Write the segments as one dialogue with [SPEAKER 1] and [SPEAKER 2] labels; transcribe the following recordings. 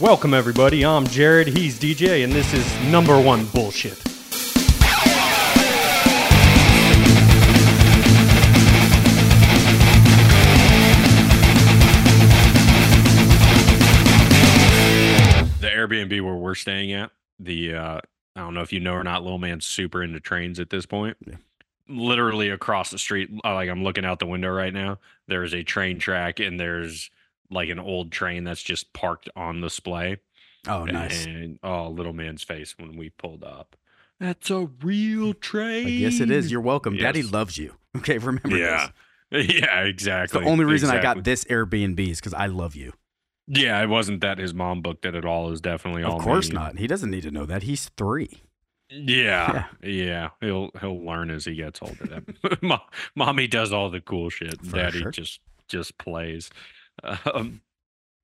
[SPEAKER 1] Welcome, everybody. I'm Jared. He's DJ, and this is number one bullshit.
[SPEAKER 2] the Airbnb where we're staying at, the uh I don't know if you know or not, little man's super into trains at this point.
[SPEAKER 3] Yeah.
[SPEAKER 2] Literally across the street, uh, like I'm looking out the window right now, there's a train track and there's like an old train that's just parked on display.
[SPEAKER 3] Oh, nice.
[SPEAKER 2] And oh, little man's face when we pulled up. That's a real train.
[SPEAKER 3] I guess it is. You're welcome. Daddy loves you. Okay, remember
[SPEAKER 2] Yeah.
[SPEAKER 3] this.
[SPEAKER 2] Yeah,
[SPEAKER 3] It's
[SPEAKER 2] exactly.
[SPEAKER 3] the only reason I got this Airbnb is because I love you.
[SPEAKER 2] Yeah, it wasn't that his mom booked it at all. It was definitely all
[SPEAKER 3] Of course
[SPEAKER 2] me.
[SPEAKER 3] not. He doesn't need to know that. He's three.
[SPEAKER 2] Yeah, yeah, He'll he'll learn as he gets older. That Mo- mommy does all the cool shit.
[SPEAKER 3] For
[SPEAKER 2] Daddy
[SPEAKER 3] sure.
[SPEAKER 2] just just plays. Um,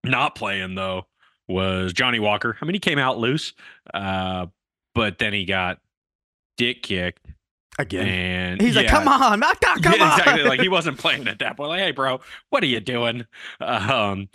[SPEAKER 2] not playing though was Johnny Walker. I mean, he came out loose, uh, but then he got dick kicked,
[SPEAKER 3] Again.
[SPEAKER 2] and
[SPEAKER 3] He's like, come on, come
[SPEAKER 2] Yeah,
[SPEAKER 3] on.
[SPEAKER 2] exactly. Like he wasn't playing at that point. Like, hey, bro, what are you doing? Um,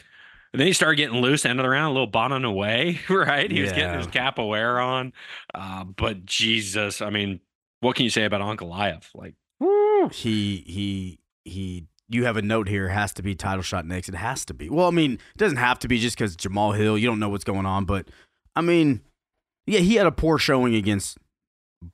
[SPEAKER 2] and then he started getting loose, end of the round, a little bonning away, right? He was getting his capoeira on. Uh, but Jesus, I mean, what can you say about Ankalaev? Like, woo.
[SPEAKER 3] he he he you have a note here has to be title shot next it has to be well i mean it doesn't have to be just because jamal hill you don't know what's going on but i mean yeah he had a poor showing against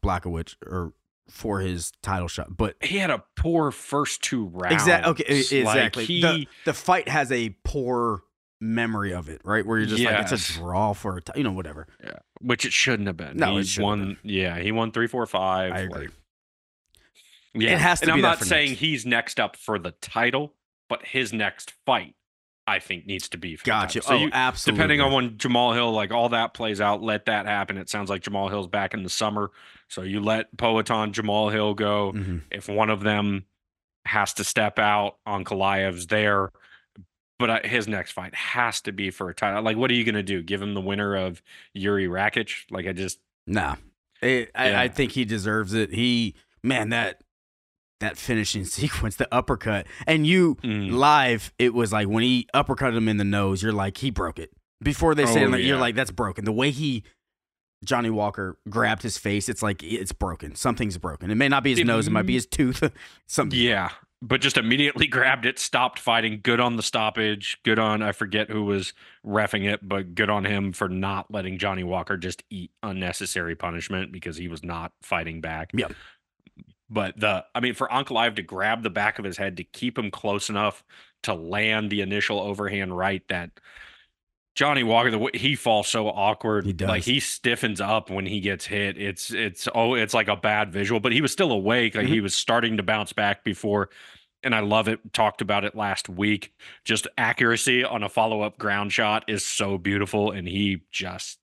[SPEAKER 3] Blachowicz or for his title shot but
[SPEAKER 2] he had a poor first two rounds.
[SPEAKER 3] exactly okay e-
[SPEAKER 2] Like,
[SPEAKER 3] exactly
[SPEAKER 2] he,
[SPEAKER 3] the, the fight has a poor memory of it right where you're just like it's a draw for a you know whatever
[SPEAKER 2] yeah, which it shouldn't have been.
[SPEAKER 3] No,
[SPEAKER 2] he
[SPEAKER 3] it
[SPEAKER 2] won. Yeah, he won three, four, five.
[SPEAKER 3] i agree
[SPEAKER 2] like- Yeah,
[SPEAKER 3] It has to
[SPEAKER 2] and
[SPEAKER 3] be
[SPEAKER 2] I'm not saying
[SPEAKER 3] next.
[SPEAKER 2] he's next up for the title, but his next fight, I think, needs to be. For
[SPEAKER 3] gotcha.
[SPEAKER 2] So
[SPEAKER 3] oh
[SPEAKER 2] you,
[SPEAKER 3] absolutely
[SPEAKER 2] depending on when Jamal Hill, like all that plays out, let that happen. It sounds like Jamal Hill's back in the summer, so you let Poatan, Jamal Hill go.
[SPEAKER 3] Mhm.
[SPEAKER 2] If one of them has to step out, Ankalaev's there. But uh, his next fight has to be for a title. Like, what are you going to do? Give him the winner of Jiri Rakic? Like, I just
[SPEAKER 3] Nah, It- I, I think he deserves it. He, man, that that finishing sequence, the uppercut, and you
[SPEAKER 2] Mm.
[SPEAKER 3] live, it was like when he uppercut him in the nose. You're like, he broke it before they say
[SPEAKER 2] Oh.
[SPEAKER 3] Like, You're like, that's broken. The way he. Johnny Walker grabbed his face. It's like it's broken. Something's broken. It may not be his
[SPEAKER 2] It
[SPEAKER 3] nose. It might be his tooth. Something.
[SPEAKER 2] Yeah, but just immediately grabbed it, stopped fighting. Good on the stoppage. Good on I forget who was refing it, but good on him for not letting Johnny Walker just eat unnecessary punishment because he was not fighting back.
[SPEAKER 3] Yeah.
[SPEAKER 2] But the I mean, for Ankalaev to grab the back of his head to keep him close enough to land the initial overhand right that Johnny Walker, the way he falls so awkward.
[SPEAKER 3] He does.
[SPEAKER 2] Like he stiffens up when he gets hit. It's it's oh, it's like a bad visual. But he was still awake. Like he
[SPEAKER 3] Mm-hmm.
[SPEAKER 2] was starting to bounce back before. And I love it. Talked about it last week. Just accuracy on a follow up ground shot is so beautiful. And he just,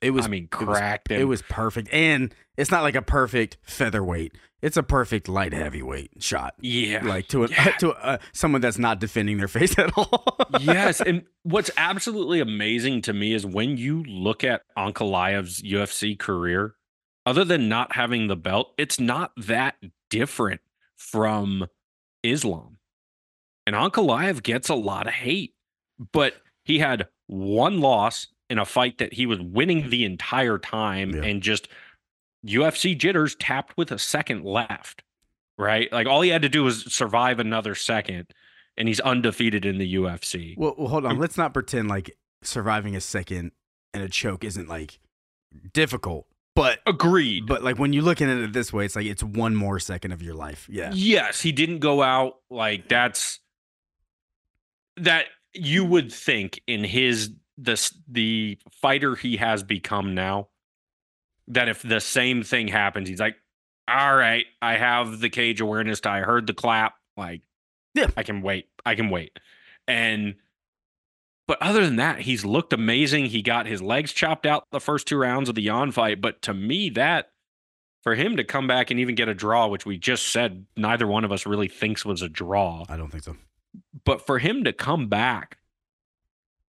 [SPEAKER 3] It was.
[SPEAKER 2] I mean,
[SPEAKER 3] it was-
[SPEAKER 2] cracked.
[SPEAKER 3] It was perfect, and it's not like a perfect featherweight. It's a perfect light heavyweight shot.
[SPEAKER 2] yeah.
[SPEAKER 3] like to a,
[SPEAKER 2] Yeah.
[SPEAKER 3] to uh, someone that's not defending their face at all.
[SPEAKER 2] yes, and what's absolutely amazing to me is when you look at Ankalaev's UFC career, other than not having the belt, it's not that different from Islam. And Ankalaev gets a lot of hate, but he had one loss in a fight that he was winning the entire time
[SPEAKER 3] Yeah.
[SPEAKER 2] and just UFC jitters tapped with a second left. Right? Like all he had to do was survive another second and he's undefeated in the UFC.
[SPEAKER 3] well, well, hold on. Let's not pretend like surviving a second and a choke isn't like difficult. But
[SPEAKER 2] Agreed.
[SPEAKER 3] but like when you look at it this way, it's like it's one more second of your life. Yeah.
[SPEAKER 2] yes, he didn't go out like that's that you would think in his the the fighter he has become now that if the same thing happens, he's like, all right, I have the cage awareness. I heard the clap. Like,
[SPEAKER 3] Yeah.
[SPEAKER 2] I can wait. I can wait. And but other than that, he's looked amazing. He got his legs chopped out the first two rounds of the Jan fight. But to me, that for him to come back and even get a draw, which we just said neither one of us really thinks was a draw,
[SPEAKER 3] I don't think so.
[SPEAKER 2] but for him to come back,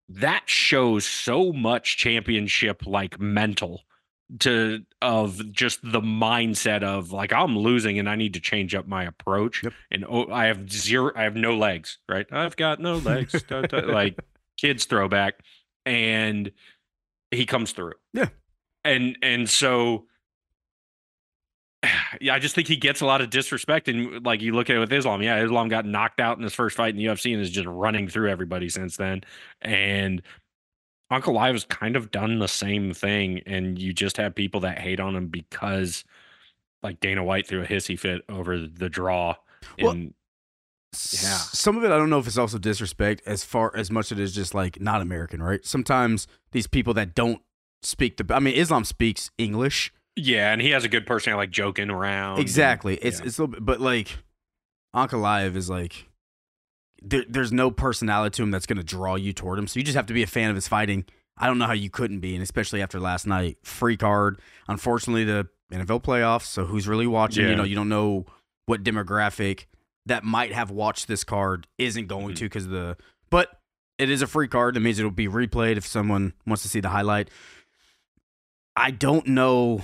[SPEAKER 2] that shows so much championship like mental to of just the mindset of like I'm losing and I need to change up my approach.
[SPEAKER 3] Yep.
[SPEAKER 2] And oh, I have zero, I have no legs, right? I've got no legs, like kids throwback, and he comes through.
[SPEAKER 3] Yeah.
[SPEAKER 2] and and so. Yeah, I just think he gets a lot of disrespect, and like you look at it with Islam, yeah, Islam got knocked out in his first fight in the UFC and is just running through everybody since then. And Ankalaev has kind of done the same thing, and you just have people that hate on him because, like Dana White threw a hissy fit over the draw.
[SPEAKER 3] Well,
[SPEAKER 2] And Yeah.
[SPEAKER 3] Some of it, I don't know if it's also disrespect as far as much as it is just like not American, right? Sometimes these people that don't speak the, I mean, Islam speaks English.
[SPEAKER 2] Yeah, and he has a good personality, like joking around. and-
[SPEAKER 3] Exactly. It's
[SPEAKER 2] yeah.
[SPEAKER 3] it's a little bit, but like Ankalaev is like there, there's no personality to him that's going to draw you toward him. So you just have to be a fan of his fighting. I don't know how you couldn't be, and especially after last night, free card. Unfortunately, the NFL playoffs. So who's really watching? You know, you don't know what demographic that might have watched this card isn't going
[SPEAKER 2] Mhm.
[SPEAKER 3] to because the. But it is a free card. That means it'll be replayed if someone wants to see the highlight. I don't know.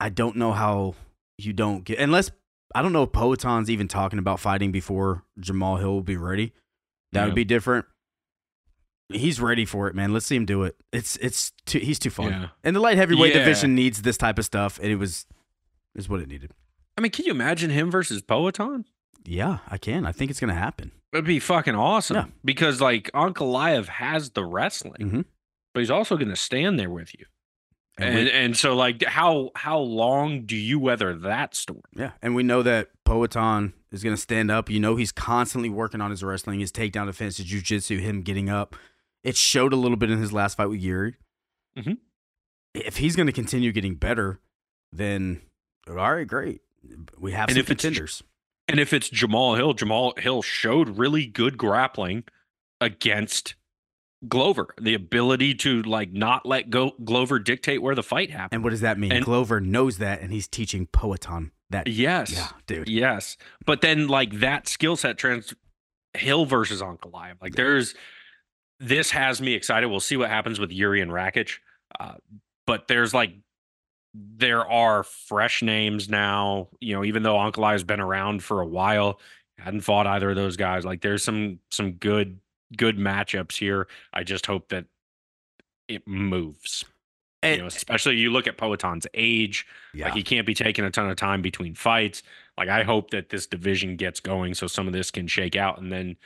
[SPEAKER 3] I don't know how you don't get unless I don't know if Poatan's even talking about fighting before Jamal Hill will be ready. That
[SPEAKER 2] Yeah.
[SPEAKER 3] would be different. He's ready for it, man. Let's see him do it. It's it's too, he's too fun.
[SPEAKER 2] Yeah.
[SPEAKER 3] And the light heavyweight
[SPEAKER 2] Yeah.
[SPEAKER 3] division needs this type of stuff, and it was is what it needed.
[SPEAKER 2] I mean, can you imagine him versus Poatan?
[SPEAKER 3] Yeah, I can. I think it's gonna happen.
[SPEAKER 2] It'd be fucking awesome
[SPEAKER 3] Yeah.
[SPEAKER 2] because like Ankalaev has the wrestling,
[SPEAKER 3] Mhm.
[SPEAKER 2] but he's also going to stand there with you.
[SPEAKER 3] And
[SPEAKER 2] And
[SPEAKER 3] we-
[SPEAKER 2] and so like how how long do you weather that storm?
[SPEAKER 3] Yeah, and we know that Poatan is going to stand up. You know, he's constantly working on his wrestling, his takedown defense, his jujitsu, him getting up. It showed a little bit in his last fight with Jiri.
[SPEAKER 2] Mhm.
[SPEAKER 3] If he's going to continue getting better, then all right, great. We have
[SPEAKER 2] And
[SPEAKER 3] some contenders.
[SPEAKER 2] And if it's Jamal Hill, Jamal Hill showed really good grappling against Glover. The ability to like not let go Glover dictate where the fight happens.
[SPEAKER 3] And what does that mean?
[SPEAKER 2] and-
[SPEAKER 3] Glover knows that, and he's teaching Poatan that.
[SPEAKER 2] yes.
[SPEAKER 3] Yeah, dude.
[SPEAKER 2] Yes. But then like that skill set trans Hill versus Ankalaev. Like there's this has me excited. We'll see what happens with Jiri and Rakic. Uh, but there's like there are fresh names now. You know, even though Ankalaev has been around for a while, hadn't fought either of those guys. Like there's some some good good matchups here. I just hope that it moves.
[SPEAKER 3] And,
[SPEAKER 2] you know, eh especially you look at Poatan's age.
[SPEAKER 3] yeah.
[SPEAKER 2] Like he can't be taking a ton of time between fights. Like I hope that this division gets going so some of this can shake out. And then,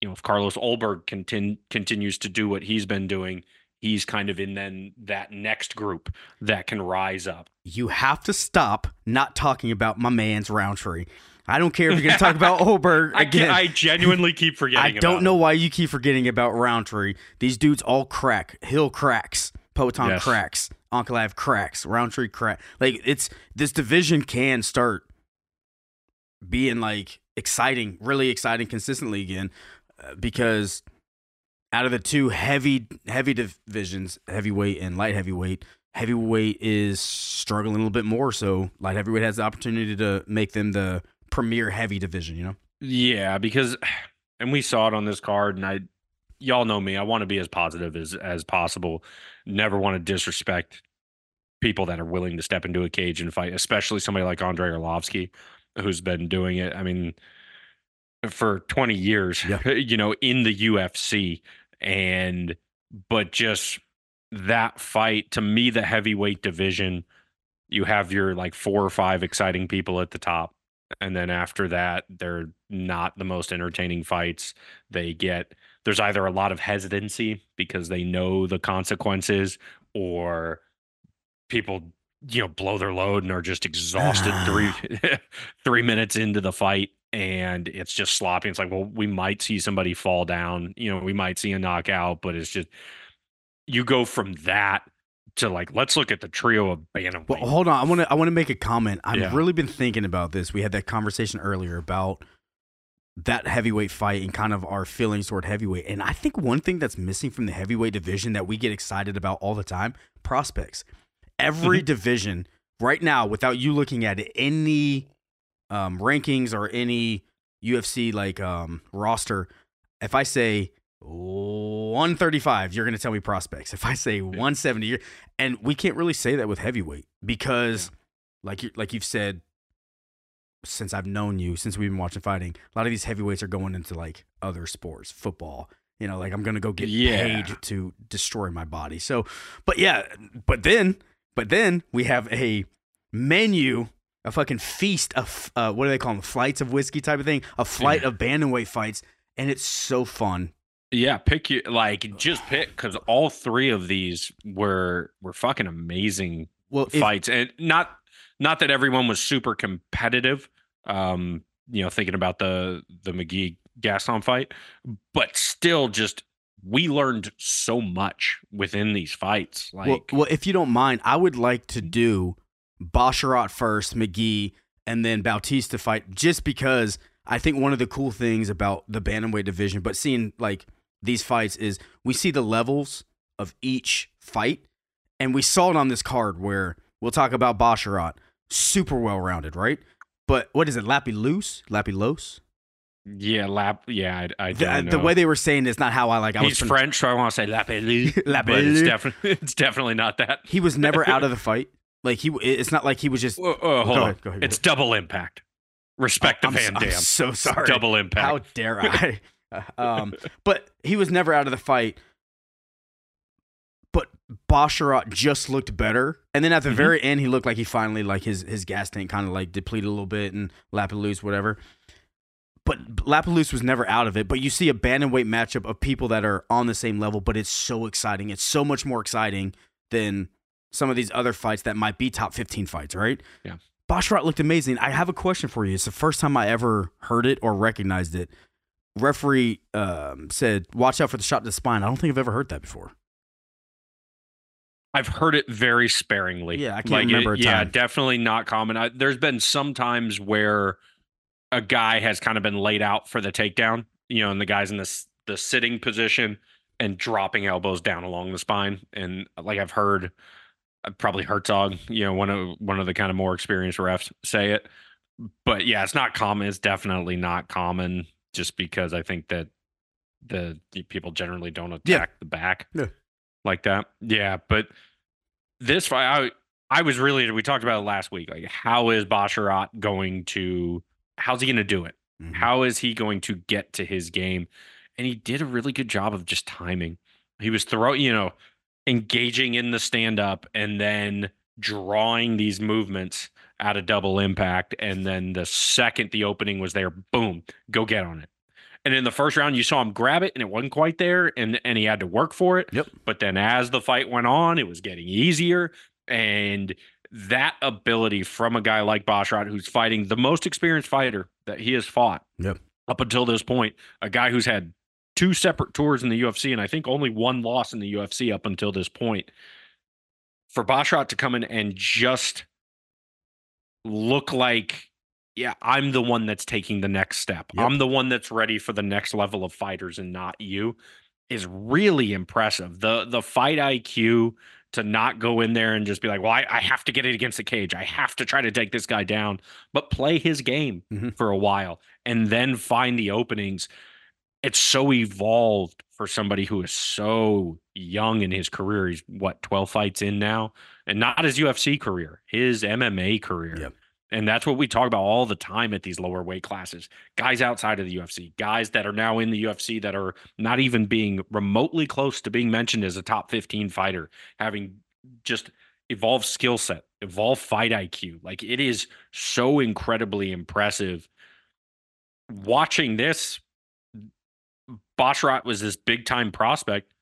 [SPEAKER 2] you know, if Carlos Ulberg contin- continues to do what he's been doing, he's kind of in then that next group that can rise up.
[SPEAKER 3] you have to stop not talking about my man's Rountree. I don't care if you're going to talk about Ulberg
[SPEAKER 2] I
[SPEAKER 3] again.
[SPEAKER 2] can I genuinely keep forgetting.
[SPEAKER 3] I
[SPEAKER 2] don't
[SPEAKER 3] know
[SPEAKER 2] him.
[SPEAKER 3] why you keep forgetting about Rountree. These dudes all crack. Hill cracks. Poatan
[SPEAKER 2] Yes.
[SPEAKER 3] cracks. Ankalaev cracks. Rountree crack. Like it's this division can start being like exciting, really exciting consistently again, uh, because out of the two heavy heavy divisions, heavyweight and light heavyweight, heavyweight is struggling a little bit more. So light heavyweight has the opportunity to make them the premier heavy division. You know.
[SPEAKER 2] Yeah, because and we saw it on this card, and I y'all know me. I want to be as positive as as possible. Never want to disrespect people that are willing to step into a cage and fight, especially somebody like Andrei Arlovski, who's been doing it. I mean, for 20 years,
[SPEAKER 3] Yeah.
[SPEAKER 2] you know, in the UFC. And but just that fight to me, the heavyweight division, you have your like four or five exciting people at the top and then after that they're not the most entertaining fights. They get there's either a lot of hesitancy because they know the consequences or people you know blow their load and are just exhausted three three minutes into the fight and it's just sloppy. It's like well we might see somebody fall down. You know we might see a knockout but it's just you go from that to like let's look at the trio of bantamweight
[SPEAKER 3] Well, hold on. I want to. I want to make a comment. I've
[SPEAKER 2] Yeah.
[SPEAKER 3] really been thinking about this. We had that conversation earlier about that heavyweight fight and kind of our feelings toward heavyweight. And I think one thing that's missing from the heavyweight division that we get excited about all the time: prospects. Every
[SPEAKER 2] Mm-hmm.
[SPEAKER 3] division right now, without you looking at it, any um, rankings or any UFC like um, roster, if I say 135, you're going to tell me prospects. If I say 170, and we can't really say that with heavyweight. because, like you like you've said, since I've known you, since we've been watching fighting, a lot of these heavyweights are going into like other sports, football. You know, like I'm gonna go get
[SPEAKER 2] Yeah.
[SPEAKER 3] paid to destroy my body. So, but yeah, but then, but then we have a menu, a fucking feast of uh, what do they call them? Flights of whiskey type of thing, a flight
[SPEAKER 2] Yeah.
[SPEAKER 3] of bantamweight fights, and it's so fun.
[SPEAKER 2] Yeah, pick you like just pick because all three of these were were fucking amazing
[SPEAKER 3] Well, if,
[SPEAKER 2] fights, and not not that everyone was super competitive. Um, you know, thinking about the the McGhee Gaston fight, but still, just we learned so much within these fights. Like,
[SPEAKER 3] well, well, if you don't mind, I would like to do Basharat first, McGhee, and then Bautista fight, just because I think one of the cool things about the bantamweight division, but seeing like these fights is we see the levels of each fight, and we saw it on this card where we'll talk about Basharat, super well rounded, right? But what is it, Lappy Loose, Lappy Los?
[SPEAKER 2] yeah, lap, yeah, I, I
[SPEAKER 3] The, the way they were saying is not how I like. I
[SPEAKER 2] He's
[SPEAKER 3] was
[SPEAKER 2] French, so I want to say lapelu,
[SPEAKER 3] Lapelu.
[SPEAKER 2] it's definitely it's definitely not that.
[SPEAKER 3] He was never out of the fight. Like he, it's not like he was just.
[SPEAKER 2] Whoa, whoa, hold
[SPEAKER 3] Go
[SPEAKER 2] on,
[SPEAKER 3] ahead, go ahead, go
[SPEAKER 2] it's double impact. Respect
[SPEAKER 3] I'm,
[SPEAKER 2] the Van
[SPEAKER 3] I'm so sorry.
[SPEAKER 2] Double impact.
[SPEAKER 3] How dare I? Um, but he was never out of the fight. But Basharat just looked better, and then at the
[SPEAKER 2] Mhm.
[SPEAKER 3] very end, he looked like he finally like his his gas tank kind of like depleted a little bit, and Lapilus whatever. But Lapilus was never out of it. But you see a bantamweight matchup of people that are on the same level, but it's so exciting. It's so much more exciting than some of these other fights that might be top fifteen fights, right?
[SPEAKER 2] Yeah.
[SPEAKER 3] Basharat looked amazing. I have a question for you. It's the first time I ever heard it or recognized it. Referee um, said, "Watch out for the shot to the spine." I don't think I've ever heard that before.
[SPEAKER 2] I've heard it very sparingly.
[SPEAKER 3] Yeah, I can't remember a
[SPEAKER 2] yeah, definitely not common. I, there's been some times where a guy has kind of been laid out for the takedown, you know, and the guy's in this the sitting position and dropping elbows down along the spine. And like I've heard, uh, probably Herzog, you know, one of one of the kind of more experienced refs say it. But yeah, it's not common. It's definitely not common, just because I think that the, the people generally don't attack
[SPEAKER 3] Yeah.
[SPEAKER 2] the back
[SPEAKER 3] Yeah.
[SPEAKER 2] like that. Yeah, but this fight, I I was really we talked about it last week. Like, how is Basharat going to? How's he going to do it?
[SPEAKER 3] Mhm.
[SPEAKER 2] How is he going to get to his game? And he did a really good job of just timing. He was throwing, you know, engaging in the stand up and then drawing these movements at a double impact. And then the second the opening was there, boom, go get on it. And in the first round, you saw him grab it and it wasn't quite there and, and he had to work for it.
[SPEAKER 3] Yep.
[SPEAKER 2] But then as the fight went on, it was getting easier. And that ability from a guy like Basharat, who's fighting the most experienced fighter that he has fought
[SPEAKER 3] Yep.
[SPEAKER 2] up until this point, a guy who's had two separate tours in the UFC and I think only one loss in the UFC up until this point. For Basharat to come in and just look like, yeah, I'm the one that's taking the next step.
[SPEAKER 3] Yep.
[SPEAKER 2] I'm the one that's ready for the next level of fighters and not you is really impressive. The the fight IQ to not go in there and just be like, well, I, I have to get it against the cage. I have to try to take this guy down, but play his game
[SPEAKER 3] Mhm.
[SPEAKER 2] for a while and then find the openings. It's so evolved for somebody who is so young in his career. He's what, 12 fights in now? And not his UFC career, his MMA career.
[SPEAKER 3] Yep.
[SPEAKER 2] And that's what we talk about all the time at these lower weight classes. Guys outside of the UFC, guys that are now in the UFC that are not even being remotely close to being mentioned as a top 15 fighter, having just evolved skill set, evolved fight IQ. Like it is so incredibly impressive. Watching this, Basharat was this big time prospect.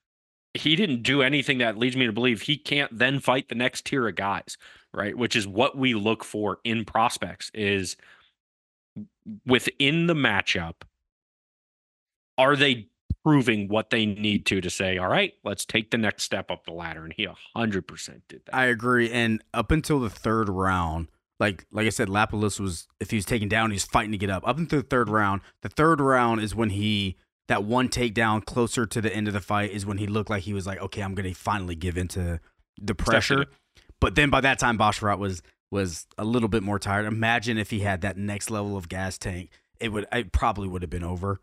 [SPEAKER 2] He didn't do anything that leads me to believe he can't then fight the next tier of guys, right? Which is what we look for in prospects is within the matchup, are they proving what they need to to say, all right, let's take the next step up the ladder? And he 100% did that.
[SPEAKER 3] I agree. And up until the third round, like like I said, Lapilus was if he was taken down, he was fighting to get up. Up until the third round, the third round is when he that one takedown closer to the end of the fight is when he looked like he was like, okay, I'm gonna finally give into the pressure. But then by that time, Basharat was was a little bit more tired. Imagine if he had that next level of gas tank, it would it probably would have been over.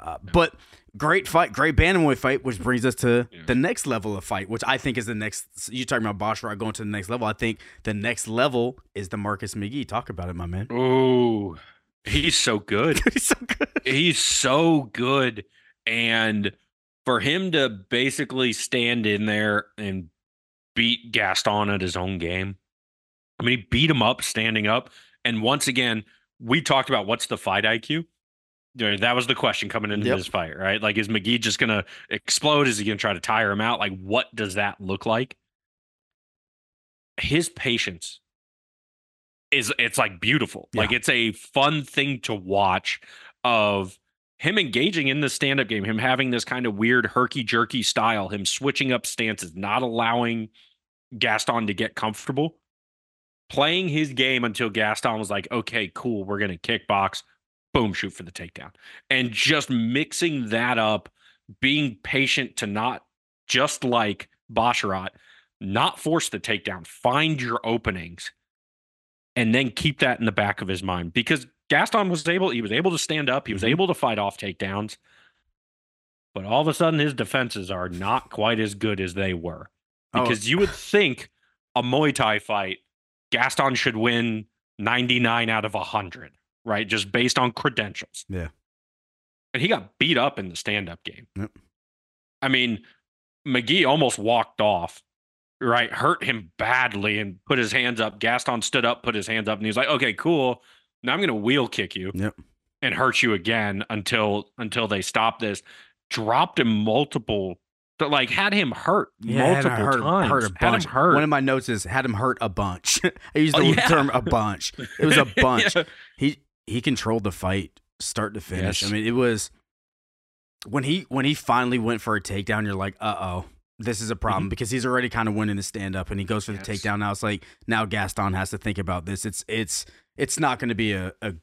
[SPEAKER 3] Uh, but great fight, great bantamweight fight, which brings us to
[SPEAKER 2] Yeah.
[SPEAKER 3] the next level of fight, which I think is the next. You talking about Basharat going to the next level? I think the next level is the Marcus McGhee. Talk about it, my man.
[SPEAKER 2] Ooh, he's so good.
[SPEAKER 3] He's so good.
[SPEAKER 2] he's so good. And for him to basically stand in there and beat Gaston at his own game, I mean, he beat him up standing up. And once again, we talked about what's the fight IQ. That was the question coming into
[SPEAKER 3] Yep.
[SPEAKER 2] this fight, right? Like, is McGhee just going to explode? Is he going to try to tire him out? Like, what does that look like? His patience is it's like beautiful. Like it's a fun thing to watch of him engaging in the stand-up game, him having this kind of weird herky jerky style, him switching up stances, not allowing Gaston to get comfortable, playing his game until Gaston was like, okay, cool, we're gonna kickbox, boom, shoot for the takedown. And just mixing that up, being patient to not just like Basharat, not force the takedown, find your openings and then keep that in the back of his mind because Gaston was able he was able to stand up, he was
[SPEAKER 3] Mhm.
[SPEAKER 2] able to fight off takedowns. But all of a sudden his defenses are not quite as good as they were.
[SPEAKER 3] Oh.
[SPEAKER 2] Because you would think a Muay Thai fight Gaston should win 99 out of 100, right? Just based on credentials.
[SPEAKER 3] Yeah.
[SPEAKER 2] And he got beat up in the stand-up game.
[SPEAKER 3] Yep.
[SPEAKER 2] I mean, McGhee almost walked off right, hurt him badly and put his hands up. Gaston stood up, put his hands up, and he was like, "Okay, cool. Now I'm going to wheel kick you
[SPEAKER 3] Yep.
[SPEAKER 2] and hurt you again until until they stop this." Dropped him multiple, but like had him hurt
[SPEAKER 3] Yeah,
[SPEAKER 2] multiple
[SPEAKER 3] him hurt,
[SPEAKER 2] times.
[SPEAKER 3] hurt a
[SPEAKER 2] had
[SPEAKER 3] bunch.
[SPEAKER 2] him hurt.
[SPEAKER 3] One of my notes is had him hurt a bunch. I used the
[SPEAKER 2] Oh, yeah.
[SPEAKER 3] term a bunch. It was a bunch.
[SPEAKER 2] Yeah.
[SPEAKER 3] He he controlled the fight start to finish.
[SPEAKER 2] Yes.
[SPEAKER 3] I mean, it was when he when he finally went for a takedown. You're like, uh oh, this is a problem because he's already kind of winning the stand up, and he goes for the
[SPEAKER 2] Mm-hmm. Yes.
[SPEAKER 3] takedown. Now it's like now Gaston has to think about this. It's it's it's not going to be a, a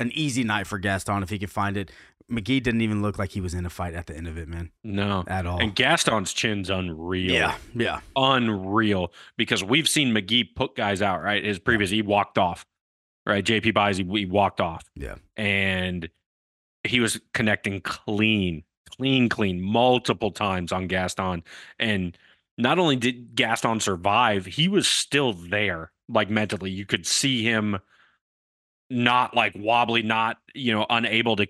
[SPEAKER 3] an easy night for Gaston if he can find it. McGhee didn't even look like he was in a fight at the end of it, man,
[SPEAKER 2] No.
[SPEAKER 3] at all.
[SPEAKER 2] And Gaston's chin's unreal.
[SPEAKER 3] yeah, yeah,
[SPEAKER 2] unreal because we've seen McGhee put guys out, right? His previous, he walked off, right? JP buys, he, he walked off.
[SPEAKER 3] Yeah.
[SPEAKER 2] And he was connecting clean, clean, clean multiple times on Gaston. And not only did Gaston survive, he was still there, like mentally. You could see him not like wobbly, not, you know, unable to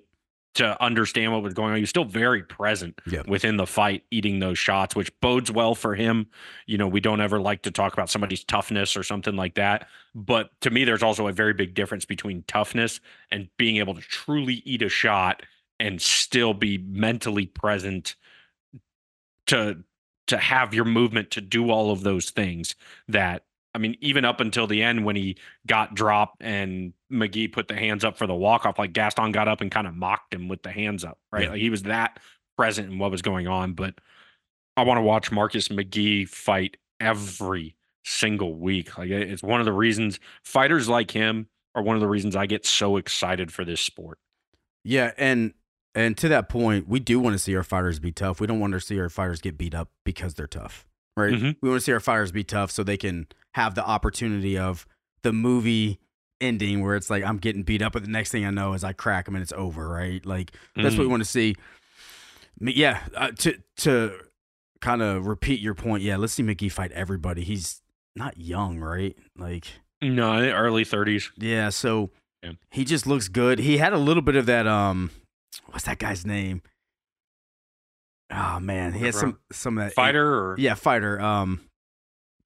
[SPEAKER 2] to understand what was going on. He was still very present
[SPEAKER 3] Yeah.
[SPEAKER 2] within the fight, eating those shots, which bodes well for him. You know, we don't ever like to talk about somebody's toughness or something like that. But to me, there's also a very big difference between toughness and being able to truly eat a shot and still be mentally present to to have your movement to do all of those things that I mean, even up until the end when he got dropped and McGhee put the hands up for the walk off, like Gaston got up and kind of mocked him with the hands up, right?
[SPEAKER 3] Yeah.
[SPEAKER 2] Like he was that present in what was going on. But I want to watch Marcus McGhee fight every single week. Like it's one of the reasons fighters like him are one of the reasons I get so excited for this sport.
[SPEAKER 3] Yeah, and and to that point, we do want to see our fighters be tough. We don't want to see our fighters get beat up because they're tough, right?
[SPEAKER 2] Mhm.
[SPEAKER 3] We want to see our fighters be tough so they can have the opportunity of the movie ending where it's like I'm getting beat up, but the next thing I know is I crack them and it's over, right? Like that's what we
[SPEAKER 2] Mm.
[SPEAKER 3] want to see. Yeah, uh, to to kind of repeat your point. Yeah, let's see Mickey fight everybody. He's not young, right? Like
[SPEAKER 2] no early 30s.
[SPEAKER 3] yeah, so
[SPEAKER 2] Yeah.
[SPEAKER 3] he just looks good. He had a little bit of that um what's that guy's name? Oh man, he had some some of that
[SPEAKER 2] Fighter or
[SPEAKER 3] Yeah, fighter. Um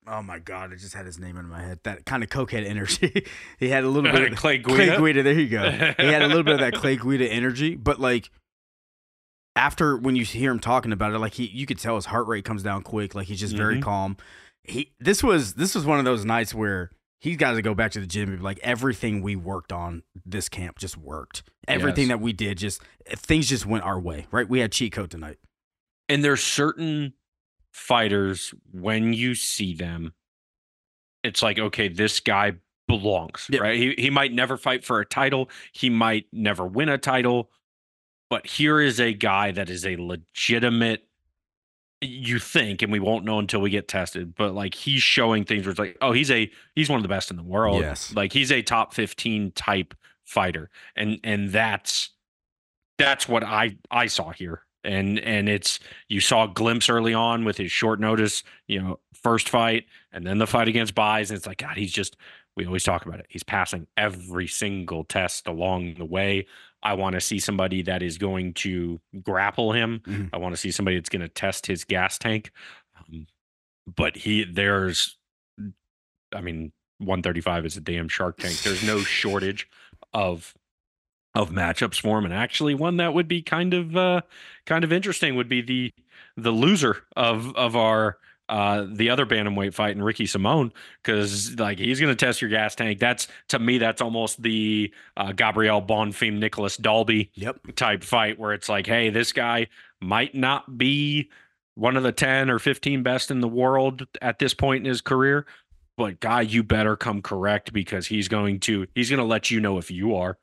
[SPEAKER 3] Oh my god, I just had his name in my head. That kind of cokehead energy. he had a little bit of
[SPEAKER 2] Clay
[SPEAKER 3] Clay
[SPEAKER 2] Guida.
[SPEAKER 3] Guida, there you go. he had a little bit of that Clay Guida energy, but like after when you hear him talking about it, like he you could tell his heart rate comes down quick, like he's just very
[SPEAKER 2] Mhm.
[SPEAKER 3] calm. He this was this was one of those nights where he's got to go back to the gym and be like everything we worked on this camp just worked. Everything
[SPEAKER 2] Yes.
[SPEAKER 3] that we did just things just went our way, right? We had cheat code tonight.
[SPEAKER 2] And there's certain fighters when you see them, it's like, okay, this guy belongs,
[SPEAKER 3] Yeah.
[SPEAKER 2] right? He he might never fight for a title, he might never win a title, but here is a guy that is a legitimate you think, and we won't know until we get tested, but like he's showing things where it's like, oh, he's a he's one of the best in the world.
[SPEAKER 3] Yes.
[SPEAKER 2] Like he's a top 15 type fighter. And and that's that's what I I saw here. And and it's you saw a glimpse early on with his short notice, you know, first fight and then the fight against Buys. And it's like, God, he's just we always talk about it. He's passing every single test along the way. I want to see somebody that is going to grapple him.
[SPEAKER 3] Mhm.
[SPEAKER 2] I want to see somebody that's going to test his gas tank. Um, but he, there's, I mean, 135 is a damn shark tank. There's no shortage of of matchups for him, and actually, one that would be kind of uh, kind of interesting would be the the loser of of our uh, the other bantamweight fight in Ricky Simone because like he's going to test your gas tank. That's to me that's almost the uh, Gabriel Bonfim Nicholas Dalby
[SPEAKER 3] Yep.
[SPEAKER 2] type fight where it's like, hey, this guy might not be one of the 10 or 15 best in the world at this point in his career, but guy, you better come correct because he's going to he's going to let you know if you are.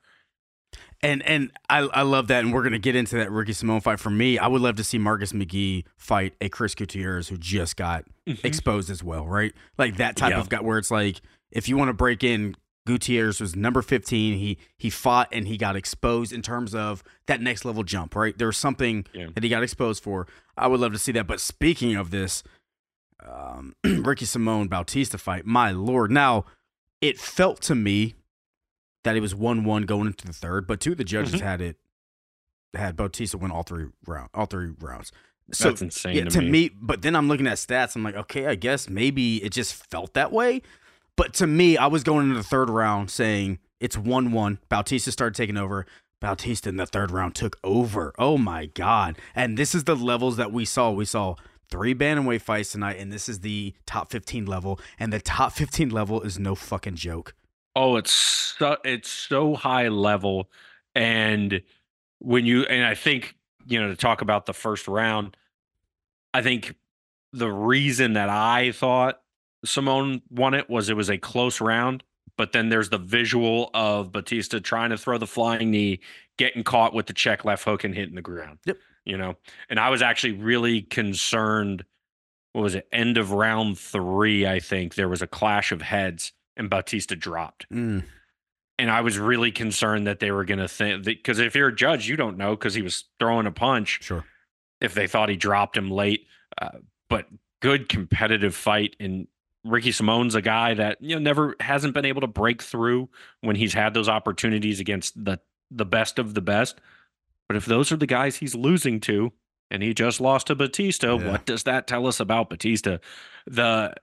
[SPEAKER 3] And and I I love that, and we're gonna get into that Ricky Simone fight. For me, I would love to see Marcus McGhee fight a Chris Gutierrez who just got exposed as well, right? Like that type
[SPEAKER 2] Yeah.
[SPEAKER 3] of guy where it's like if you want to break in, Gutierrez was number fifteen. He he fought and he got exposed in terms of that next level jump, right? There was something
[SPEAKER 2] Yeah.
[SPEAKER 3] that he got exposed for. I would love to see that. But speaking of this, um, Ricky Simone Bautista fight, my lord! Now it felt to me that it was one one going into the third, but two of the judges
[SPEAKER 2] Mhm.
[SPEAKER 3] had it had Bautista win all three round all three rounds. So
[SPEAKER 2] That's insane
[SPEAKER 3] yeah,
[SPEAKER 2] to,
[SPEAKER 3] to
[SPEAKER 2] me.
[SPEAKER 3] me. But then I'm looking at stats. I'm like, okay, I guess maybe it just felt that way. But to me, I was going into the third round saying it's one one. Bautista started taking over. Bautista in the third round took over. Oh my god! And this is the levels that we saw. We saw three bantamweight fights tonight, and this is the top 15 level. And the top 15 level is no fucking joke.
[SPEAKER 2] Oh, it's so, it's so high level, and when you and I think you know to talk about the first round, I think the reason that I thought Simone won it was it was a close round, but then there's the visual of Bautista trying to throw the flying knee, getting caught with the check left hook and hitting the ground.
[SPEAKER 3] Yep.
[SPEAKER 2] You know, and I was actually really concerned. What was it? End of round three, I think there was a clash of heads and Bautista dropped.
[SPEAKER 3] Mm,
[SPEAKER 2] And I was really concerned that they were going to think because if you're a judge, you don't know because he was throwing a punch
[SPEAKER 3] sure.
[SPEAKER 2] if they thought he dropped him late. Uh, but good competitive fight. And Ricky Simone's a guy that you know never hasn't been able to break through when he's had those opportunities against the the best of the best. But if those are the guys he's losing to, and he just lost to Bautista,
[SPEAKER 3] Yeah.
[SPEAKER 2] what does that tell us about Bautista? The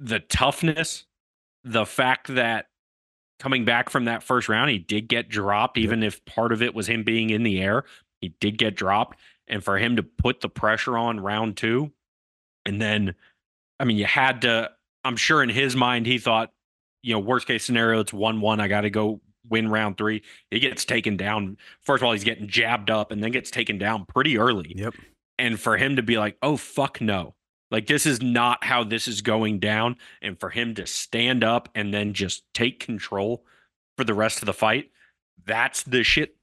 [SPEAKER 2] the toughness, the fact that coming back from that first round, he did get dropped,
[SPEAKER 3] Yep.
[SPEAKER 2] even if part of it was him being in the air. He did get dropped. And for him to put the pressure on round two, and then, I mean, you had to, I'm sure in his mind, he thought, you know, worst case scenario, it's 1 1. I got to go win round three. He gets taken down. First of all, he's getting jabbed up and then gets taken down pretty early
[SPEAKER 3] Yep.
[SPEAKER 2] and for him to be like, "Oh fuck no." Like this is not how this is going down and for him to stand up and then just take control for the rest of the fight, that's the shit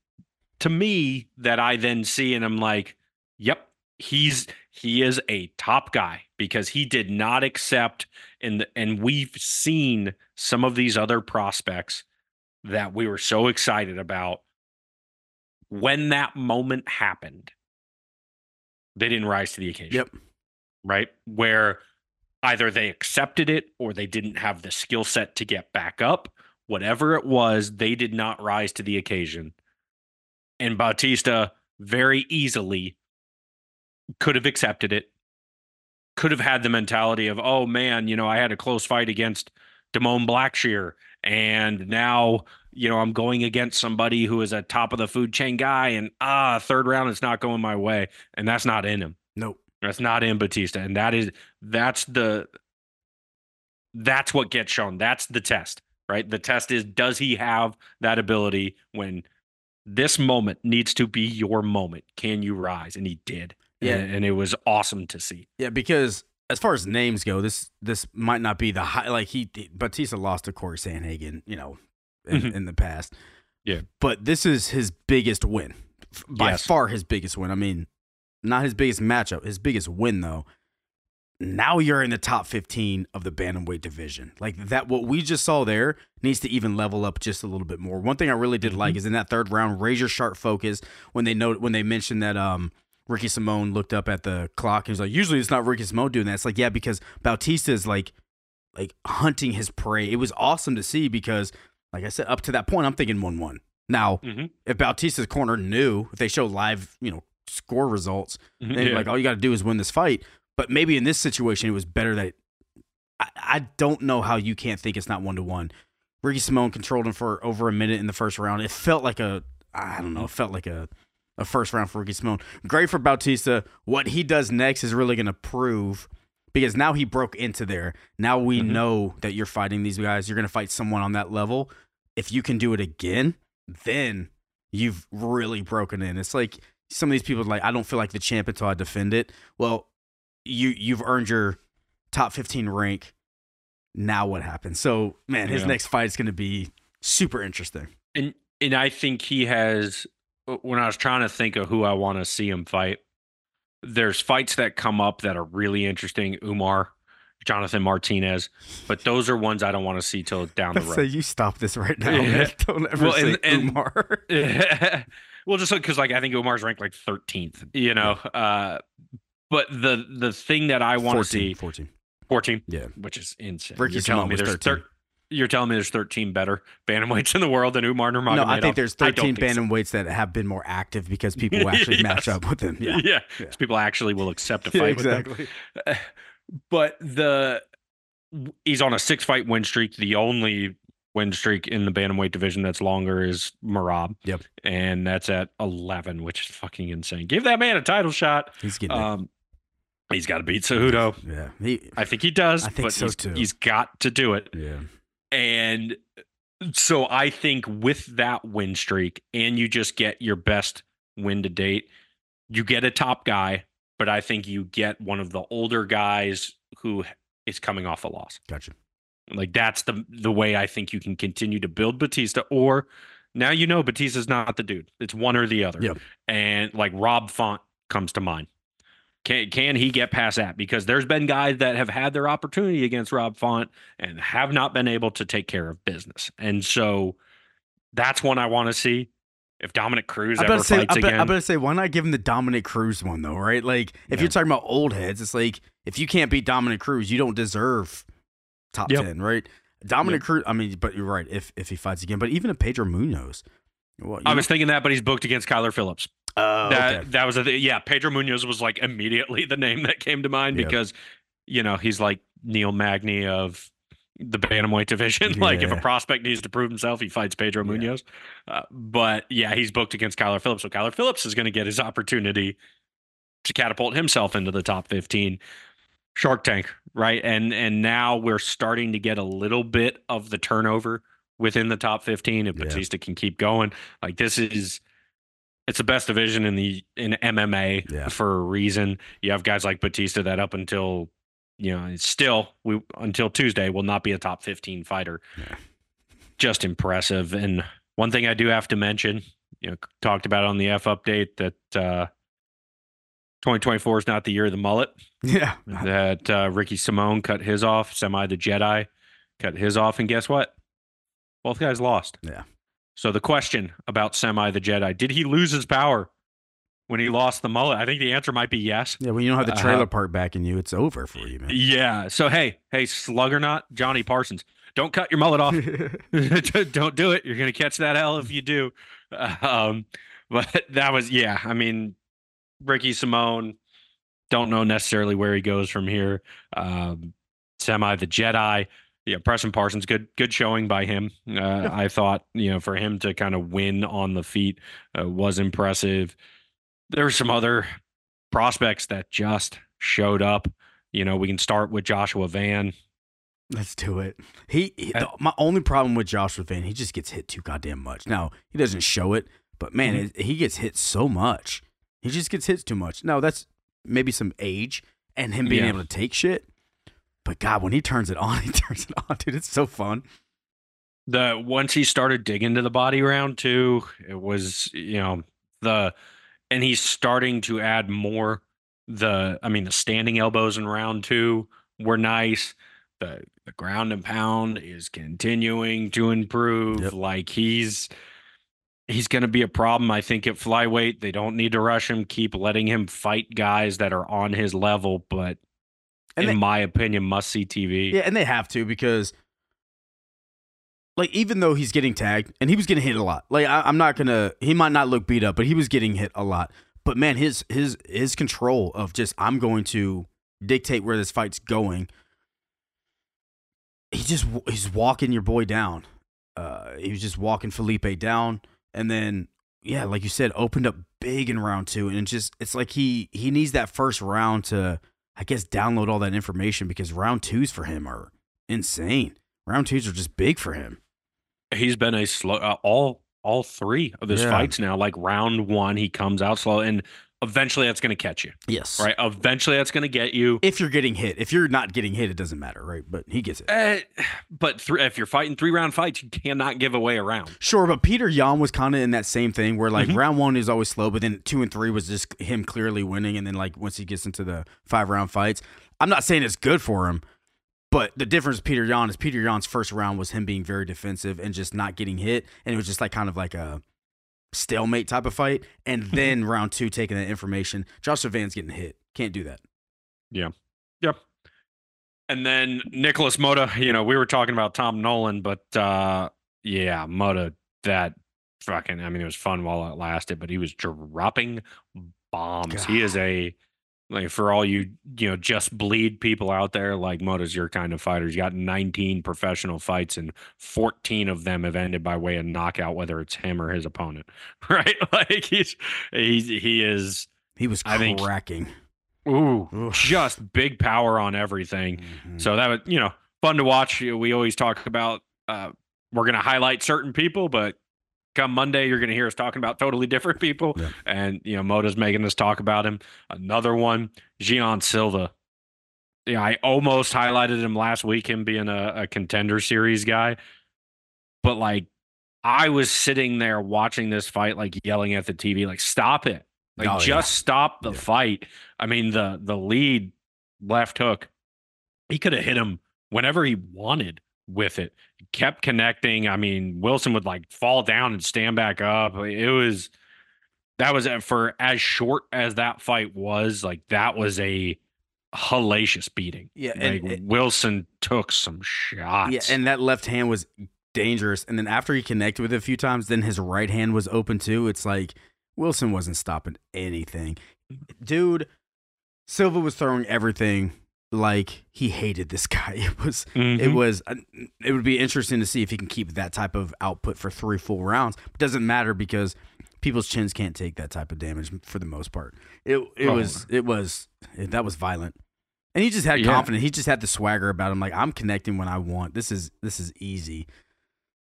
[SPEAKER 2] to me that I then see and I'm like, "Yep, he's he is a top guy because he did not accept and and we've seen some of these other prospects that we were so excited about when that moment happened they didn't rise to the occasion
[SPEAKER 3] Yep.
[SPEAKER 2] Right where either they accepted it or they didn't have the skill set to get back up. Whatever it was they did not rise to the occasion. And Bautista very easily could have accepted it could have had the mentality of oh man you know I had a close fight against Da'Mon Blackshear and now you know I'm going against somebody who is a top of the food chain guy and ah third round is not going my way. And that's not in him.
[SPEAKER 3] Nope.
[SPEAKER 2] That's not in Bautista and that is that's the that's what gets shown that's the test right the test is does he have that ability when this moment needs to be your moment can you rise and he did
[SPEAKER 3] Yeah.
[SPEAKER 2] and, and it was awesome to see
[SPEAKER 3] Yeah, because as far as names go, this this might not be the high. Like he Bautista lost to Cory Sandhagen, you know, in,
[SPEAKER 2] Mhm.
[SPEAKER 3] in the past.
[SPEAKER 2] Yeah.
[SPEAKER 3] but this is his biggest win, by
[SPEAKER 2] Yes.
[SPEAKER 3] far his biggest win. I mean, not his biggest matchup, his biggest win though. now you're in the top 15 of the bantamweight division. Like that, what we just saw there needs to even level up just a little bit more. One thing I really did like is in that third round, razor sharp focus when they know when they mentioned that um Ricky Simone looked up at the clock and was like, usually it's not Ricky Simone doing that. It's like, yeah, because Bautista is like like hunting his prey. It was awesome to see because, like I said, up to that point, I'm thinking one one. Now,
[SPEAKER 2] hmm
[SPEAKER 3] if Bautista's corner knew, if they show live, you know, score results, then
[SPEAKER 2] Yeah.
[SPEAKER 3] like all you got to do is win this fight. But maybe in this situation, it was better that I, I don't know how you can't think it's not one to one. Ricky Simone controlled him for over a minute in the first round. It felt like a, I don't know, it felt like a, a first round for Ricky Simone. Great for Bautista. What he does next is really going to prove because now he broke into there. Now we
[SPEAKER 2] Mhm.
[SPEAKER 3] know that you're fighting these guys. You're going to fight someone on that level. If you can do it again, then you've really broken in. It's like some of these people are like, I don't feel like the champ until I defend it. Well, you you've earned your top 15 rank. Now what happens? So man, his
[SPEAKER 2] Yeah.
[SPEAKER 3] next fight is going to be super interesting.
[SPEAKER 2] and and I think he has. Uh, when I was trying to think of who I want to see him fight, there's fights that come up that are really interesting. Umar, Jonathan Martinez, but those are ones I don't want to see till down the road.
[SPEAKER 3] say you stop this right now.
[SPEAKER 2] Yeah.
[SPEAKER 3] man. Don't ever
[SPEAKER 2] Well,
[SPEAKER 3] say
[SPEAKER 2] and-
[SPEAKER 3] Umar.
[SPEAKER 2] well, just because like I think Umar's ranked like 13th, you know. Uh, but the the thing that I want to see
[SPEAKER 3] 14.
[SPEAKER 2] 14,
[SPEAKER 3] Yeah.
[SPEAKER 2] which is insane.
[SPEAKER 3] Ricky
[SPEAKER 2] you're telling me there's
[SPEAKER 3] 13.
[SPEAKER 2] thir- you're telling me there's 13 better bantamweights in the world than Umar Nurmagomedov.
[SPEAKER 3] No, I think there's 13
[SPEAKER 2] don't so.
[SPEAKER 3] bantamweights that have been more active because people actually match up with them. Yeah.
[SPEAKER 2] Yeah,
[SPEAKER 3] Yeah.
[SPEAKER 2] people actually will accept a
[SPEAKER 3] Yeah,
[SPEAKER 2] fight with them.
[SPEAKER 3] exactly.
[SPEAKER 2] But the he's on a six fight win streak. The only win streak in the bantamweight division that's longer is Merab.
[SPEAKER 3] Yep.
[SPEAKER 2] and that's at 11, which is fucking insane. Give that man a title shot.
[SPEAKER 3] He's getting it.
[SPEAKER 2] Um, he's got to beat Cejudo.
[SPEAKER 3] Yeah. He,
[SPEAKER 2] I think he does.
[SPEAKER 3] I think
[SPEAKER 2] but
[SPEAKER 3] so,
[SPEAKER 2] he's,
[SPEAKER 3] too.
[SPEAKER 2] He's got to do it.
[SPEAKER 3] yeah.
[SPEAKER 2] And so I think with that win streak, and you just get your best win to date, you get a top guy, but I think you get one of the older guys who is coming off a loss.
[SPEAKER 3] Gotcha.
[SPEAKER 2] Like that's the the way I think you can continue to build Bautista. Or now you know Bautista's not the dude. It's one or the other.
[SPEAKER 3] Yep.
[SPEAKER 2] And like Rob Font comes to mind. Can can he get past that? Because there's been guys that have had their opportunity against Rob Font and have not been able to take care of business. And so that's one I want to see. If Dominick Cruz
[SPEAKER 3] I
[SPEAKER 2] ever
[SPEAKER 3] say,
[SPEAKER 2] fights
[SPEAKER 3] I, bet,
[SPEAKER 2] again,
[SPEAKER 3] I better say, why not give him the Dominick Cruz one though, right? Like, if
[SPEAKER 2] Yeah.
[SPEAKER 3] you're talking about old heads, it's like if you can't beat Dominick Cruz, you don't deserve top
[SPEAKER 2] Yep.
[SPEAKER 3] ten, right? Dominick Cruz. I mean, but you're right. If if he fights again, but even a Pedro Munhoz. Well,
[SPEAKER 2] I
[SPEAKER 3] know-
[SPEAKER 2] was thinking that, but he's booked against Kyler Phillips.
[SPEAKER 3] Oh,
[SPEAKER 2] that
[SPEAKER 3] okay.
[SPEAKER 2] that was a th- yeah. Pedro Munhoz was like immediately the name that came to mind
[SPEAKER 3] Yeah.
[SPEAKER 2] because you know he's like Neil Magny of the bantamweight division. like if a prospect needs to prove himself, he fights Pedro
[SPEAKER 3] Yeah.
[SPEAKER 2] Munhoz. Uh, but yeah, he's booked against Kyler Phillips, so Kyler Phillips is going to get his opportunity to catapult himself into the top fifteen. Shark Tank, right? And and now we're starting to get a little bit of the turnover within the top 15 if
[SPEAKER 3] Yeah.
[SPEAKER 2] Bautista can keep going. Like this is it's the best division in the in MMA
[SPEAKER 3] Yeah.
[SPEAKER 2] for a reason. You have guys like Bautista that up until you know, it's still we until Tuesday will not be a top 15 fighter.
[SPEAKER 3] Yeah.
[SPEAKER 2] Just impressive. And one thing I do have to mention, you know, talked about on the F update that uh 2024 is not the year of the mullet
[SPEAKER 3] yeah.
[SPEAKER 2] that uh, Ricky Simone cut his off, Semi the Jedi cut his off, and guess what? Both guys lost.
[SPEAKER 3] Yeah.
[SPEAKER 2] So the question about Semi the Jedi, did he lose his power when he lost the mullet? I think the answer might be yes.
[SPEAKER 3] Yeah, when you don't have the
[SPEAKER 2] Uh,
[SPEAKER 3] trailer park backing you, it's over for you, man.
[SPEAKER 2] Yeah. So hey, hey, slug or not, Johnny Parsons, don't cut your mullet off. don't do it. You're gonna catch that L if you do. Um, but that was yeah. I mean, Ricky Simone. Don't know necessarily where he goes from here. Um, Semi the Jedi. Yeah, Preston Parsons, good good showing by him. Uh, I thought you know for him to kind of win on the feet uh, was impressive. There were some other prospects that just showed up. You know, we can start with Joshua Van.
[SPEAKER 3] Let's do it. He, he my only problem with Joshua Van, he just gets hit too goddamn much. Now he doesn't show it, but man,
[SPEAKER 2] Mhm.
[SPEAKER 3] it, he gets hit so much. He just gets hit too much. Now that's maybe some age and him being
[SPEAKER 2] Yeah.
[SPEAKER 3] able to take shit. But God, when he turns it on, he turns it on, dude. It's so fun.
[SPEAKER 2] the once he started digging to the body round too, it was you know the and he's starting to add more The I mean the standing elbows in round two were nice. The the ground and pound is continuing to improve.
[SPEAKER 3] Yep.
[SPEAKER 2] Like he's he's going to be a problem. I think at flyweight they don't need to rush him. Keep letting him fight guys that are on his level. But
[SPEAKER 3] And
[SPEAKER 2] in
[SPEAKER 3] they-
[SPEAKER 2] my opinion, must see TV.
[SPEAKER 3] Yeah, and they have to because, like, even though he's getting tagged and he was getting hit a lot, like I, I'm not gonna, he might not look beat up, but he was getting hit a lot. But man, his his his control of just I'm going to dictate where this fight's going. He just he's walking your boy down. Uh, he was just walking Felipe down, and then yeah, like you said, opened up big in round two, and it just it's like he he needs that first round to I guess download all that information because round twos for him are insane. Round twos are just big for him.
[SPEAKER 2] he's been a slow uh, all all three of his
[SPEAKER 3] Yeah.
[SPEAKER 2] fights now like round one he comes out slow and eventually that's going to catch you
[SPEAKER 3] Yes.
[SPEAKER 2] right eventually that's going to get you
[SPEAKER 3] If you're getting hit, if you're not getting hit, it doesn't matter, right? But he gets it.
[SPEAKER 2] uh, but three, if you're fighting three round fights you cannot give away a round
[SPEAKER 3] Sure, but Petr Yan was kind of in that same thing where like
[SPEAKER 2] Mhm.
[SPEAKER 3] round one is always slow, but then two and three was just him clearly winning, and then like once he gets into the five round fights, I'm not saying it's good for him, but the difference with Petr Yan is Petr Yan's first round was him being very defensive and just not getting hit, and it was just like kind of like a stalemate type of fight, and then round two taking that information, Joshua Van's getting hit, can't do that. Yeah.
[SPEAKER 2] Yep. And then Nicolas Motta you know we were talking about Tom Nolan but uh yeah Motta that fucking I mean it was fun while it lasted but he was dropping bombs. He is a like for all you you know just bleed people out there like Motta's your kind of fighter he's got 19 professional fights and 14 of them have ended by way of knockout whether it's him or his opponent right like he's he's he is
[SPEAKER 3] He was
[SPEAKER 2] I think-
[SPEAKER 3] cracking.
[SPEAKER 2] ooh
[SPEAKER 3] Oof.
[SPEAKER 2] just big power on everything
[SPEAKER 3] Mhm.
[SPEAKER 2] so that was you know fun to watch we always talk about uh we're going to highlight certain people but come Monday, you're going to hear us talking about totally different people.
[SPEAKER 3] Yeah.
[SPEAKER 2] And, you know, Motta's making us talk about him. Another one, Jean Silva. Yeah, I almost highlighted him last week, him being a, a contender series guy. But like, I was sitting there watching this fight, like yelling at the TV, like, stop it. Like,
[SPEAKER 3] Oh, yeah.
[SPEAKER 2] just stop the
[SPEAKER 3] Yeah.
[SPEAKER 2] fight. I mean, the the lead left hook, he could have hit him whenever he wanted with it. Kept connecting. I mean, Wilson would like fall down and stand back up. It was that was uh, for as short as that fight was. Like that was a hellacious beating.
[SPEAKER 3] Yeah,
[SPEAKER 2] like
[SPEAKER 3] and-
[SPEAKER 2] Wilson took some shots.
[SPEAKER 3] Yeah, and that left hand was dangerous. And then after he connected with it a few times, then his right hand was open too. It's like Wilson wasn't stopping anything. Dude, Silva was throwing everything like he hated this guy. It was it
[SPEAKER 2] Mhm.
[SPEAKER 3] was uh, it would be interesting to see if he can keep that type of output for three full rounds. It doesn't matter because people's chins can't take that type of damage for the most part. It it
[SPEAKER 2] Oh.
[SPEAKER 3] was it was it, that was violent. And he just had
[SPEAKER 2] Yeah.
[SPEAKER 3] confidence. He just had the swagger about him like I'm connecting when I want. This is this is easy.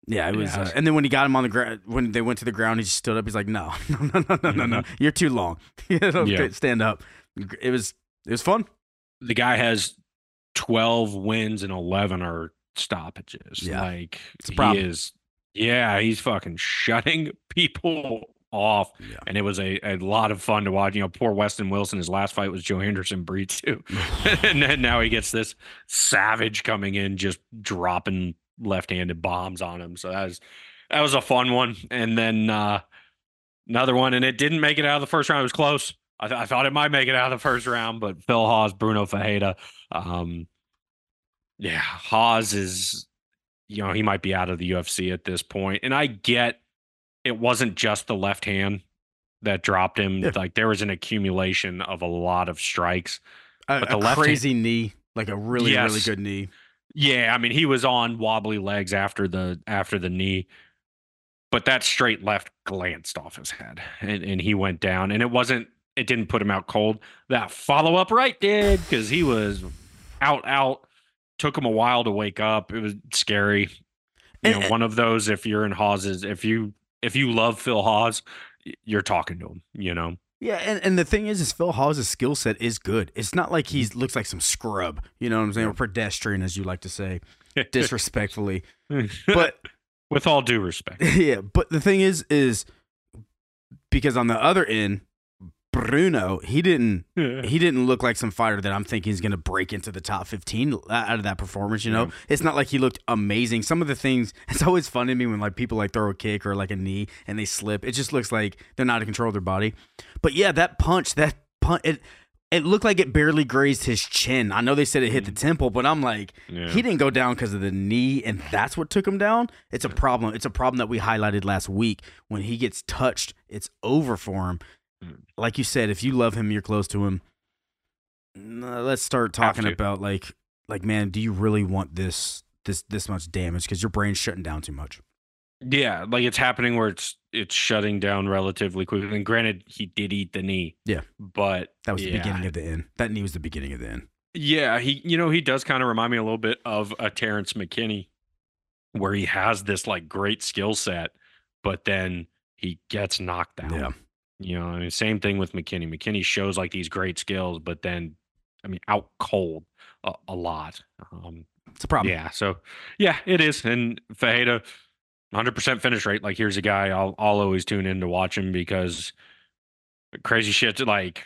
[SPEAKER 3] Yeah, it was.
[SPEAKER 2] Yeah.
[SPEAKER 3] Uh, and then when he got him on the ground, when they went to the ground, he just stood up. He's like, "No, no, no, no, no, no, no. You're too long. You know,
[SPEAKER 2] Mm-hmm. Yeah.
[SPEAKER 3] Stand up." It was it was fun.
[SPEAKER 2] The guy has 12 wins and 11 are stoppages.
[SPEAKER 3] Yeah.
[SPEAKER 2] Like he is yeah, he's fucking shutting people off.
[SPEAKER 3] Yeah.
[SPEAKER 2] And it was a, a lot of fun to watch. You know, poor Westin Wilson, his last fight was Joe Henderson Breed too. and then now he gets this savage coming in, just dropping left-handed bombs on him. So that was that was a fun one. And then uh another one, and it didn't make it out of the first round. It was close. I, th- I thought it might make it out of the first round, but Phil Hawes, Bruno Ferreira, um, yeah, Hawes is, you know, he might be out of the UFC at this point. And I get it wasn't just the left hand that dropped him.
[SPEAKER 3] Yeah.
[SPEAKER 2] Like there was an accumulation of a lot of strikes.
[SPEAKER 3] A,
[SPEAKER 2] But the left
[SPEAKER 3] crazy knee, like a really
[SPEAKER 2] Yes.
[SPEAKER 3] really good knee.
[SPEAKER 2] Yeah, I mean he was on wobbly legs after the after the knee, but that straight left glanced off his head and, and he went down. And it wasn't it didn't put him out cold. That follow up right did because he was out out. Took him a while to wake up. It was scary. You know, eh one of those if you're in Hawes's if you if you love Phil Hawes, you're talking to him, you know.
[SPEAKER 3] Yeah, and, and the thing is, is Phil Hawes' skill set is good. It's not like he looks like some scrub, you know what I'm saying, or pedestrian, as you like to say, disrespectfully. But
[SPEAKER 2] with all due respect.
[SPEAKER 3] yeah, but the thing is, is because on the other end, Bruno, he didn't he didn't look like some fighter that I'm thinking is going to break into the top 15 out of that performance, you know.
[SPEAKER 2] Yeah.
[SPEAKER 3] It's not like he looked amazing. Some of the things it's always fun to me when like people like throw a kick or like a knee and they slip. It just looks like they're not in control of their body. But yeah, that punch, that punch it it looked like it barely grazed his chin. I know they said it hit the mm. temple, but I'm like,
[SPEAKER 2] Yeah.
[SPEAKER 3] he didn't go down because of the knee, and that's what took him down. It's a problem. It's a problem that we highlighted last week. When he gets touched, it's over for him.
[SPEAKER 2] Mm.
[SPEAKER 3] Like you said, if you love him, you're close to him. Let's start talking about like, like man, do you really want this this this much damage? Because your brain's shutting down too much.
[SPEAKER 2] Yeah, like it's happening where it's it's shutting down relatively quickly. And granted, he did eat the knee.
[SPEAKER 3] Yeah.
[SPEAKER 2] but
[SPEAKER 3] That was the beginning of the end. That knee was the beginning of the end.
[SPEAKER 2] Yeah, he you know he does kind of remind me a little bit of a Terrence McKinney, where he has this like great skill set, but then he gets knocked down.
[SPEAKER 3] Yeah.
[SPEAKER 2] You know, I mean, same thing with McKinney. McKinney shows like these great skills, but then, I mean, out cold a, a lot. Um,
[SPEAKER 3] It's a problem.
[SPEAKER 2] yeah. So, yeah, it is. And Ferreira, 100% finish rate. Like, here's a guy I'll, I'll always tune in to watch him because crazy shit, like,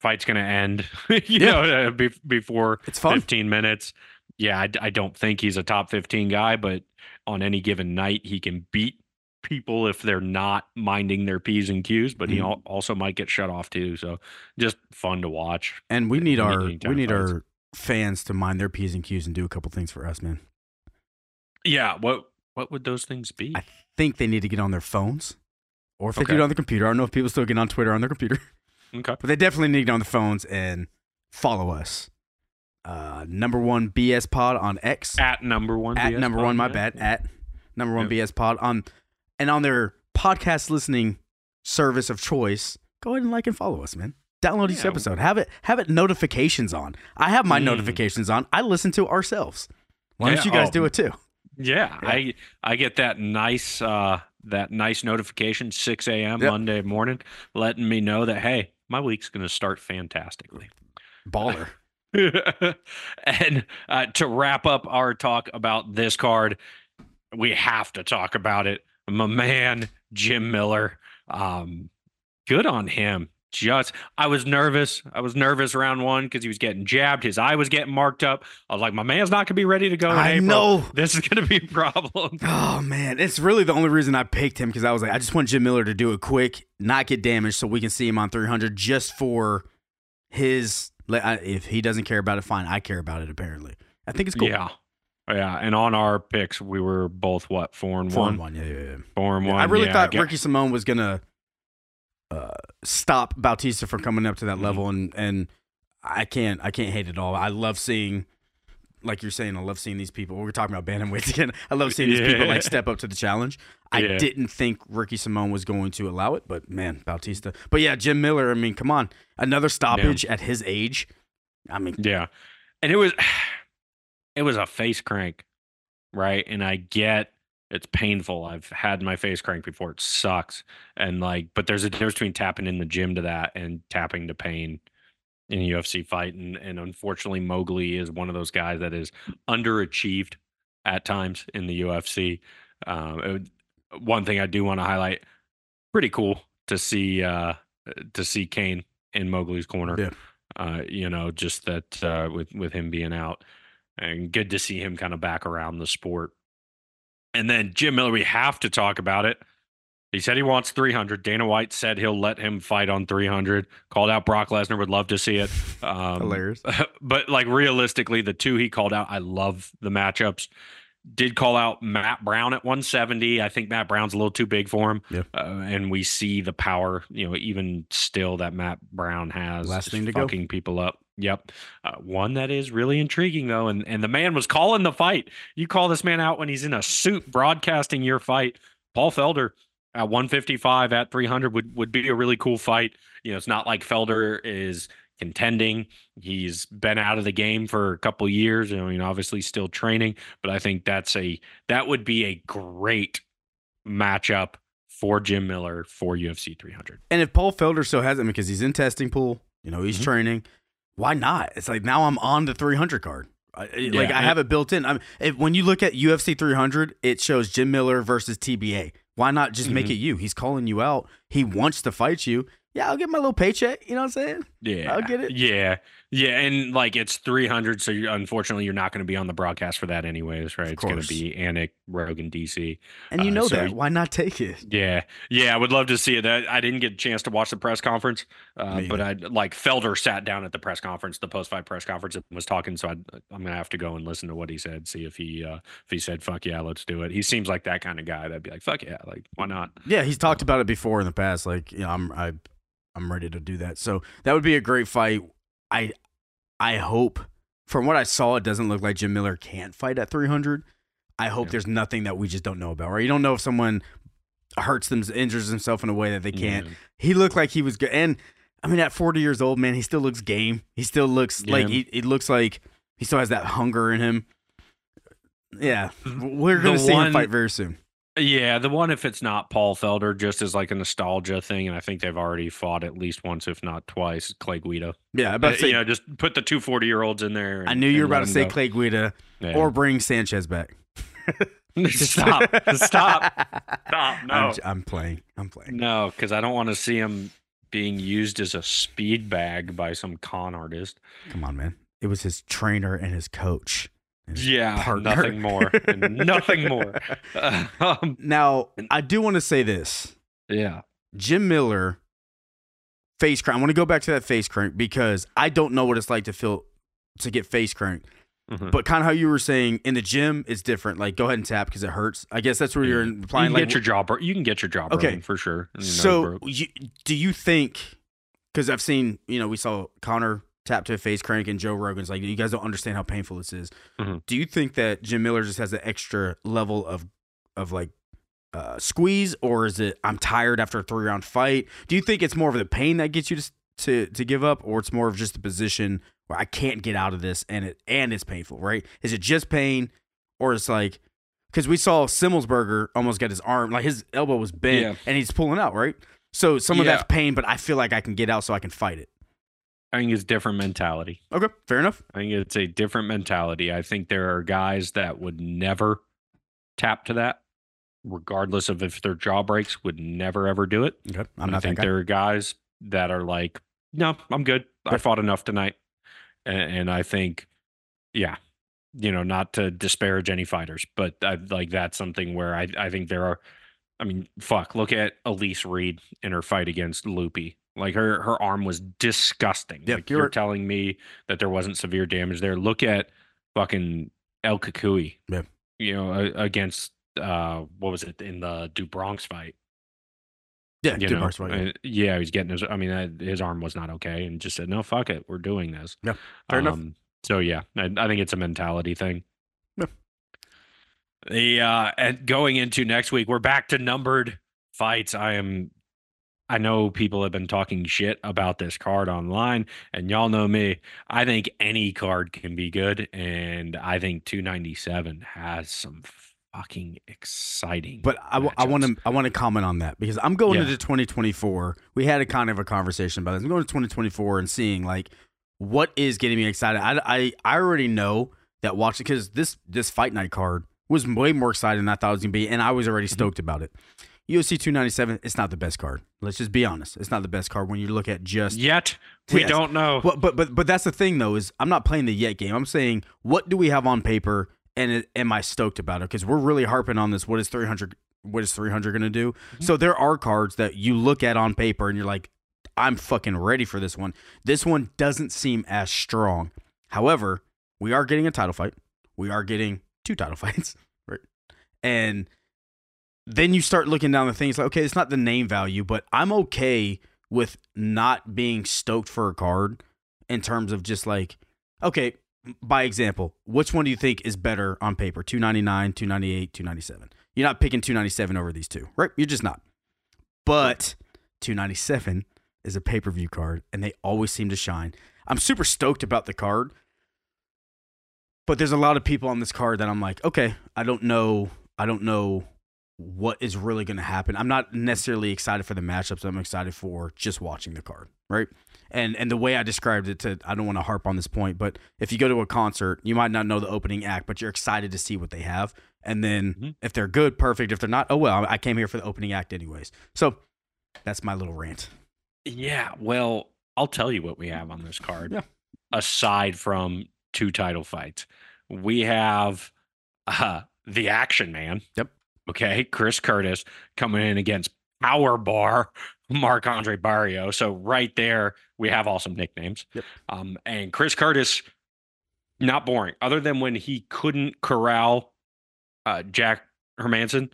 [SPEAKER 2] fight's going to end, you
[SPEAKER 3] Yeah.
[SPEAKER 2] know, uh, be, before
[SPEAKER 3] It's fun.
[SPEAKER 2] 15 minutes. Yeah, I, I don't think he's a top 15 guy, but on any given night, he can beat people if they're not minding their P's and Q's, but he
[SPEAKER 3] Mhm.
[SPEAKER 2] al- also might get shut off too. So just fun to watch.
[SPEAKER 3] And we need our we need
[SPEAKER 2] fights.
[SPEAKER 3] our fans to mind their p's and q's and do a couple things for us, man.
[SPEAKER 2] Yeah. What, what would those things be?
[SPEAKER 3] I think they need to get on their phones, or if they
[SPEAKER 2] Okay.
[SPEAKER 3] can do it on the computer. I don't know if people still get on Twitter on their computer,
[SPEAKER 2] okay.
[SPEAKER 3] but they definitely need to get on the phones and follow us. Uh, number one BS Pod on X
[SPEAKER 2] At number one.
[SPEAKER 3] at
[SPEAKER 2] BS
[SPEAKER 3] number
[SPEAKER 2] Pod,
[SPEAKER 3] one. My
[SPEAKER 2] yeah.
[SPEAKER 3] bad at number one BS Pod on and on their podcast listening service of choice. Go ahead and like and follow us, man. Download each
[SPEAKER 2] Yeah.
[SPEAKER 3] episode. Have it have it notifications on. I have my
[SPEAKER 2] Mm.
[SPEAKER 3] notifications on. I listen to ourselves. Why don't you guys
[SPEAKER 2] oh.
[SPEAKER 3] do it too?
[SPEAKER 2] Yeah,
[SPEAKER 3] Yeah.
[SPEAKER 2] I I get that nice uh that nice notification 6 a.m.
[SPEAKER 3] Yep.
[SPEAKER 2] Monday morning, letting me know that hey, my week's gonna start fantastically.
[SPEAKER 3] Baller.
[SPEAKER 2] and uh, to wrap up our talk about this card, we have to talk about it. My man, Jim Miller. Um, good on him. Just, I was nervous. I was nervous round one because he was getting jabbed. His eye was getting marked up. I was like, my man's not to be ready to go.
[SPEAKER 3] I
[SPEAKER 2] April.
[SPEAKER 3] know.
[SPEAKER 2] This is going to be a problem.
[SPEAKER 3] Oh man, it's really the only reason I picked him because I was like, I just want Jim Miller to do it quick, not get damaged, so we can see him on 300 just for his. If he doesn't care about it, fine. I care about it. Apparently, I think it's cool.
[SPEAKER 2] Yeah. Yeah. And on our picks, we were both what, four and
[SPEAKER 3] Four
[SPEAKER 2] one?
[SPEAKER 3] and one. Yeah, yeah, yeah.
[SPEAKER 2] Four and one.
[SPEAKER 3] I really
[SPEAKER 2] Yeah,
[SPEAKER 3] thought
[SPEAKER 2] get-
[SPEAKER 3] Ricky Simon was gonna uh, stop Bautista from coming up to that
[SPEAKER 2] Mhm.
[SPEAKER 3] level, and and I can't I can't hate it all. I love seeing. Like you're saying, I love seeing these people. We're talking about bantamweights again. I love seeing these people like step up to the challenge. I
[SPEAKER 2] Yeah.
[SPEAKER 3] didn't think Ricky Simon was going to allow it, but man, Bautista. But yeah, Jim Miller. I mean, come on, another stoppage at his age. I mean,
[SPEAKER 2] Yeah. And it was it was a face crank, right? And I get it's painful. I've had my face crank before. It sucks. And like but there's a difference between tapping in the gym to that and tapping to pain in a UFC fight and and unfortunately Mowgli is one of those guys that is underachieved at times in the UFC. Um, it one thing I do want to highlight pretty cool to see uh to see Cain in Mowgli's corner
[SPEAKER 3] Yeah.
[SPEAKER 2] uh, you know, just that uh, with with him being out, and good to see him kind of back around the sport. And then Jim Miller, we have to talk about it. He said he wants 300. Dana White said he'll let him fight on 300. Called out Brock Lesnar. Would love to see it. Um,
[SPEAKER 3] hilarious.
[SPEAKER 2] but like realistically, the two he called out, I love the matchups. Did call out Matt Brown at 170. I think Matt Brown's a little too big for him.
[SPEAKER 3] Yeah.
[SPEAKER 2] Uh, and we see the power, you know, even still that Matt Brown has.
[SPEAKER 3] Last thing to go.
[SPEAKER 2] fucking people up. Yep. Uh, one that is really intriguing though, and and the man was calling the fight. You call this man out when he's in a suit broadcasting your fight. Paul Felder at 155 at 300 would would be a really cool fight. You know, it's not like Felder is contending. He's been out of the game for a couple years. I mean, obviously still training, but I think that's a that would be a great matchup for Jim Miller for UFC 300.
[SPEAKER 3] And if Paul Felder still has it because he's in testing pool, you know, he's
[SPEAKER 2] Mhm.
[SPEAKER 3] training. Why not? It's like now I'm on the 300 card. I, I- like
[SPEAKER 2] Yeah,
[SPEAKER 3] I have it built in. I mean, if, when you look at UFC 300, it shows Jim Miller versus TBA. Why not just make
[SPEAKER 2] Mhm.
[SPEAKER 3] it you? He's calling you out. He wants to fight you. Yeah, I'll get my little paycheck. You know what I'm saying?
[SPEAKER 2] Yeah,
[SPEAKER 3] I'll get it.
[SPEAKER 2] Yeah, yeah, and like it's three hundred, so you're, unfortunately you're not going to be on the broadcast for that anyways, right? It's going to be Anik, Rogan, DC.
[SPEAKER 3] And you
[SPEAKER 2] Uh,
[SPEAKER 3] know
[SPEAKER 2] so
[SPEAKER 3] that. Why not take it?
[SPEAKER 2] Yeah, yeah, I would love to see it. I, I didn't get a chance to watch the press conference, uh, but I like Felder sat down at the press conference, the post fight press conference, and was talking. So I, I'm gonna have to go and listen to what he said, see if he uh, if he said "fuck yeah, let's do it." He seems like that kind of guy that'd be like "fuck yeah," like why not?
[SPEAKER 3] Yeah, he's talked about it before in the past. Like, you know, I'm I, I'm ready to do that. So that would be a great fight. I, I hope. From what I saw, it doesn't look like Jim Miller can't fight at 300. I hope
[SPEAKER 2] Yeah.
[SPEAKER 3] there's nothing that we just don't know about. Right? You don't know if someone hurts them, injures himself in a way that they can't.
[SPEAKER 2] Yeah.
[SPEAKER 3] He looked like he was good, and I mean, at 40 years old, man, he still looks game. He still looks like
[SPEAKER 2] Yeah.
[SPEAKER 3] he. It looks like he still has that hunger in him. Yeah, mm-hmm. we're
[SPEAKER 2] The
[SPEAKER 3] gonna see
[SPEAKER 2] one-
[SPEAKER 3] him fight very soon.
[SPEAKER 2] Yeah, the one if it's not Paul Felder, just as like a nostalgia thing, and I think they've already fought at least once, if not twice. Clay Guida,
[SPEAKER 3] Yeah,
[SPEAKER 2] Uh,
[SPEAKER 3] about to say,
[SPEAKER 2] you know, just put the two 40 year olds in there.
[SPEAKER 3] I knew you were about to say
[SPEAKER 2] go.
[SPEAKER 3] Clay Guida
[SPEAKER 2] Yeah.
[SPEAKER 3] or bring Sanchez back.
[SPEAKER 2] stop, stop, stop. No,
[SPEAKER 3] I'm, I'm playing. I'm playing.
[SPEAKER 2] no, because I don't want to see him being used as a speed bag by some con artist.
[SPEAKER 3] Come on, man. It was his trainer and his coach.
[SPEAKER 2] Yeah,
[SPEAKER 3] partner.
[SPEAKER 2] nothing more, nothing more. um,
[SPEAKER 3] Now, I do want to say this.
[SPEAKER 2] yeah,
[SPEAKER 3] Jim Miller face crank. I want to go back to that face crank because I don't know what it's like to feel to get face crank.
[SPEAKER 2] Mhm.
[SPEAKER 3] But kind of how you were saying in the gym, it's different. Like go ahead and tap because it hurts. I guess that's where you're
[SPEAKER 2] you
[SPEAKER 3] implying.
[SPEAKER 2] can
[SPEAKER 3] Like,
[SPEAKER 2] get your jaw. bro- You can get your jaw
[SPEAKER 3] Okay.
[SPEAKER 2] broken for sure. You know,
[SPEAKER 3] so, you, do you think? Because I've seen, you know, we saw Conor tap to a face crank and Joe Rogan's like, you guys don't understand how painful this is.
[SPEAKER 2] Mhm.
[SPEAKER 3] Do you think that Jim Miller just has an extra level of, of like, uh, squeeze, or is it I'm tired after a three round fight? Do you think it's more of the pain that gets you to to to give up, or it's more of just the position where I can't get out of this and it and it's painful, right? Is it just pain, or it's like because we saw Simmelsberger almost get his arm, like his elbow was bent,
[SPEAKER 2] Yeah.
[SPEAKER 3] and he's pulling out, right? So some of
[SPEAKER 2] Yeah.
[SPEAKER 3] that's pain, but I feel like I can get out so I can fight it.
[SPEAKER 2] I think it's different mentality.
[SPEAKER 3] Okay, fair enough.
[SPEAKER 2] I think it's a different mentality. I think there are guys that would never tap to that, regardless of if their jaw breaks, would never ever do it.
[SPEAKER 3] Okay, I'm not that
[SPEAKER 2] think there are guys that are like, no, I'm good. I fought enough tonight. And, and I think, yeah, you know, not to disparage any fighters, but I, like that's something where I, I think there are, I mean, fuck, look at Elise Reed in her fight against Loopy. Like her, her arm was disgusting.
[SPEAKER 3] Yeah,
[SPEAKER 2] like
[SPEAKER 3] you're
[SPEAKER 2] you're telling me that there wasn't severe damage there. Look at fucking El Kakui.
[SPEAKER 3] Yeah.
[SPEAKER 2] You know, against, uh, what was it in the Du Bronx fight?
[SPEAKER 3] yeah,
[SPEAKER 2] you know,
[SPEAKER 3] right, yeah.
[SPEAKER 2] yeah, he was getting his. I mean, his arm was not okay, and just said, "No, fuck it, we're doing this."
[SPEAKER 3] Yeah, fair enough.
[SPEAKER 2] Um, So yeah, I, I think it's a mentality thing.
[SPEAKER 3] Yeah.
[SPEAKER 2] The uh, and going into next week, we're back to numbered fights. I am. I know people have been talking shit about this card online, and y'all know me. I think any card can be good, and I think 297 has some fucking exciting.
[SPEAKER 3] But I, want to I want to comment on that because I'm going
[SPEAKER 2] Yeah.
[SPEAKER 3] into 2024. We had a kind of a conversation about this. I'm going to 2024 and seeing like what is getting me excited. I I, I already know that watching because this this fight night card was way more exciting than I thought it was gonna be, and I was already
[SPEAKER 2] Mm-hmm.
[SPEAKER 3] stoked about it. UFC 297, it's not the best card. Let's just be honest. It's not the best card when you look at just
[SPEAKER 2] Yet we
[SPEAKER 3] Yes.
[SPEAKER 2] don't know.
[SPEAKER 3] Well, but but but that's the thing though is I'm not playing the yet game. I'm saying what do we have on paper and it, am I stoked about it? Because we're really harping on this. What is 300? What is 300 going to do? Mm-hmm. So there are cards that you look at on paper and you're like, I'm fucking ready for this one. This one doesn't seem as strong. However, we are getting a title fight. We are getting two title fights, right? And then you start looking down the things like, okay, it's not the name value, but I'm okay with not being stoked for a card in terms of just like, okay, by example, which one do you think is better on paper? 299, 298, 297. You're not picking 297 over these two, right? You're just not. But 297 is a pay per view card and they always seem to shine. I'm super stoked about the card. But there's a lot of people on this card that I'm like, okay, I don't know. I don't know what is really going to happen. I'm not necessarily excited for the matchups. I'm excited for just watching the card, right? And and the way I described it to I don't want to harp on this point, but if you go to a concert, you might not know the opening act, but you're excited to see what they have. And then
[SPEAKER 2] Mhm.
[SPEAKER 3] if they're good, perfect. If they're not, oh well, I came here for the opening act anyways. So that's my little rant.
[SPEAKER 2] Yeah, well, I'll tell you what we have on this card.
[SPEAKER 3] Yeah.
[SPEAKER 2] Aside from two title fights, we have uh, the Action Man.
[SPEAKER 3] Yep.
[SPEAKER 2] Okay, Chris Curtis coming in against Power Bar Marc Andre Barriault. So right there, we have awesome nicknames.
[SPEAKER 3] Yep.
[SPEAKER 2] Um, and Chris Curtis, not boring, other than when he couldn't corral uh, Jack Hermansson.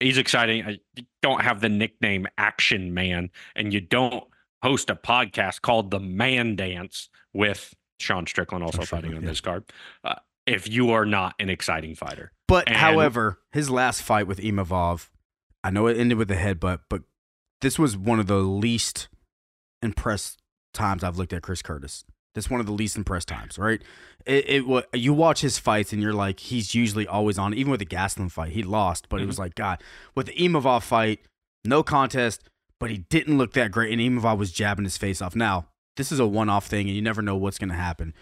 [SPEAKER 2] He's exciting. I don't have the nickname Action Man, and you don't host a podcast called The Man Dance with Sean Strickland also
[SPEAKER 3] Sean
[SPEAKER 2] fighting
[SPEAKER 3] Strickland,
[SPEAKER 2] on
[SPEAKER 3] yeah.
[SPEAKER 2] this card. Uh, if you are not an exciting fighter,
[SPEAKER 3] But
[SPEAKER 2] And-
[SPEAKER 3] however, his last fight with Imavov, I know it ended with a headbutt, but this was one of the least impressed times I've looked at Chris Curtis. This one of the least impressed times, right? It, it you watch his fights and you're like, he's usually always on. Even with the Gastelum fight, he lost, but it was mm-hmm. like, God, with the Imavov fight, no contest, but he didn't look that great, and Imavov was jabbing his face off. Now, this is a one-off thing, and you never know what's going to happen.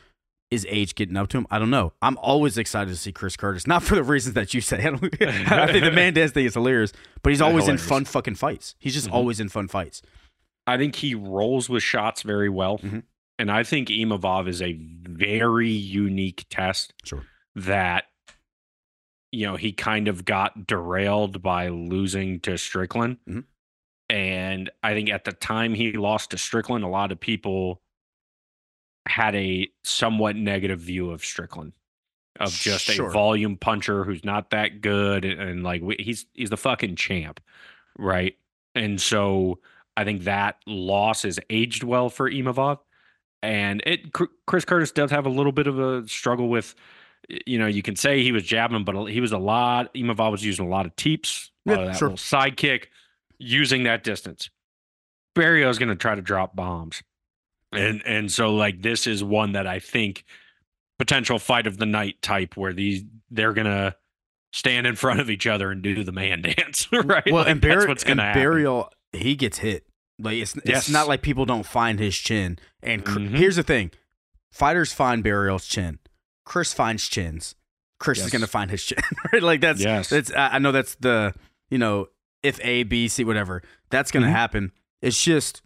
[SPEAKER 3] Is age getting up to him? I don't know. I'm always excited to see Chris Curtis, not for the reasons that you say. I, I think the man dance thing is hilarious, but he's always in fun fucking fights. He's just
[SPEAKER 2] Mhm.
[SPEAKER 3] always in fun fights.
[SPEAKER 2] I think he rolls with shots very well.
[SPEAKER 3] Mhm.
[SPEAKER 2] And I think Imavov is a very unique test
[SPEAKER 3] Sure.
[SPEAKER 2] that, you know, he kind of got derailed by losing to Strickland.
[SPEAKER 3] Mhm.
[SPEAKER 2] And I think at the time he lost to Strickland, a lot of people had a somewhat negative view of Strickland. Of just
[SPEAKER 3] Sure.
[SPEAKER 2] a volume puncher who's not that good, and, and like we, he's he's the fucking champ, right? And so I think that loss has aged well for Imavov. And it Chris Curtis does have a little bit of a struggle with, you know, you can say he was jabbing, but he was a lot. Imavov was using a lot of teeps, a lot
[SPEAKER 3] Yeah,
[SPEAKER 2] of that
[SPEAKER 3] sure.
[SPEAKER 2] little side kick, using that distance. Barriault is going to try to drop bombs, and and so like this is one that I think potential fight of the night type where these they're gonna stand in front of each other and do the man dance, right?
[SPEAKER 3] Well,
[SPEAKER 2] Like,
[SPEAKER 3] and,
[SPEAKER 2] that's what's gonna happen.
[SPEAKER 3] Barriault, he gets hit. Like it's it's
[SPEAKER 2] Yes.
[SPEAKER 3] not like people don't find his chin. And Cr-
[SPEAKER 2] Mhm.
[SPEAKER 3] here's the thing: fighters find Barriault's chin. Chris finds chins. Chris is gonna find his chin. right? Like that's
[SPEAKER 2] Yes.
[SPEAKER 3] That's I know that's the you know if A B C whatever that's gonna
[SPEAKER 2] Mhm.
[SPEAKER 3] happen. It's just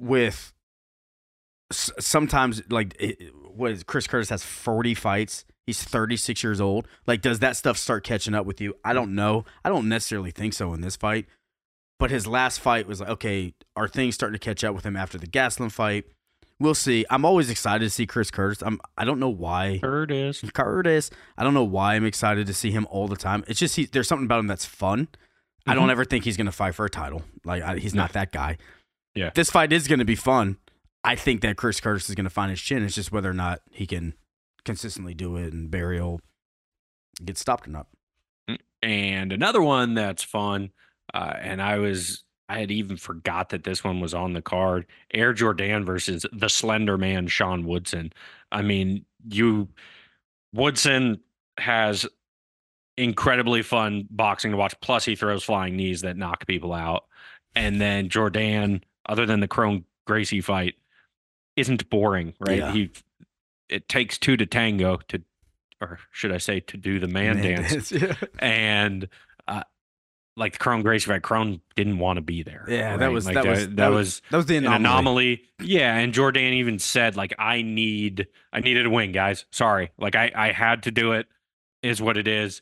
[SPEAKER 3] with s- sometimes like it, what is Chris Curtis has forty fights. He's thirty six years old. Like does that stuff start catching up with you? I don't know. I don't necessarily think so in this fight. But his last fight was like, okay, are things starting to catch up with him after the Gastelum fight? We'll see. I'm always excited to see Chris Curtis. I'm. I don't know why.
[SPEAKER 2] Curtis.
[SPEAKER 3] Curtis. I don't know why I'm excited to see him all the time. It's just he, there's something about him that's fun. I don't
[SPEAKER 2] Mhm.
[SPEAKER 3] ever think he's going to fight for a title. Like I, he's
[SPEAKER 2] No.
[SPEAKER 3] not that guy.
[SPEAKER 2] Yeah.
[SPEAKER 3] This fight is going to be fun. I think that Chris Curtis is going to find his chin. It's just whether or not he can consistently do it and Barriault get stopped or not.
[SPEAKER 2] And another one that's fun, uh, and I was I had even forgot that this one was on the card. Air Jordan versus the Slender Man Sean Woodson. I mean, you Woodson has incredibly fun boxing to watch. Plus, he throws flying knees that knock people out. And then Jourdain, other than the Kron Gracie fight, isn't boring, right?
[SPEAKER 3] Yeah.
[SPEAKER 2] He it takes two to tango to, or should I say, to do the man, dance
[SPEAKER 3] yeah.
[SPEAKER 2] and uh, like the Kron Gracie fight, Kron didn't want to be there.
[SPEAKER 3] Yeah, that was
[SPEAKER 2] Like,
[SPEAKER 3] that, was
[SPEAKER 2] that, was
[SPEAKER 3] that was the anomaly.
[SPEAKER 2] anomaly. Yeah, and Jourdain even said like, "I need, I needed a win, guys. Sorry, like I, I had to do it. Is what it is."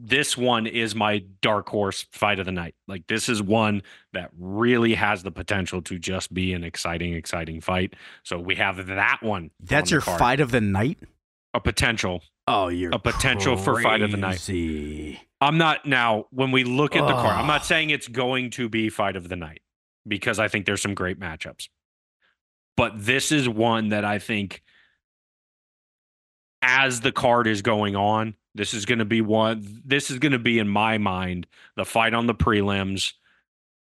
[SPEAKER 2] This one is my dark horse fight of the night. Like this is one that really has the potential to just be an exciting, exciting fight. So we have that one.
[SPEAKER 3] That's
[SPEAKER 2] on
[SPEAKER 3] your
[SPEAKER 2] card.
[SPEAKER 3] fight of the night.
[SPEAKER 2] A potential.
[SPEAKER 3] Oh, you're
[SPEAKER 2] A potential for fight of the night. I'm not now when we look at the card, I'm not saying it's going to be fight of the night because I think there's some great matchups. But this is one that I think as the card is going on, this is going to be one this is going to be in my mind the fight on the prelims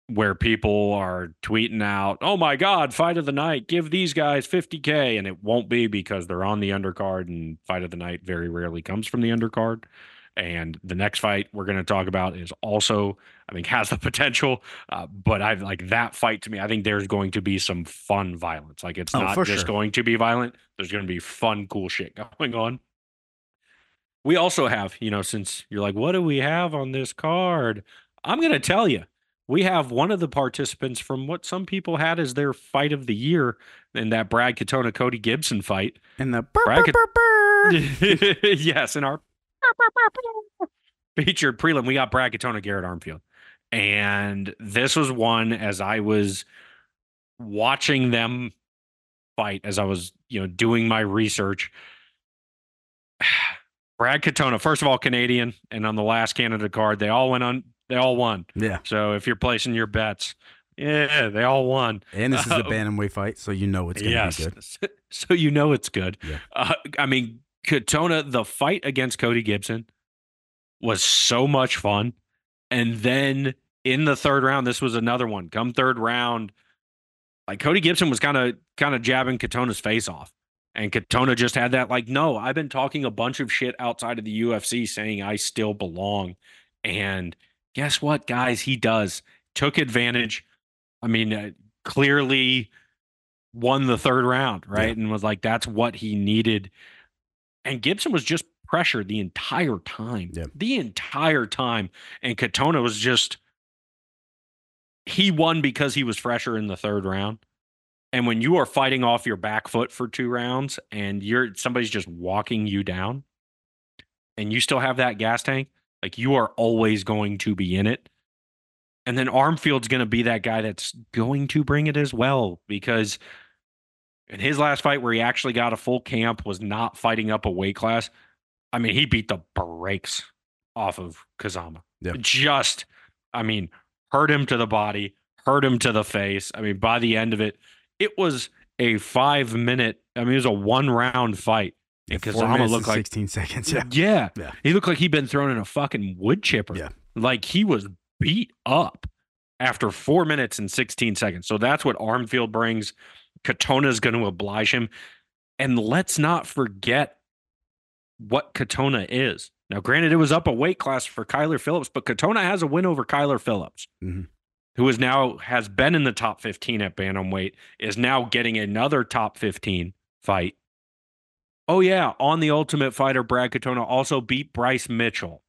[SPEAKER 2] where people are tweeting out, "Oh my god, fight of the night, give these guys 50k." And it won't be because they're on the undercard and fight of the night very rarely comes from the undercard. And the next fight we're going to talk about is also, I think, has the potential. Uh, but I like that fight to me. I think there's going to be some fun violence. Like it's
[SPEAKER 3] Oh,
[SPEAKER 2] not just
[SPEAKER 3] sure.
[SPEAKER 2] going to be violent. There's going to be fun, cool shit going on. We also have, you know, since you're like, what do we have on this card? I'm going to tell you, we have one of the participants from what some people had as their fight of the year in that Brad Katona Cody Gibson fight.
[SPEAKER 3] And the burr,
[SPEAKER 2] Brad
[SPEAKER 3] burr, burr, burr.
[SPEAKER 2] yes, in our featured prelim, we got Brad Katona, Garrett Armfield. And this was one as I was watching them fight, as I was, you know, doing my research. Brad Katona, first of all, Canadian, and on the last Canada card, they all went on, they all won.
[SPEAKER 3] yeah.
[SPEAKER 2] So if you're placing your bets, yeah, they all won.
[SPEAKER 3] And this is a
[SPEAKER 2] Uh,
[SPEAKER 3] bantamweight fight, so you know it's going to
[SPEAKER 2] yes.
[SPEAKER 3] be good.
[SPEAKER 2] So you know it's good.
[SPEAKER 3] Yeah.
[SPEAKER 2] Uh, I mean, Katona, the fight against Cody Gibson was so much fun. And then in the third round, this was another one. Come third round, like Cody Gibson was kind of kind of jabbing Katona's face off. And Katona just had that, like, no, I've been talking a bunch of shit outside of the UFC saying I still belong. And guess what, guys? He does. Took advantage. I mean, uh, clearly won the third round, right? And was like, that's what he needed. And Gibson was just pressured the entire time,
[SPEAKER 3] Yeah.
[SPEAKER 2] the entire time. And Katona was just, he won because he was fresher in the third round. And when you are fighting off your back foot for two rounds and you're somebody's just walking you down and you still have that gas tank, like you are always going to be in it. And then Armfield's going to be that guy that's going to bring it as well because in his last fight where he actually got a full camp was not fighting up a weight class. I mean, he beat the brakes off of Kazama.
[SPEAKER 3] Yeah.
[SPEAKER 2] Just, I mean, hurt him to the body, hurt him to the face. I mean, by the end of it, it was a five minute, I mean, it was a one round fight.
[SPEAKER 3] Four
[SPEAKER 2] Kazama looked like
[SPEAKER 3] 16 seconds. Yeah.
[SPEAKER 2] yeah.
[SPEAKER 3] Yeah.
[SPEAKER 2] He looked like he'd been thrown in a fucking wood chipper.
[SPEAKER 3] Yeah.
[SPEAKER 2] Like he was beat up after four minutes and 16 seconds. So that's what Armfield brings. Katona's going to oblige him. And let's not forget what Katona is. Now, granted, it was up a weight class for Kyler Phillips, but Katona has a win over Kyler Phillips,
[SPEAKER 3] Mhm.
[SPEAKER 2] Who is now has been in the top 15 at bantamweight, is now getting another top 15 fight. Oh yeah, on the Ultimate Fighter, Brad Katona also beat Bryce Mitchell.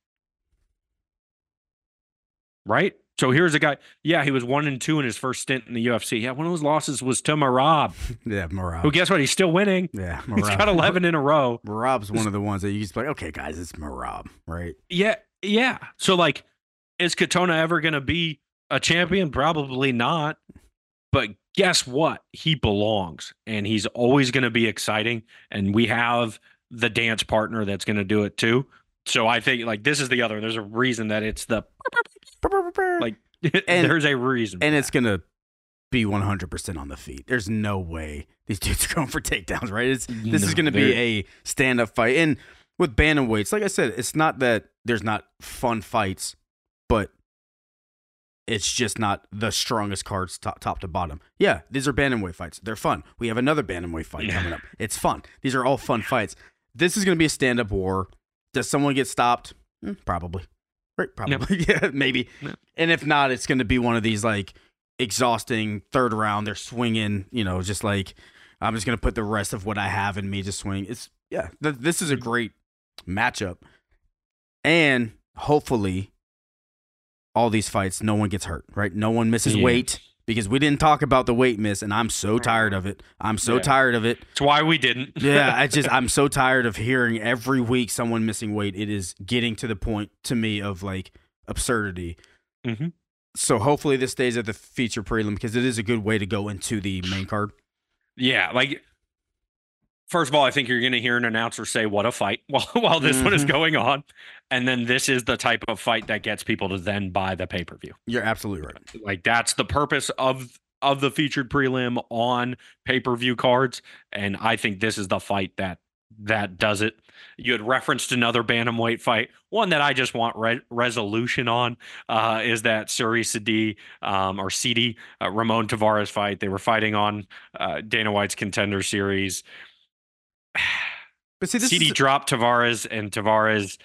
[SPEAKER 2] Right? So here's a guy. Yeah, he was one and two in his first stint in the UFC. Yeah, one of those losses was to Merab,
[SPEAKER 3] Yeah, Merab.
[SPEAKER 2] who guess what? He's still winning.
[SPEAKER 3] yeah,
[SPEAKER 2] he's got 11 in a row.
[SPEAKER 3] Merab's one of the ones that you just like, okay, guys, it's Merab, right?
[SPEAKER 2] Yeah, yeah. So like, is Katona ever going to be a champion? Probably not. But guess what? He belongs, and he's always going to be exciting. And we have the dance partner that's going to do it too. So I think like this is the other. There's a reason that it's the like.
[SPEAKER 3] And-
[SPEAKER 2] there's a reason,
[SPEAKER 3] and it's gonna be 100% on the feet. There's no way these dudes are going for takedowns, right? It's, this is gonna be a stand-up fight. And with bantamweights, like I said, it's not that there's not fun fights, but it's just not the strongest cards top, top to bottom. Yeah, these are bantamweight fights. They're fun. We have another bantamweight fight
[SPEAKER 2] Yeah.
[SPEAKER 3] coming up. It's fun. These are all fun fights. This is gonna be a stand-up war. Does someone get stopped? Hmm, probably. Right, probably. yeah, maybe. And if not, it's going to be one of these like exhausting third round. They're swinging, you know, just like I'm just going to put the rest of what I have in me to swing. It's yeah. Th- this is a great matchup, and hopefully, all these fights, no one gets hurt. Right, no one misses
[SPEAKER 2] Yeah.
[SPEAKER 3] weight because we didn't talk about the weight miss, and I'm so tired of it. I'm so
[SPEAKER 2] Yeah.
[SPEAKER 3] tired of it.
[SPEAKER 2] It's why we didn't.
[SPEAKER 3] Yeah, I just I'm so tired of hearing every week someone missing weight. It is getting to the point to me of like absurdity.
[SPEAKER 2] Mhm.
[SPEAKER 3] So hopefully this stays at the feature prelim because it is a good way to go into the main card.
[SPEAKER 2] Yeah, like first of all, I think you're going to hear an announcer say "What a fight" while while this one is
[SPEAKER 3] Mhm.
[SPEAKER 2] going on, and then this is the type of fight that gets people to then buy the pay per view.
[SPEAKER 3] You're absolutely right.
[SPEAKER 2] Like that's the purpose of of the featured prelim on pay per view cards, and I think this is the fight that that does it. You had referenced another bantamweight fight. One that I just want re- resolution on uh, is that Suri Sadi um, or CD uh, Ramon Taveras fight. They were fighting on uh, Dana White's contender series.
[SPEAKER 3] But see, this
[SPEAKER 2] CD
[SPEAKER 3] is,
[SPEAKER 2] dropped Taveras, and Taveras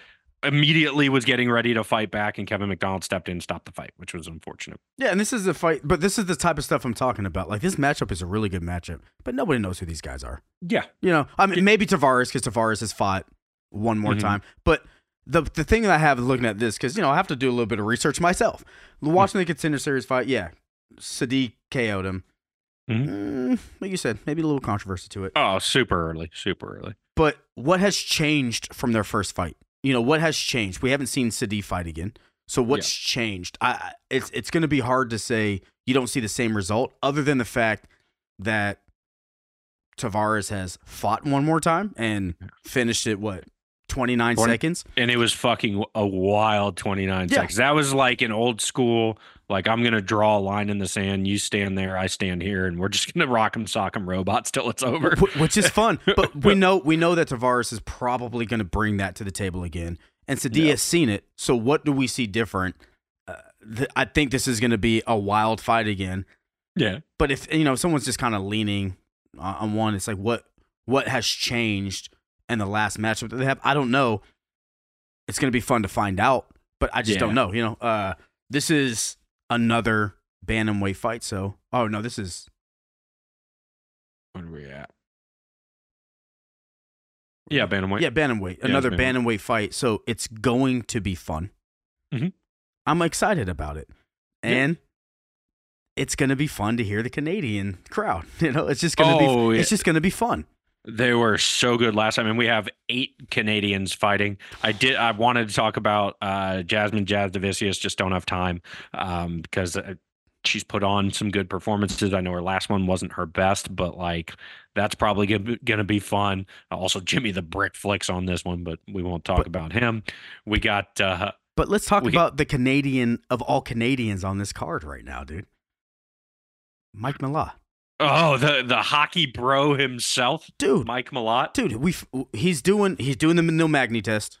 [SPEAKER 2] immediately was getting ready to fight back, and Kevin MacDonald stepped in and stopped the fight, which was unfortunate.
[SPEAKER 3] yeah, and this is the fight. But this is the type of stuff I'm talking about. Like this matchup is a really good matchup, but nobody knows who these guys are.
[SPEAKER 2] Yeah.
[SPEAKER 3] You know, I mean, maybe Taveras because Taveras has fought one more
[SPEAKER 2] Mhm.
[SPEAKER 3] time, but the the thing that I have looking at this because you know I have to do a little bit of research myself. Watching the contender series fight, yeah, Sadiq KO'd him.
[SPEAKER 2] Mhm.
[SPEAKER 3] Mm, like you said, maybe a little controversy to it.
[SPEAKER 2] Oh, super early, super early.
[SPEAKER 3] But what has changed from their first fight? You know, what has changed? We haven't seen Sadiq fight again. So what's changed? I it's it's going to be hard to say you don't see the same result other than the fact that Taveras has fought one more time and finished it what 29
[SPEAKER 2] Twenty-
[SPEAKER 3] seconds.
[SPEAKER 2] And it was fucking a wild 29
[SPEAKER 3] Yeah.
[SPEAKER 2] seconds. That was like an old school, like I'm going to draw a line in the sand. You stand there, I stand here, and we're just going to rock 'em, sock 'em robots till it's over.
[SPEAKER 3] Which is fun. But we know we know that Taveras is probably going to bring that to the table again, and Sadiq
[SPEAKER 2] Yeah.
[SPEAKER 3] has seen it. So what do we see different? Uh, th- I think this is going to be a wild fight again.
[SPEAKER 2] Yeah.
[SPEAKER 3] But if you know someone's just kind of leaning on on one, it's like what what has changed in the last matchup that they have? I don't know. It's going to be fun to find out, but I just
[SPEAKER 2] Yeah.
[SPEAKER 3] don't know. You know, uh, this is another bantamweight fight. So, oh no, this is
[SPEAKER 2] Where are we at? Yeah, Bantamweight.
[SPEAKER 3] Yeah, bantamweight.
[SPEAKER 2] Yeah,
[SPEAKER 3] Another
[SPEAKER 2] bantamweight.
[SPEAKER 3] bantamweight fight. So it's going to be fun.
[SPEAKER 2] Mhm.
[SPEAKER 3] I'm excited about it,
[SPEAKER 2] Yeah.
[SPEAKER 3] and it's going to be fun to hear the Canadian crowd. You know, it's just going to
[SPEAKER 2] Oh,
[SPEAKER 3] be.
[SPEAKER 2] yeah.
[SPEAKER 3] It's just going to be fun.
[SPEAKER 2] They were so good last time, and we have eight Canadians fighting. I did. I wanted to talk about uh, Jasmine Jasudavicius. Just don't have time um, because uh, she's put on some good performances. I know her last one wasn't her best, but like that's probably going to be fun. Also, Jimmy the Brick flicks on this one, but we won't talk
[SPEAKER 3] But-
[SPEAKER 2] about him. We got uh,
[SPEAKER 3] But let's talk about the Canadian of all Canadians on this card right now, dude. Mike Malott,
[SPEAKER 2] oh the the hockey bro himself,
[SPEAKER 3] dude.
[SPEAKER 2] Mike Malott.
[SPEAKER 3] Dude, we he's doing he's doing the Neil Magny test,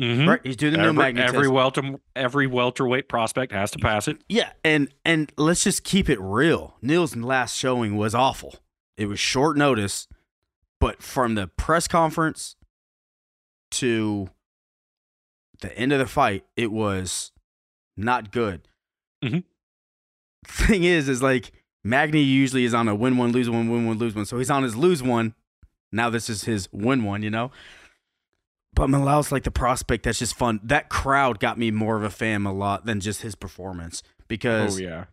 [SPEAKER 2] Mhm.
[SPEAKER 3] right? He's doing the Neil
[SPEAKER 2] Every,
[SPEAKER 3] Magny
[SPEAKER 2] every
[SPEAKER 3] test.
[SPEAKER 2] welter every welterweight prospect has to pass it.
[SPEAKER 3] Yeah, and and let's just keep it real. Neil's last showing was awful. It was short notice, but from the press conference to the end of the fight, it was not good.
[SPEAKER 2] Mhm.
[SPEAKER 3] Thing is, is like Magny usually is on a win one, lose one, win one, lose one. So he's on his lose one. Now this is his win one, you know. But Malott's like the prospect that's just fun. That crowd got me more of a fan a lot than just his performance because
[SPEAKER 2] Oh yeah.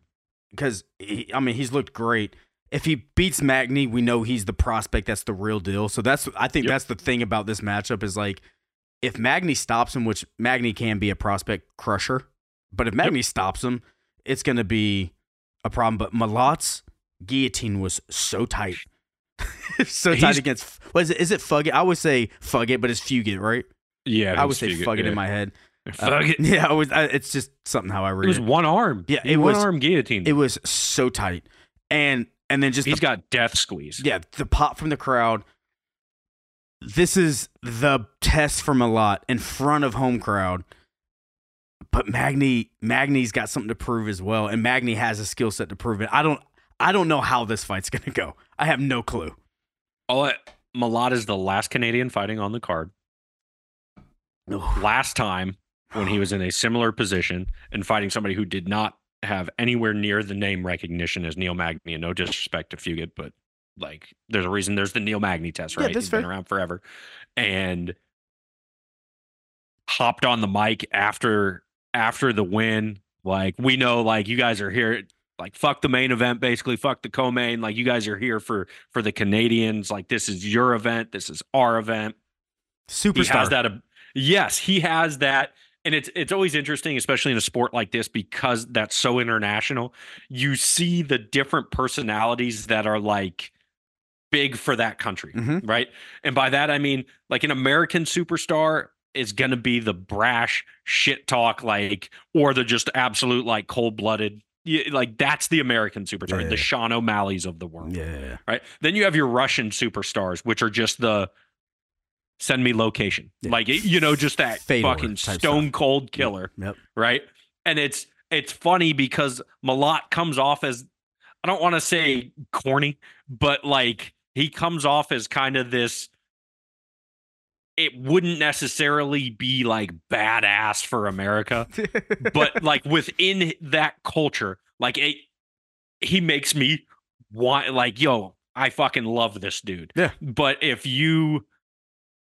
[SPEAKER 3] because I mean he's looked great. If he beats Magny, we know he's the prospect. That's the real deal. So that's I think
[SPEAKER 2] Yep.
[SPEAKER 3] that's the thing about this matchup is like if Magny stops him, which Magny can be a prospect crusher, but if Magny stops him, it's going to be a problem. But Malot's guillotine was so tight, so tight
[SPEAKER 2] He's-
[SPEAKER 3] against. What is it? Is it Fugget? I would say Fugget, but it's Fugitt, right?
[SPEAKER 2] Yeah,
[SPEAKER 3] I would say Fugget in my head. Uh,
[SPEAKER 2] Fuck it.
[SPEAKER 3] Yeah, I was, I, it's just something how I read It
[SPEAKER 2] was
[SPEAKER 3] it.
[SPEAKER 2] one arm.
[SPEAKER 3] Yeah, it
[SPEAKER 2] one
[SPEAKER 3] was-
[SPEAKER 2] arm guillotine.
[SPEAKER 3] It was so tight, and and then just
[SPEAKER 2] He's
[SPEAKER 3] the,
[SPEAKER 2] got death squeeze.
[SPEAKER 3] yeah the pop from the crowd. This is the test from a lot in front of home crowd. But Magny Magny's got something to prove as well, and Magny has a skill set to prove it. I don't I don't know how this fight's gonna go. I have no clue.
[SPEAKER 2] Oh, uh, Malott is the last Canadian fighting on the card. Last time when he was in a similar position and fighting somebody who did not have anywhere near the name recognition as Neil Magny. And no disrespect to Fugitt, but like there's a reason there's the Neil Magny test, right?
[SPEAKER 3] that's
[SPEAKER 2] He's been around forever. And hopped on the mic after after the win. Like we know like you guys are here like fuck the main event basically fuck the co-main like you guys are here for for the Canadians like this is your event this is our event
[SPEAKER 3] Superstar.
[SPEAKER 2] he has that yes he has that and it's it's always interesting especially in a sport like this because that's so international you see the different personalities that are like big for that country
[SPEAKER 3] Mhm.
[SPEAKER 2] right and by that i mean like an american superstar is going to be the brash shit talk like or the just absolute like cold-blooded like that's the american superstar
[SPEAKER 3] Yeah.
[SPEAKER 2] the sean o'malley's of the world
[SPEAKER 3] Yeah,
[SPEAKER 2] right? Then you have your Russian superstars, which are just the send me location,
[SPEAKER 3] Yeah.
[SPEAKER 2] like you know, just that fucking stone
[SPEAKER 3] stuff.
[SPEAKER 2] cold killer,
[SPEAKER 3] Yep.
[SPEAKER 2] right? And it's it's funny because Malott comes off as I don't want to say corny, but like he comes off as kind of this. It wouldn't necessarily be like badass for America, but like within that culture, like it, he makes me want like, yo, I fucking love this dude.
[SPEAKER 3] Yeah.
[SPEAKER 2] But if you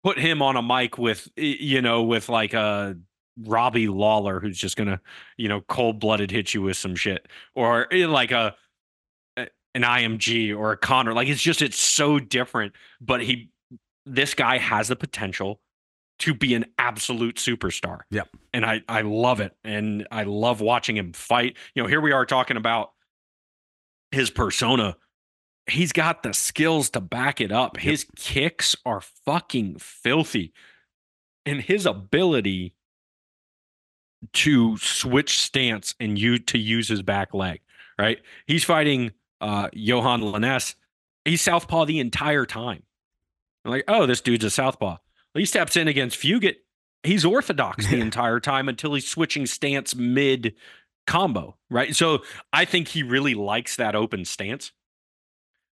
[SPEAKER 2] put him on a mic with you know with like a Robbie Lawler who's just gonna you know cold blooded hit you with some shit or eh, like a a- an IMG or a Conor like it's just it's so different but he this guy has the potential to be an absolute superstar.
[SPEAKER 3] Yep.
[SPEAKER 2] And I I love it and I love watching him fight. You know, here we are talking about his persona he's got the skills to back it up. His kicks are fucking filthy. And his ability to switch stance and you to use his back leg, right? He's fighting uh Yohan Lainesse. He's southpaw the entire time. I'm like, oh, this dude's a southpaw. He steps in against Fugitt. He's orthodox the entire time until he's switching stance mid combo, right? So I think he really likes that open stance.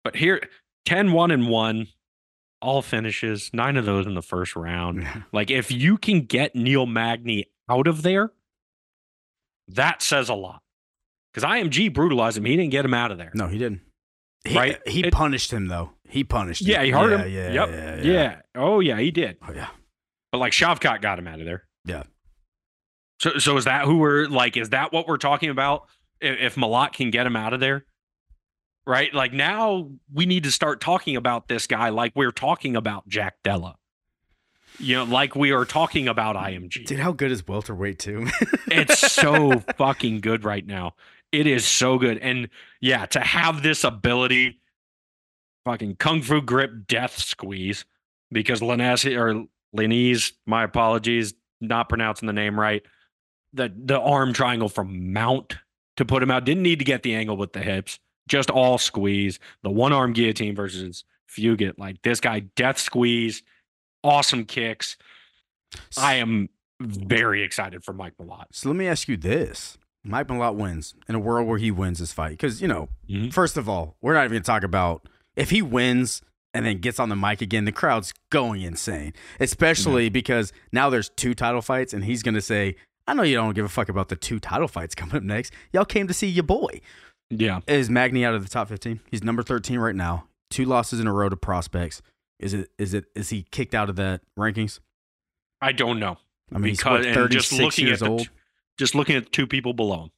[SPEAKER 2] But here, 10 1 and 1, all finishes, nine of those in the first round. Like, if you can get Neil Magny out of there, that says a lot. Because IMG brutalized him. He didn't get him out of there.
[SPEAKER 3] No, he didn't. He,
[SPEAKER 2] Right?
[SPEAKER 3] He
[SPEAKER 2] It-
[SPEAKER 3] punished him though. He punished him.
[SPEAKER 2] Yeah, he hurt
[SPEAKER 3] yeah,
[SPEAKER 2] him.
[SPEAKER 3] Yeah,
[SPEAKER 2] yep.
[SPEAKER 3] yeah,
[SPEAKER 2] Yeah,
[SPEAKER 3] yeah.
[SPEAKER 2] Oh, yeah, he did.
[SPEAKER 3] Oh, yeah.
[SPEAKER 2] But like Shavkat got him out of there.
[SPEAKER 3] Yeah.
[SPEAKER 2] So, so is that who we're like? Is that what we're talking about? If, if can get him out of there, right? Like now we need to start talking about this guy like we're talking about Jack Della. You know, like we are talking about IMG.
[SPEAKER 3] Dude, how good is welterweight too?
[SPEAKER 2] It's so fucking good right now. It is so good. And yeah, to have this ability, fucking kung fu grip death squeeze, because Linese or Linese, my apologies, not pronouncing the name right. The the arm triangle from Mount to put him out. Didn't need to get the angle with the hips. Just all squeeze. The one arm guillotine versus Fugitt. Like this guy, death squeeze, awesome kicks. I am very excited for Mike Malott.
[SPEAKER 3] So let me ask you this: Mike Malott wins in a world where he wins this fight because you know,
[SPEAKER 2] Mhm.
[SPEAKER 3] first of all, we're not even going to talk about if he wins and then gets on the mic again. The crowd's going insane, especially
[SPEAKER 2] Mm-hmm.
[SPEAKER 3] because now there's two title fights, and he's going to say, "I know you don't give a fuck about the two title fights coming up next. Y'all came to see your boy."
[SPEAKER 2] Yeah.
[SPEAKER 3] Is Magny out of the top fifteen? He's number thirteen right now. Two losses in a row to prospects. Is it? Is it? Is he kicked out of the rankings?
[SPEAKER 2] I don't know.
[SPEAKER 3] I mean,
[SPEAKER 2] because
[SPEAKER 3] he's
[SPEAKER 2] and
[SPEAKER 3] what,
[SPEAKER 2] just
[SPEAKER 3] 36
[SPEAKER 2] looking
[SPEAKER 3] years
[SPEAKER 2] at the,
[SPEAKER 3] old.
[SPEAKER 2] Just looking at the two people below him.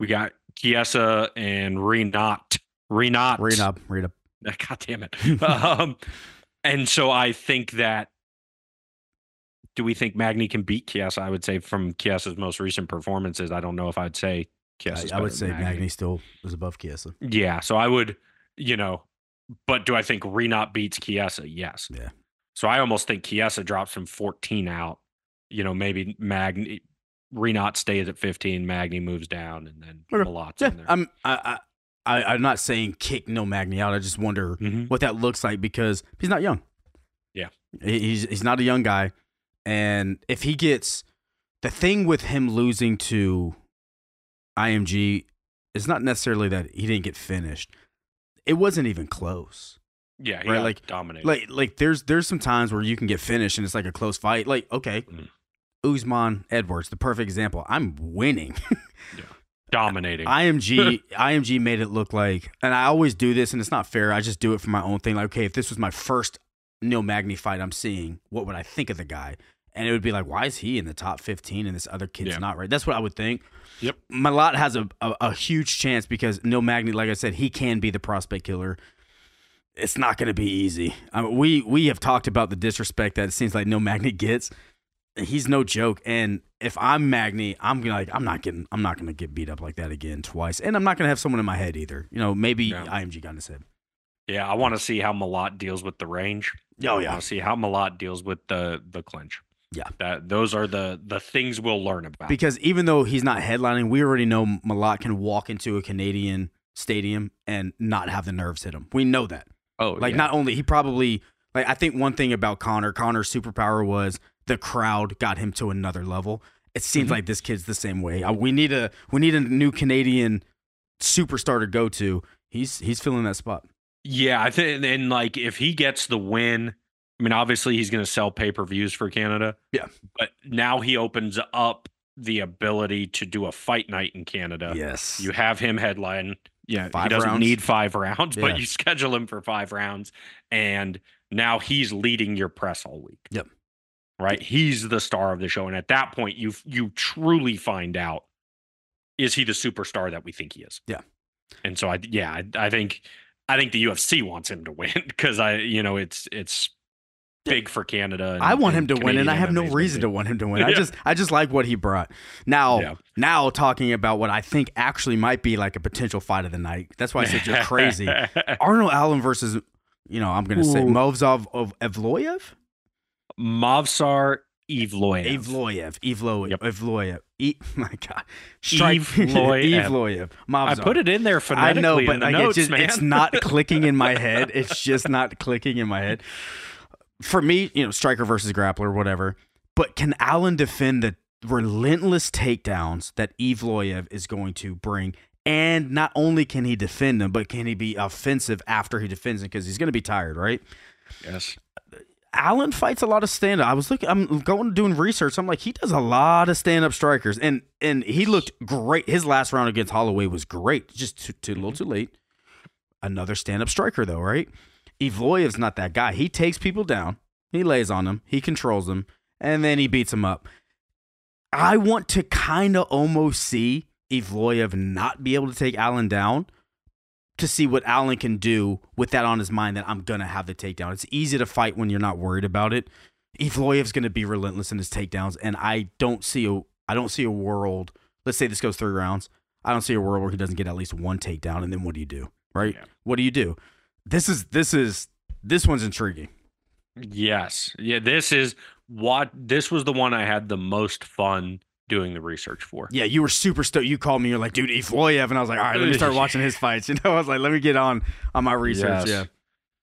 [SPEAKER 2] We got Chiesa and Renat. Renat.
[SPEAKER 3] Up, read up.
[SPEAKER 2] God damn it. um, and so I think that do we think Magny can beat Chiesa? I would say from Chiesa's most recent performances, I don't know if I'd say Chiesa's
[SPEAKER 3] I, I would say
[SPEAKER 2] than
[SPEAKER 3] Magny still is above Chiesa.
[SPEAKER 2] Yeah, so I would, you know, but do I think Renat beats Kiesa? Yes.
[SPEAKER 3] Yeah.
[SPEAKER 2] So I almost think Kiesa drops from 14 out. You know, maybe Magny Renat stays at 15, Magny moves down, and then
[SPEAKER 3] Okay.
[SPEAKER 2] Malott's
[SPEAKER 3] Yeah,
[SPEAKER 2] in there.
[SPEAKER 3] I'm I, I I I'm not saying kick no Magny out. I just wonder
[SPEAKER 2] Mhm.
[SPEAKER 3] what that looks like because he's not young.
[SPEAKER 2] Yeah.
[SPEAKER 3] He's he's not a young guy, and if he gets the thing with him losing to IMG is not necessarily that he didn't get finished. It wasn't even close.
[SPEAKER 2] Yeah, he
[SPEAKER 3] right, like-
[SPEAKER 2] dominated.
[SPEAKER 3] Like like there's there's some times where you can get finished and it's like a close fight. Like okay,
[SPEAKER 2] Mm.
[SPEAKER 3] Usman Edwards, the perfect example. I'm winning.
[SPEAKER 2] dominating.
[SPEAKER 3] IMG IMG made it look like, and I always do this, and it's not fair. I just do it for my own thing. Like, okay, if this was my first Neil Magny fight I'm seeing, what would I think of the guy? And it would be like, why is he in the top 15 and this other kid's
[SPEAKER 2] Yeah.
[SPEAKER 3] not right? That's what I would think.
[SPEAKER 2] Yep.
[SPEAKER 3] Malott has a, a, a huge chance because Neil Magny, like I said, he can be the prospect killer. It's not going to be easy. I mean, we we have talked about the disrespect that it seems like no Magny gets. He's no joke, and if I'm Magny, I'm gonna like I'm not getting I'm not gonna get beat up like that again twice, and I'm not gonna have someone in my head either. You know, maybe
[SPEAKER 2] Yeah.
[SPEAKER 3] IMG got in his head.
[SPEAKER 2] yeah, I want to see how Malott deals with the range.
[SPEAKER 3] Oh
[SPEAKER 2] I
[SPEAKER 3] yeah,
[SPEAKER 2] want to see how Malott deals with the the clinch.
[SPEAKER 3] Yeah.
[SPEAKER 2] that those are the the things we'll learn about.
[SPEAKER 3] because even though he's not headlining, we already know Malott can walk into a Canadian stadium and not have the nerves hit him. We know that.
[SPEAKER 2] Oh,
[SPEAKER 3] Like
[SPEAKER 2] yeah.
[SPEAKER 3] not only he probably like I think one thing about Conor, Conor's superpower was the crowd got him to another level. It seems
[SPEAKER 2] Mhm.
[SPEAKER 3] like this kid's the same way. Uh, We need a we need a new Canadian superstar to go to. He's he's filling that spot.
[SPEAKER 2] Yeah, I think, and like if he gets the win, I mean, obviously he's going to sell pay per views for Canada.
[SPEAKER 3] Yeah.
[SPEAKER 2] but now he opens up the ability to do a fight night in Canada.
[SPEAKER 3] yes.
[SPEAKER 2] You have him headline Yeah,
[SPEAKER 3] Five
[SPEAKER 2] he doesn't
[SPEAKER 3] rounds?
[SPEAKER 2] need five rounds,
[SPEAKER 3] Yeah.
[SPEAKER 2] but you schedule him for five rounds, and now he's leading your press all week.
[SPEAKER 3] Yep.
[SPEAKER 2] Right, he's the star of the show, and at that point, you you truly find out is he the superstar that we think he is?
[SPEAKER 3] Yeah.
[SPEAKER 2] And so I yeah I, I think I think the UFC wants him to win because I you know it's it's big for Canada.
[SPEAKER 3] I want him
[SPEAKER 2] and
[SPEAKER 3] to win, and I
[SPEAKER 2] Canadian
[SPEAKER 3] have no reason to want him to win. I
[SPEAKER 2] Yeah.
[SPEAKER 3] just, I just like what he brought. Now,
[SPEAKER 2] Yeah.
[SPEAKER 3] now talking about what I think actually might be like a potential fight of the night. That's why I said you're crazy. Arnold Allen versus, you know, I'm gonna say
[SPEAKER 2] Ooh.
[SPEAKER 3] Movzov of Evloyev,
[SPEAKER 2] Movsar Evloyev.
[SPEAKER 3] Evloyev, Evloyev,
[SPEAKER 2] Yep.
[SPEAKER 3] Evloyev. E- my God,
[SPEAKER 2] Evloyev.
[SPEAKER 3] Evloyev.
[SPEAKER 2] I put it in there
[SPEAKER 3] I
[SPEAKER 2] phonetically
[SPEAKER 3] know,
[SPEAKER 2] in
[SPEAKER 3] but like,
[SPEAKER 2] notes,
[SPEAKER 3] it's, just,
[SPEAKER 2] man.
[SPEAKER 3] it's not clicking in my head. It's just not clicking in my head. For me, you know, striker versus grappler, whatever. But can Allen defend the relentless takedowns that Evloyev is going to bring? And not only can he defend them, but can he be offensive after he defends them? Because he's going to be tired, right?
[SPEAKER 2] yes.
[SPEAKER 3] Allen fights a lot of stand up. I was looking, I'm going doing research. I'm like, he does a lot of stand up strikers, and and he looked great. His last round against Holloway was great. Just too, too, a little mm-hmm. too late. Another stand up striker though, right? Evloyev's not that guy. He takes people down, he lays on them, he controls them, and then he beats them up. I want to kind of almost see Evloyev not be able to take Allen down to see what Allen can do with that on his mind that I'm gonna have the takedown. It's easy to fight when you're not worried about it. Evloyev's gonna be relentless in his takedowns, and I don't see a I don't see a world. Let's say this goes three rounds. I don't see a world where he doesn't get at least one takedown, and then what do you do? Right?
[SPEAKER 2] Yeah.
[SPEAKER 3] What do you do? This is this is this one's intriguing.
[SPEAKER 2] Yes. Yeah. This is what this was the one I had the most fun doing the research for.
[SPEAKER 3] Yeah, you were super stoked. You called me. You're like, dude, Evloyev, and I was like, all right, let me start watching his fights. You know, I was like, let me get on on my research.
[SPEAKER 2] Yes.
[SPEAKER 3] Yeah.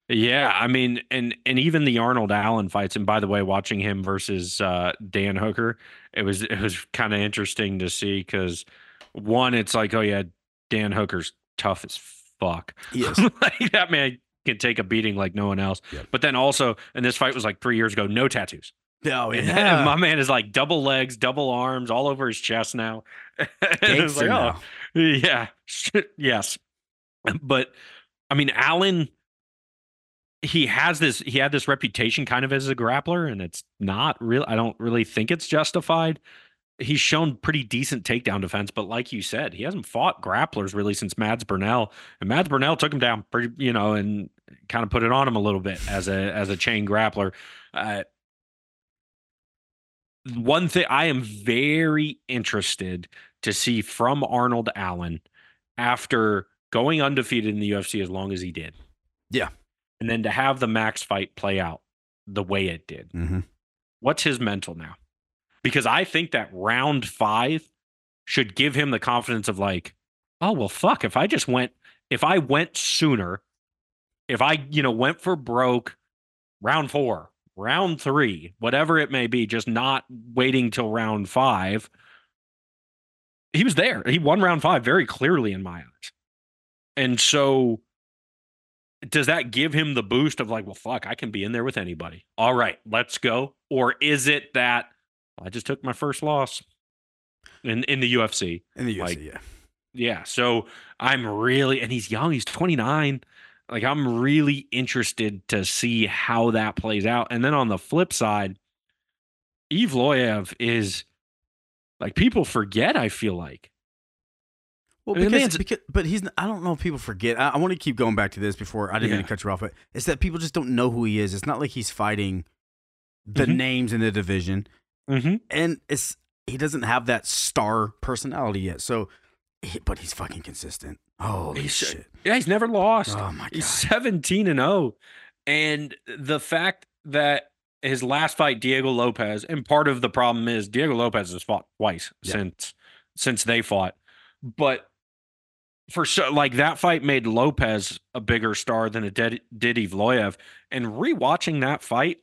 [SPEAKER 2] Yeah, I mean, and and even the Arnold Allen fights, and by the way, watching him versus uh, Dan Hooker, it was it was kind of interesting to see because one, it's like, oh yeah, Dan Hooker's tough as fuck.
[SPEAKER 3] Yes.
[SPEAKER 2] like that man can take a beating like no one else.
[SPEAKER 3] Yep.
[SPEAKER 2] But then also, and this fight was like three years ago, no tattoos.
[SPEAKER 3] Oh
[SPEAKER 2] And
[SPEAKER 3] yeah.
[SPEAKER 2] my man is like double legs, double arms, all over his chest now. And it's like, oh,
[SPEAKER 3] now.
[SPEAKER 2] oh, yeah, yes. But I mean, Allen, he has this, he had this reputation kind of as a grappler, and it's not real. I don't really think it's justified. He's shown pretty decent takedown defense, but like you said, he hasn't fought grapplers really since Mads Burnell, and Mads Burnell took him down pretty, you know, and kind of put it on him a little bit as a as a chain grappler. Uh, one thing I am very interested to see from Arnold Allen after going undefeated in the UFC as long as he did.
[SPEAKER 3] Yeah.
[SPEAKER 2] And then to have the max fight play out the way it did.
[SPEAKER 3] Mm-hmm.
[SPEAKER 2] What's his mental now? Because I think that round five should give him the confidence of like, oh well fuck, if I just went if I went sooner, if I, you know, went for broke round four, round three, whatever it may be, just not waiting till round five. He was there. He won round five very clearly in my eyes. And so does that give him the boost of like, well, fuck, I can be in there with anybody. All right, let's go. Or is it that I just took my first loss in, in the UFC?
[SPEAKER 3] In the UFC,
[SPEAKER 2] Like,
[SPEAKER 3] yeah.
[SPEAKER 2] Yeah. So I'm really, and he's young, he's 29. Like, I'm really interested to see how that plays out. And then on the flip side, Evloyev is like, people forget, I feel like.
[SPEAKER 3] Well, because, because but he's I don't know if people forget. I, I want to keep going back to this before I didn't mean to cut you off, but it's that people just don't know who he is. It's not like he's fighting the
[SPEAKER 2] Mhm.
[SPEAKER 3] names in the division,
[SPEAKER 2] Mm-hmm.
[SPEAKER 3] and it's he doesn't have that star personality yet. So, he- but he's fucking consistent. Holy
[SPEAKER 2] He's-
[SPEAKER 3] shit!
[SPEAKER 2] Yeah, he's never lost.
[SPEAKER 3] Oh my god!
[SPEAKER 2] He's 17 and 0. And the fact that his last fight, Diego Lopes, and part of the problem is Diego Lopes has fought twice
[SPEAKER 3] Yeah.
[SPEAKER 2] since since they fought. But for so like that fight made Lopes a bigger star than it did, did Evloyev. And rewatching that fight,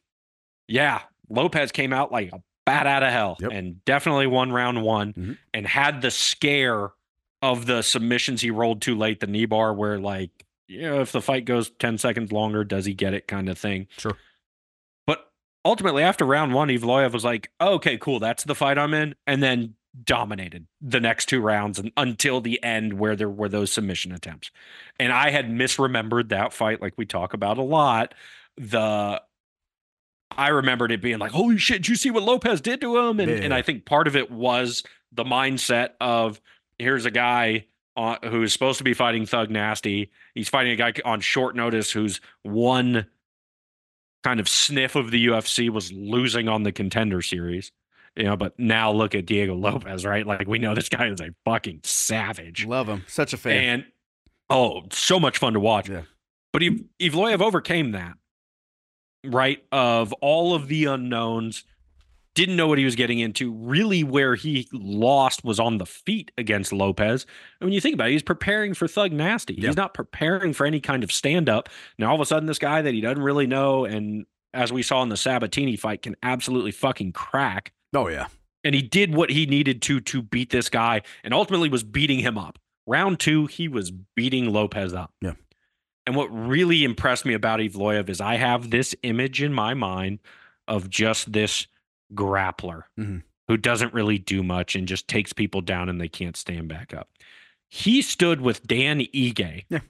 [SPEAKER 2] yeah, Lopes came out like a bat out of hell
[SPEAKER 3] Yep.
[SPEAKER 2] and definitely won round one
[SPEAKER 3] Mhm.
[SPEAKER 2] and had the scare of the submissions he rolled too late, the knee bar, where like, you know, if the fight goes 10 seconds longer, does he get it kind of thing.
[SPEAKER 3] Sure.
[SPEAKER 2] But ultimately, after round one, Evloyev was like, oh, okay, cool. That's the fight I'm in. And then dominated the next two rounds and until the end where there were those submission attempts. And I had misremembered that fight like we talk about a lot. The I remembered it being like, holy shit, did you see what Lopes did to him? And,
[SPEAKER 3] Yeah.
[SPEAKER 2] and I think part of it was the mindset of here's a guy uh, who is supposed to be fighting Thug Nasty. He's fighting a guy on short notice who's one kind of sniff of the UFC was losing on the contender series. You know, but now look at Diego Lopes, right? Like we know this guy is a fucking savage.
[SPEAKER 3] Love him. Such a fan.
[SPEAKER 2] And oh, so much fun to watch.
[SPEAKER 3] Yeah.
[SPEAKER 2] But Ev- Evloev overcame that, right? Of all of the unknowns, didn't know what he was getting into. Really, where he lost was on the feet against Lopes. And when you think about it, he's preparing for Thug Nasty. He's not preparing for any kind of stand up. Now, all of a sudden, this guy that he doesn't really know, and as we saw in the Sabatini fight, can absolutely fucking crack
[SPEAKER 3] oh yeah.
[SPEAKER 2] and he did what he needed to to beat this guy and ultimately was beating him up. Round 2 he was beating Lopes up.
[SPEAKER 3] Yeah.
[SPEAKER 2] And what really impressed me about Evloev is I have this image in my mind of just this grappler
[SPEAKER 3] Mhm.
[SPEAKER 2] who doesn't really do much and just takes people down and they can't stand back up. He stood with Dan Ige,
[SPEAKER 3] Yeah.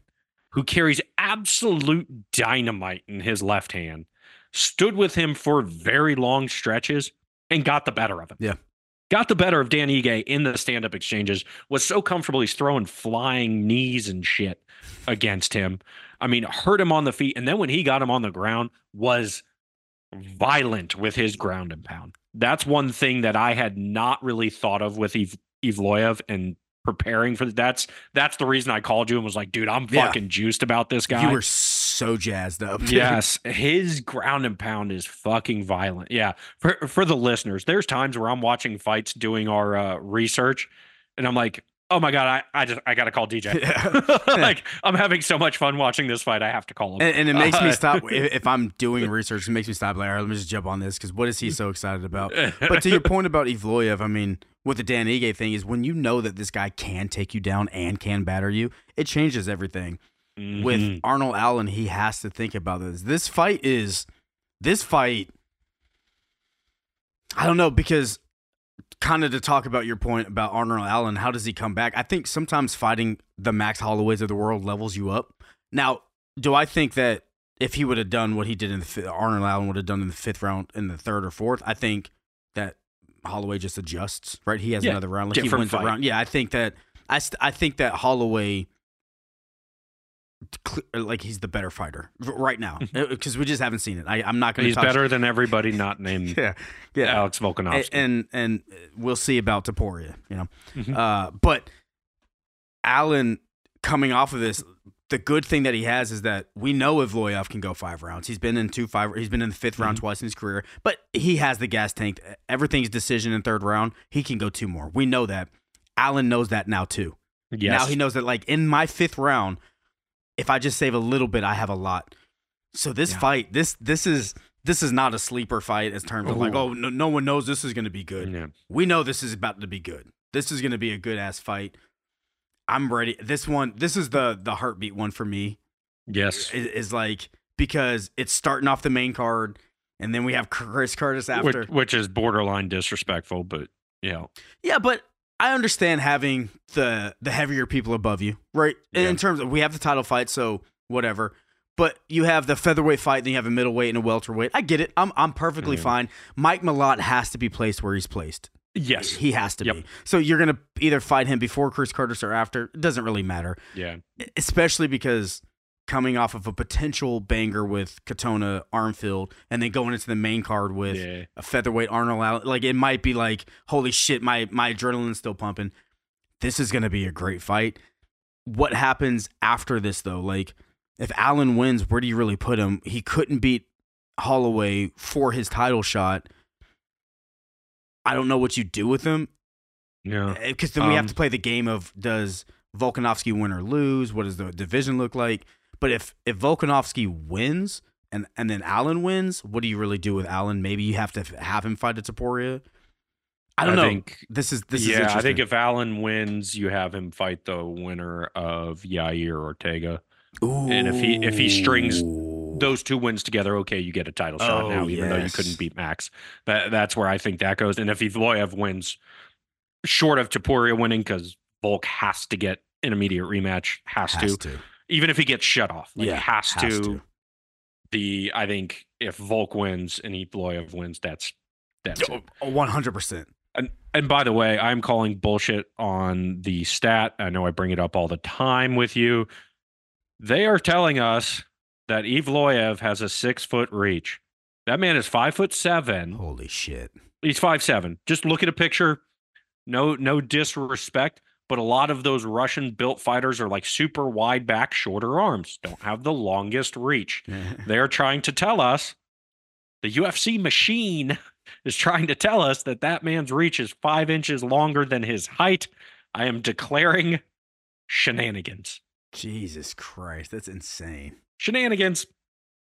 [SPEAKER 2] who carries absolute dynamite in his left hand, stood with him for very long stretches and got the better of him.
[SPEAKER 3] Yeah.
[SPEAKER 2] Got the better of Dan Ige in the stand up exchanges, was so comfortable he's throwing flying knees and shit against him. I mean, hurt him on the feet. And then when he got him on the ground, was violent with his ground and pound. That's one thing that I had not really thought of with Ev- Evloev and preparing for that's that's the reason I called you and was like, dude, I'm
[SPEAKER 3] Yeah.
[SPEAKER 2] fucking juiced about this guy.
[SPEAKER 3] You were so jazzed up. dude.
[SPEAKER 2] Yes, his ground and pound is fucking violent. Yeah, for for the listeners, there's times where I'm watching fights, doing our uh, research, and I'm like, oh my god, I I just I gotta call DJ.
[SPEAKER 3] Yeah.
[SPEAKER 2] like I'm having so much fun watching this fight, I have to call him.
[SPEAKER 3] And, and it makes
[SPEAKER 2] Uh,
[SPEAKER 3] me stop if, if I'm doing research. It makes me stop. Like, all right, let me just jump on this because what is he so excited about? But to your point about Evloev, I mean, with the Dan Ige thing is when you know that this guy can take you down and can batter you, it changes everything. With
[SPEAKER 2] Mhm.
[SPEAKER 3] Arnold Allen, he has to think about this. This fight is this fight. I don't know because kind of to talk about your point about Arnold Allen, how does he come back? I think sometimes fighting the Max Holloways of the world levels you up. Now, do I think that if he would have done what he did in the fifth, Arnold Allen would have done in the fifth round, in the third or fourth, I think that Holloway just adjusts. Right, he has
[SPEAKER 2] Yeah,
[SPEAKER 3] another round. Like he wins the
[SPEAKER 2] fight.
[SPEAKER 3] round. Yeah, I think that I st- I think that Holloway. Cl- Like he's the better fighter right now because we just haven't seen it. I, I'm not going to.
[SPEAKER 2] he's better than everybody not named
[SPEAKER 3] Yeah, yeah.
[SPEAKER 2] Alex Volkanovski.
[SPEAKER 3] and and we'll see about Topuria, you know.
[SPEAKER 2] Mhm.
[SPEAKER 3] Uh, but Allen coming off of this, the good thing that he has is that we know if Evloev can go five rounds. He's been in two five. He's been in the 5th round
[SPEAKER 2] Mhm.
[SPEAKER 3] twice in his career, but he has the gas tank. Everything's decision in third round. He can go two more. We know that. Allen knows that now too.
[SPEAKER 2] yes,
[SPEAKER 3] Now he knows that like in my fifth round, if I just save a little bit, I have a lot. So this
[SPEAKER 2] Yeah.
[SPEAKER 3] fight, this this is this is not a sleeper fight as terms of like, oh no, no one knows this is going to be good.
[SPEAKER 2] Yeah.
[SPEAKER 3] We know this is about to be good. This is going to be a good ass fight. I'm ready. This one, this is the the heartbeat one for me.
[SPEAKER 2] Yes.
[SPEAKER 3] Is, is like because it's starting off the main card, and then we have Chris Curtis after.
[SPEAKER 2] Which, which is borderline disrespectful, but you know,
[SPEAKER 3] Yeah, but I understand having the the heavier people above you, right? In-
[SPEAKER 2] Yeah.
[SPEAKER 3] In terms of we have the title fight, so whatever. But you have the featherweight fight, then you have a middleweight and a welterweight. I get it. I'm I'm perfectly
[SPEAKER 2] Mhm.
[SPEAKER 3] fine. Mike Malott has to be placed where he's placed.
[SPEAKER 2] yes,
[SPEAKER 3] He has to
[SPEAKER 2] Yep.
[SPEAKER 3] be. So you're gonna either fight him before Chris Curtis or after. It doesn't really matter.
[SPEAKER 2] yeah,
[SPEAKER 3] Especially because coming off of a potential banger with Katona Armfield and then going into the main card with
[SPEAKER 2] yeah.
[SPEAKER 3] a featherweight Arnold Allen. Like it might be like, holy shit, my my adrenaline's still pumping. This is gonna be a great fight. What happens after this though? Like if Allen wins, where do you really put him? He couldn't beat Holloway for his title shot. I don't know what you do with him
[SPEAKER 2] Yeah.
[SPEAKER 3] because then we have
[SPEAKER 2] Um,
[SPEAKER 3] to play the game of does Volkanovski win or lose? What does the division look like? But if if Volkanovski wins and and then Allen wins, what do you really do with Allen? Maybe you have to have him fight a Topuria. I don't know.
[SPEAKER 2] think
[SPEAKER 3] this is this is
[SPEAKER 2] yeah, I think if Allen wins, you have him fight the winner of Yair Ortega. and if he- if he strings Those two wins together, okay, you get a title shot
[SPEAKER 3] Oh,
[SPEAKER 2] now, even though you couldn't beat Max. That that's where I think that goes. And if Evloev wins, short of Topuria winning because Volk has to get an immediate rematch. Has,
[SPEAKER 3] Has
[SPEAKER 2] to.
[SPEAKER 3] to.
[SPEAKER 2] Even if he gets shut off. Like,
[SPEAKER 3] Yeah,
[SPEAKER 2] has,
[SPEAKER 3] has
[SPEAKER 2] to.
[SPEAKER 3] to.
[SPEAKER 2] The I think if Volk wins and Evloev wins, that's that's. Oh,
[SPEAKER 3] oh, One hundred percent.
[SPEAKER 2] And and by the way, I'm calling bullshit on the stat. I know I bring it up all the time with you. They are telling us that Evloev has a six foot reach. That man is five foot seven.
[SPEAKER 3] Holy shit.
[SPEAKER 2] He's five seven. Just look at a picture. No, no disrespect, but a lot of those Russian built fighters are like super wide back, shorter arms, don't have the longest reach. They're trying to tell us the UFC machine is trying to tell us that that man's reach is five inches longer than his height. I am declaring shenanigans.
[SPEAKER 3] Jesus Christ, that's insane.
[SPEAKER 2] Shenanigans.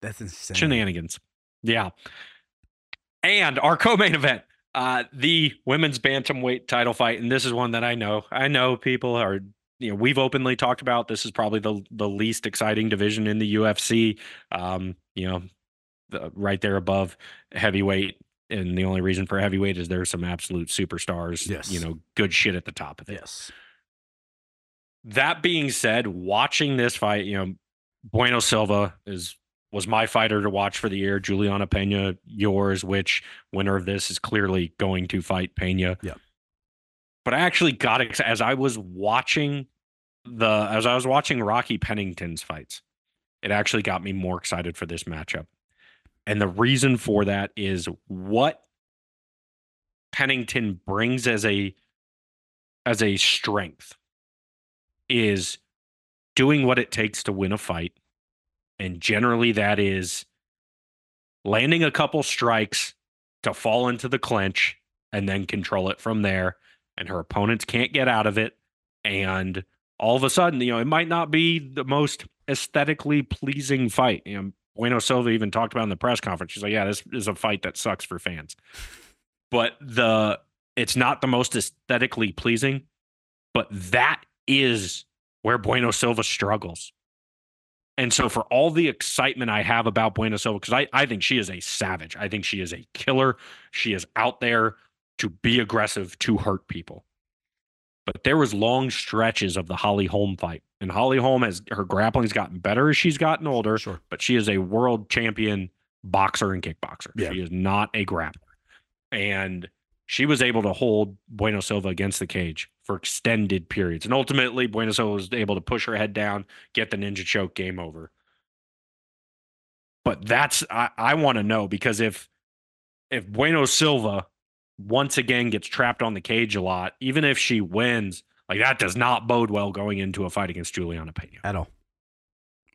[SPEAKER 3] That's insane.
[SPEAKER 2] Shenanigans. Yeah. And our co-main event, uh, the women's bantamweight title fight, and this is one that I know. I know people are, you know, we've openly talked about. This is probably the the least exciting division in the UFC. Um, you know, the, right there above heavyweight, and the only reason for heavyweight is there's some absolute superstars.
[SPEAKER 3] Yes.
[SPEAKER 2] you know, good shit at the top of it.
[SPEAKER 3] Yes.
[SPEAKER 2] That being said, watching this fight, you know, Bueno Silva is was my fighter to watch for the year. Juliana Pena, yours, which winner of this is clearly going to fight Pena.
[SPEAKER 3] Yep.
[SPEAKER 2] But I actually got ex- as I was watching the as I was watching Rocky Pennington's fights, it actually got me more excited for this matchup. And the reason for that is what Pennington brings as a as a strength is doing what it takes to win a fight. And generally, that is landing a couple strikes to fall into the clinch and then control it from there. And her opponents can't get out of it. And all of a sudden, you know, it might not be the most aesthetically pleasing fight. You know, Bueno Silva even talked about in the press conference. She's like, yeah, this is a fight that sucks for fans. But the it's not the most aesthetically pleasing, but that is where Bueno Silva struggles. And so, for all the excitement I have about Bueno Silva, because I, I think she is a savage, I think she is a killer. She is out there to be aggressive, to hurt people. But there was long stretches of the Holly Holm fight, and Holly Holm has her grappling's gotten better as she's gotten older.
[SPEAKER 3] Sure.
[SPEAKER 2] But she is a world champion boxer and kickboxer.
[SPEAKER 3] Yeah.
[SPEAKER 2] She is not a grappler, and she was able to hold Bueno Silva against the cage for extended periods. And ultimately, Bueno Silva was able to push her head down, get the ninja choke, game over. But that's I, I want to know because if if Bueno Silva once again gets trapped on the cage a lot, even if she wins, like that does not bode well going into a fight against Juliana Pena.
[SPEAKER 3] At all.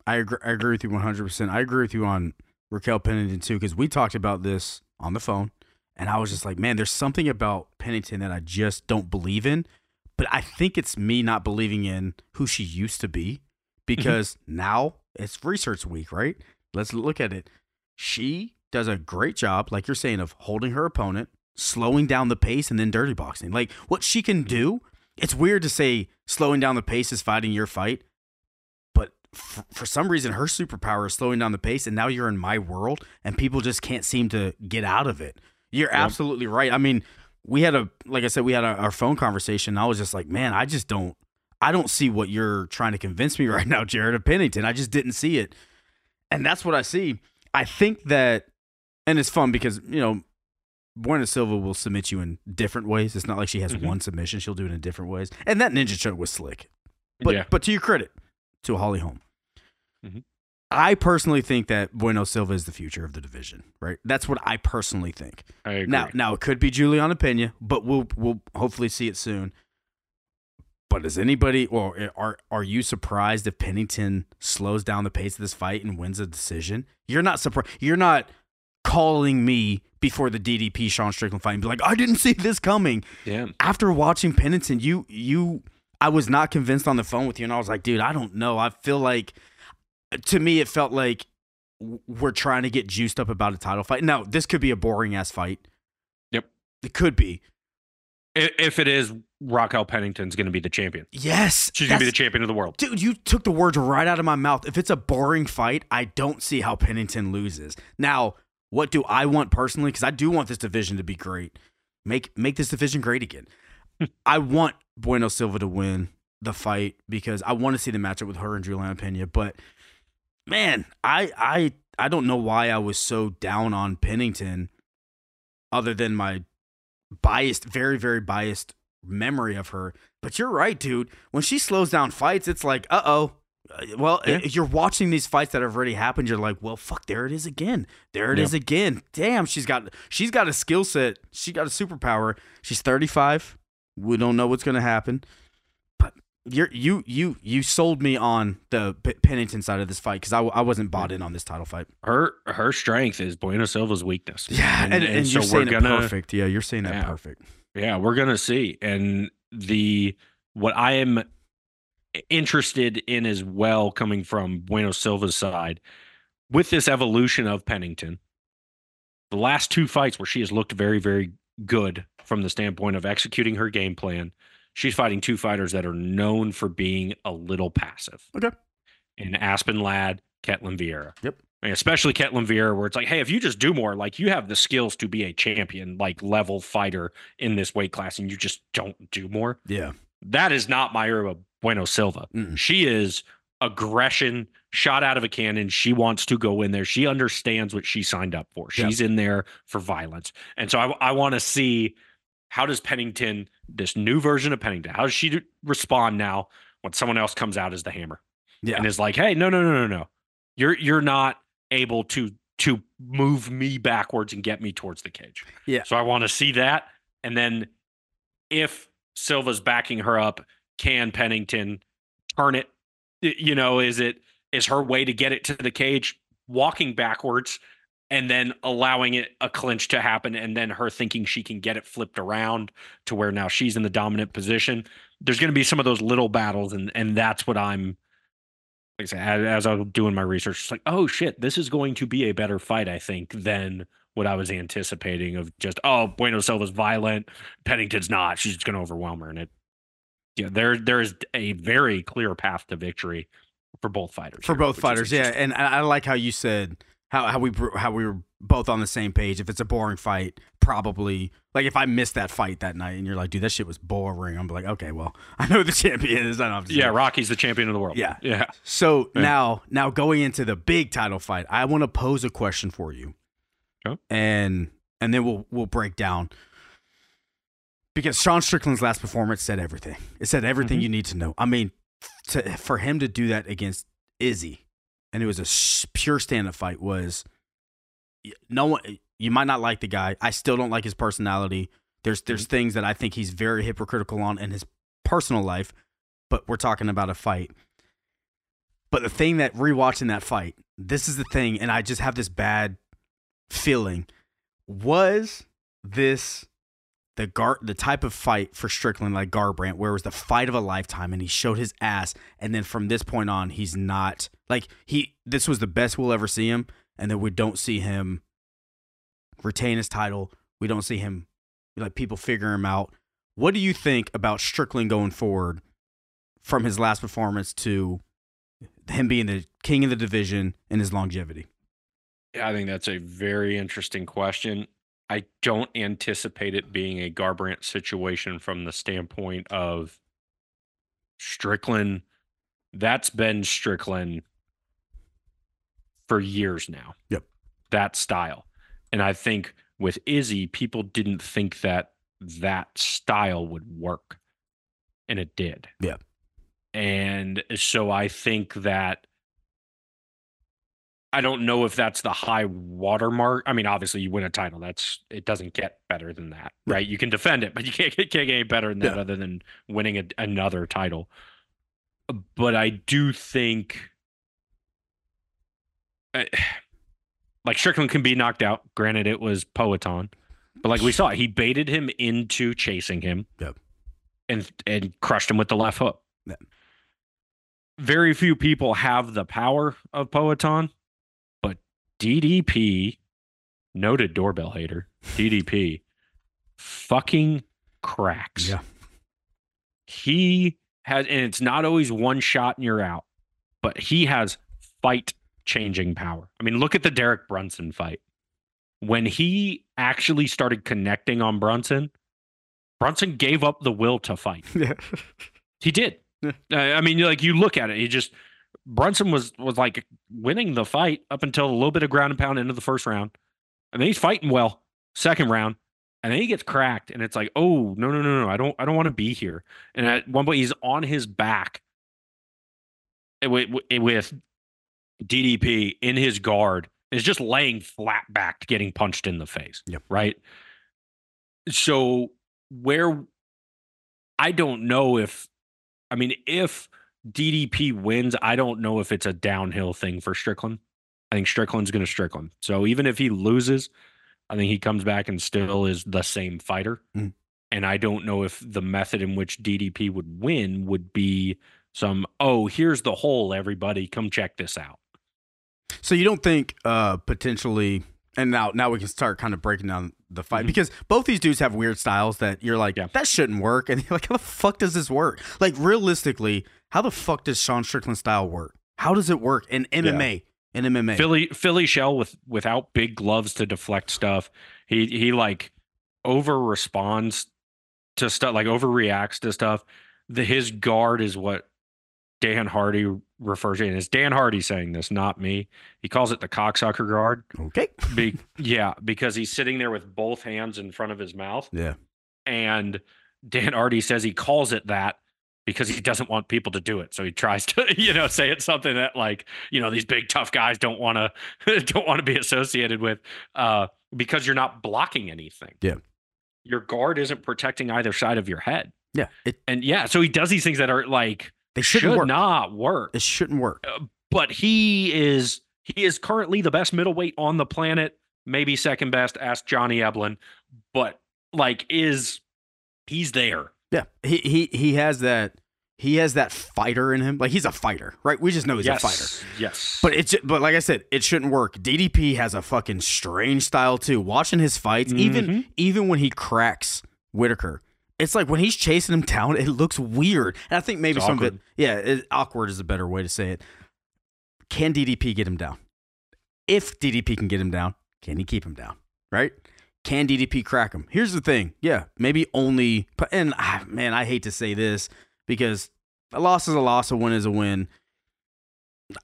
[SPEAKER 3] I agree, I agree with you 100%. I agree with you on Raquel Pennington too, because we talked about this on the phone. And I was just like, man, there's something about Pennington that I just don't believe in. But I think it's me not believing in who she used to be mm-hmm. because now it's research week, right? Let's look at it. She does a great job, like you're saying, of holding her opponent, slowing down the pace, and then dirty boxing. Like what she can do, it's weird to say slowing down the pace is fighting your fight, but f- for some reason, her superpower is slowing down the pace, and now you're in my world, and people just can't seem to get out of it. You're absolutely right. I mean, we had a like I said, we had a, our phone conversation. And I was just like, man, I just don't, I don't see what you're trying to convince me right now, Jared of Pennington. I just didn't see it, and that's what I see. I think that, and it's fun because you know. Bueno Silva will submit you in different ways. It's not like she has
[SPEAKER 2] Mhm.
[SPEAKER 3] one submission; she'll do it in different ways. And that ninja choke was slick. But
[SPEAKER 2] yeah.
[SPEAKER 3] but to your credit, to Holly Holm,
[SPEAKER 2] Mhm.
[SPEAKER 3] I personally think that Bueno Silva is the future of the division. Right? That's what I personally think.
[SPEAKER 2] I agree.
[SPEAKER 3] Now now it could be Juliana Pena, but we'll we'll hopefully see it soon. But is anybody or are are you surprised if Pennington slows down the pace of this fight and wins a decision? You're not surprised. You're not calling me before the DDP Sean Strickland fight and be like, I didn't see this coming
[SPEAKER 2] yeah.
[SPEAKER 3] after watching Pennington, you you I was not convinced on the phone with you, and I was like, dude, I don't know. I feel like to me, it felt like we're trying to get juiced up about a title fight. Now, this could be a boring ass fight.
[SPEAKER 2] Yep.
[SPEAKER 3] It could be.
[SPEAKER 2] If it is, Raquel Pennington's going to be the champion.
[SPEAKER 3] Yes.
[SPEAKER 2] She's going to be the champion of the world.
[SPEAKER 3] Dude, you took the words right out of my mouth. If it's a boring fight, I don't see how Pennington loses. Now, what do I want personally? Because I do want this division to be great. Make make this division great again. I want Bueno Silva to win the fight because I want to see the matchup with her and Juliana Pena. But man, I I I don't know why I was so down on Pennington, other than my biased, very very biased memory of her. But you're right, dude. When she slows down fights, it's like, uh oh. Well,
[SPEAKER 2] Yeah.
[SPEAKER 3] you're watching these fights that have already happened. You're like, well, fuck, there it is again. There it
[SPEAKER 2] Yeah.
[SPEAKER 3] is again. Damn, she's got she's got a skill set. She got a superpower. She's 35. We don't know what's gonna happen. You're you you you sold me on the P- Pennington side of this fight because I, I wasn't bought in on this title fight.
[SPEAKER 2] Her her strength is Bueno Silva's weakness.
[SPEAKER 3] Yeah, and, and, you're saying it perfect. Yeah, you're saying that
[SPEAKER 2] Yeah.
[SPEAKER 3] perfect.
[SPEAKER 2] Yeah, we're gonna see. And the what I am interested in as well, coming from Bueno Silva's side, with this evolution of Pennington, the last two fights where she has looked very, very good from the standpoint of executing her game plan. She's fighting two fighters that are known for being a little passive.
[SPEAKER 3] Okay.
[SPEAKER 2] In Aspen Ladd, Ketlen Vieira.
[SPEAKER 3] Yep.
[SPEAKER 2] Especially Ketlen Vieira, where it's like, hey, if you just do more, like you have the skills to be a champion, like level fighter in this weight class, and you just don't do more.
[SPEAKER 3] Yeah.
[SPEAKER 2] That is not Mayra Bueno Silva.
[SPEAKER 3] Mm-mm.
[SPEAKER 2] She is aggression, shot out of a cannon. She wants to go in there. She understands what she signed up for. She's in there for violence. And so I, I want to see how does Pennington, this new version of Pennington, how does she respond now when someone else comes out as the hammer?
[SPEAKER 3] Yeah.
[SPEAKER 2] and is like, "Hey, no, no, no, no, no, you're you're not able to to move me backwards and get me towards the cage."
[SPEAKER 3] Yeah.
[SPEAKER 2] So I want to see that, and then if Silva's backing her up, can Pennington turn it? You know, is it is her way to get it to the cage walking backwards? And then allowing it a clinch to happen, and then her thinking she can get it flipped around to where now she's in the dominant position. There's going to be some of those little battles, and and that's what I'm like I said, as, as I was doing my research, it's like, oh shit, this is going to be a better fight, I think, than what I was anticipating of just, oh, Bueno Silva's violent, Pennington's not. She's just going to overwhelm her. And it, yeah, there there is a very clear path to victory for both fighters.
[SPEAKER 3] for
[SPEAKER 2] here,
[SPEAKER 3] both fighters. Yeah, and I, I like how you said how how we how we were both on the same page. If it's a boring fight, probably like if I missed that fight that night, and you're like, dude, that shit was boring. I'm like, okay, well, I know who the champion is. I don't have to.
[SPEAKER 2] yeah,
[SPEAKER 3] say.
[SPEAKER 2] Rocky's the champion of the world.
[SPEAKER 3] Yeah.
[SPEAKER 2] yeah.
[SPEAKER 3] So
[SPEAKER 2] Yeah.
[SPEAKER 3] now now going into the big title fight, I want to pose a question for you,
[SPEAKER 2] Okay.
[SPEAKER 3] and and then we'll we'll break down. Because Sean Strickland's last performance said everything. It said everything
[SPEAKER 2] Mhm.
[SPEAKER 3] you need to know. I mean, to, for him to do that against Izzy, and it was a pure stand-up fight. Was no one? You might not like the guy. I still don't like his personality. There's there's mm-hmm. things that I think he's very hypocritical on in his personal life, but we're talking about a fight. But the thing that rewatching that fight, this is the thing, and I just have this bad feeling. Was this the Gar the type of fight for Strickland like Garbrandt, where it was the fight of a lifetime and he showed his ass, and then from this point on, he's not like he this was the best we'll ever see him, and then we don't see him retain his title. We don't see him like people figure him out. What do you think about Strickland going forward from his last performance to him being the king of the division and his longevity?
[SPEAKER 2] I think that's a very interesting question. I don't anticipate it being a Garbrandt situation from the standpoint of Strickland. That's been Strickland for years now.
[SPEAKER 3] Yep.
[SPEAKER 2] That style. And I think with Izzy, people didn't think that that style would work. And it did.
[SPEAKER 3] Yeah.
[SPEAKER 2] And so I think that I don't know if that's the high watermark. I mean, obviously, you win a title. That's it doesn't get better than that,
[SPEAKER 3] Yeah.
[SPEAKER 2] right? You can defend it, but you can't, can't get any better than that
[SPEAKER 3] Yeah.
[SPEAKER 2] other than winning a, another title. But I do think, uh, like Strickland can be knocked out. Granted, it was Poatan, but like we saw, he baited him into chasing him,
[SPEAKER 3] Yep.
[SPEAKER 2] and and crushed him with the left hook.
[SPEAKER 3] Yeah.
[SPEAKER 2] Very few people have the power of Poatan, but DDP, noted doorbell hater, DDP, fucking cracks.
[SPEAKER 3] Yeah.
[SPEAKER 2] He has, and it's not always one shot and you're out, but he has fight changing power. I mean, look at the Derek Brunson fight. When he actually started connecting on Brunson, Brunson gave up the will to fight.
[SPEAKER 3] Yeah.
[SPEAKER 2] He did.
[SPEAKER 3] Yeah.
[SPEAKER 2] I mean, like you look at it, he just Brunson was was like winning the fight up until a little bit of ground and pound into the first round, and then he's fighting well second round, and then he gets cracked, and it's like, oh no no no no, I don't I don't want to be here. And at one point, he's on his back with, with DDP in his guard, is just laying flat back, getting punched in the face.
[SPEAKER 3] Yep.
[SPEAKER 2] Right. So where I don't know if I mean if DDP wins, I don't know if it's a downhill thing for Strickland. I think Strickland's going to Strickland. So even if he loses, I think he comes back and still is the same fighter.
[SPEAKER 3] Mm.
[SPEAKER 2] And I don't know if the method in which DDP would win would be some, oh, here's the hole, everybody, come check this out.
[SPEAKER 3] So you don't think uh potentially and now now we can start kind of breaking down the fight
[SPEAKER 2] Mhm.
[SPEAKER 3] because both these dudes have weird styles that you're like
[SPEAKER 2] Yeah.
[SPEAKER 3] that shouldn't work and you're like how the fuck does this work? Like realistically, how the fuck does Sean Strickland's style work? How does it work in MMA? In MMA.
[SPEAKER 2] Philly Philly shell with without big gloves to deflect stuff. He he like over responds to stuff like overreacts to stuff. The his guard is what Dan Hardy refers to. And it's Dan Hardy saying this, not me. He calls it the cocksucker guard.
[SPEAKER 3] okay.
[SPEAKER 2] Be, yeah, because he's sitting there with both hands in front of his mouth.
[SPEAKER 3] Yeah.
[SPEAKER 2] And Dan Hardy says he calls it that because he doesn't want people to do it. So he tries to, you know, say it's something that like, you know, these big tough guys don't want to don't want to be associated with uh because you're not blocking anything.
[SPEAKER 3] Yeah.
[SPEAKER 2] Your guard isn't protecting either side of your head.
[SPEAKER 3] Yeah. It
[SPEAKER 2] And yeah, so he does these things that are like
[SPEAKER 3] they
[SPEAKER 2] should
[SPEAKER 3] shouldn't work.
[SPEAKER 2] not work.
[SPEAKER 3] It shouldn't work.
[SPEAKER 2] But he is he is currently the best middleweight on the planet, maybe second best. Ask Johnny Eblen, but like is he's there.
[SPEAKER 3] Yeah. He he he has that he has that fighter in him. Like he's a fighter, right? We just know he's
[SPEAKER 2] yes,
[SPEAKER 3] a fighter.
[SPEAKER 2] Yes,
[SPEAKER 3] But it's but like I said, it shouldn't work. DDP has a fucking strange style too. Watching his fights, even
[SPEAKER 2] Mhm.
[SPEAKER 3] even when he cracks Whitaker, it's like when he's chasing him down, it looks weird. And I think maybe
[SPEAKER 2] It's
[SPEAKER 3] some of it, yeah, it, awkward is a better way to say it. Can DDP get him down? If DDP can get him down, can he keep him down? Right? Can DDP crack him? Here's the thing. Yeah, maybe only. And ah, man, I hate to say this because a loss is a loss, a win is a win.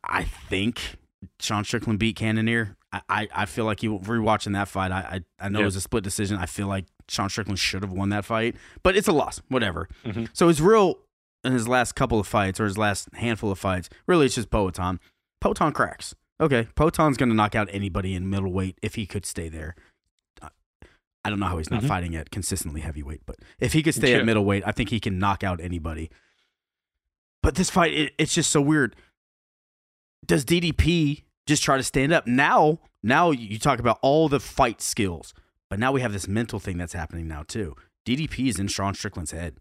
[SPEAKER 3] I think Sean Strickland beat Cannonier. I, I, I feel like he rewatching that fight. I I, I know it was a split decision. I feel like Sean Strickland should have won that fight, but it's a loss. Whatever.
[SPEAKER 2] Mhm.
[SPEAKER 3] So his real in his last couple of fights or his last handful of fights, really it's just Poatan. Poatan cracks. Okay, Poatan's gonna knock out anybody in middleweight if he could stay there. I- don't know how he's not
[SPEAKER 2] Mhm.
[SPEAKER 3] fighting at consistently heavyweight, but if he could stay
[SPEAKER 2] Yeah.
[SPEAKER 3] at middleweight, I think he can knock out anybody. But this fight, it, it's just so weird. Does DDP just try to stand up now? Now you talk about all the fight skills, but now we have this mental thing that's happening now too. DDP is in Sean Strickland's head,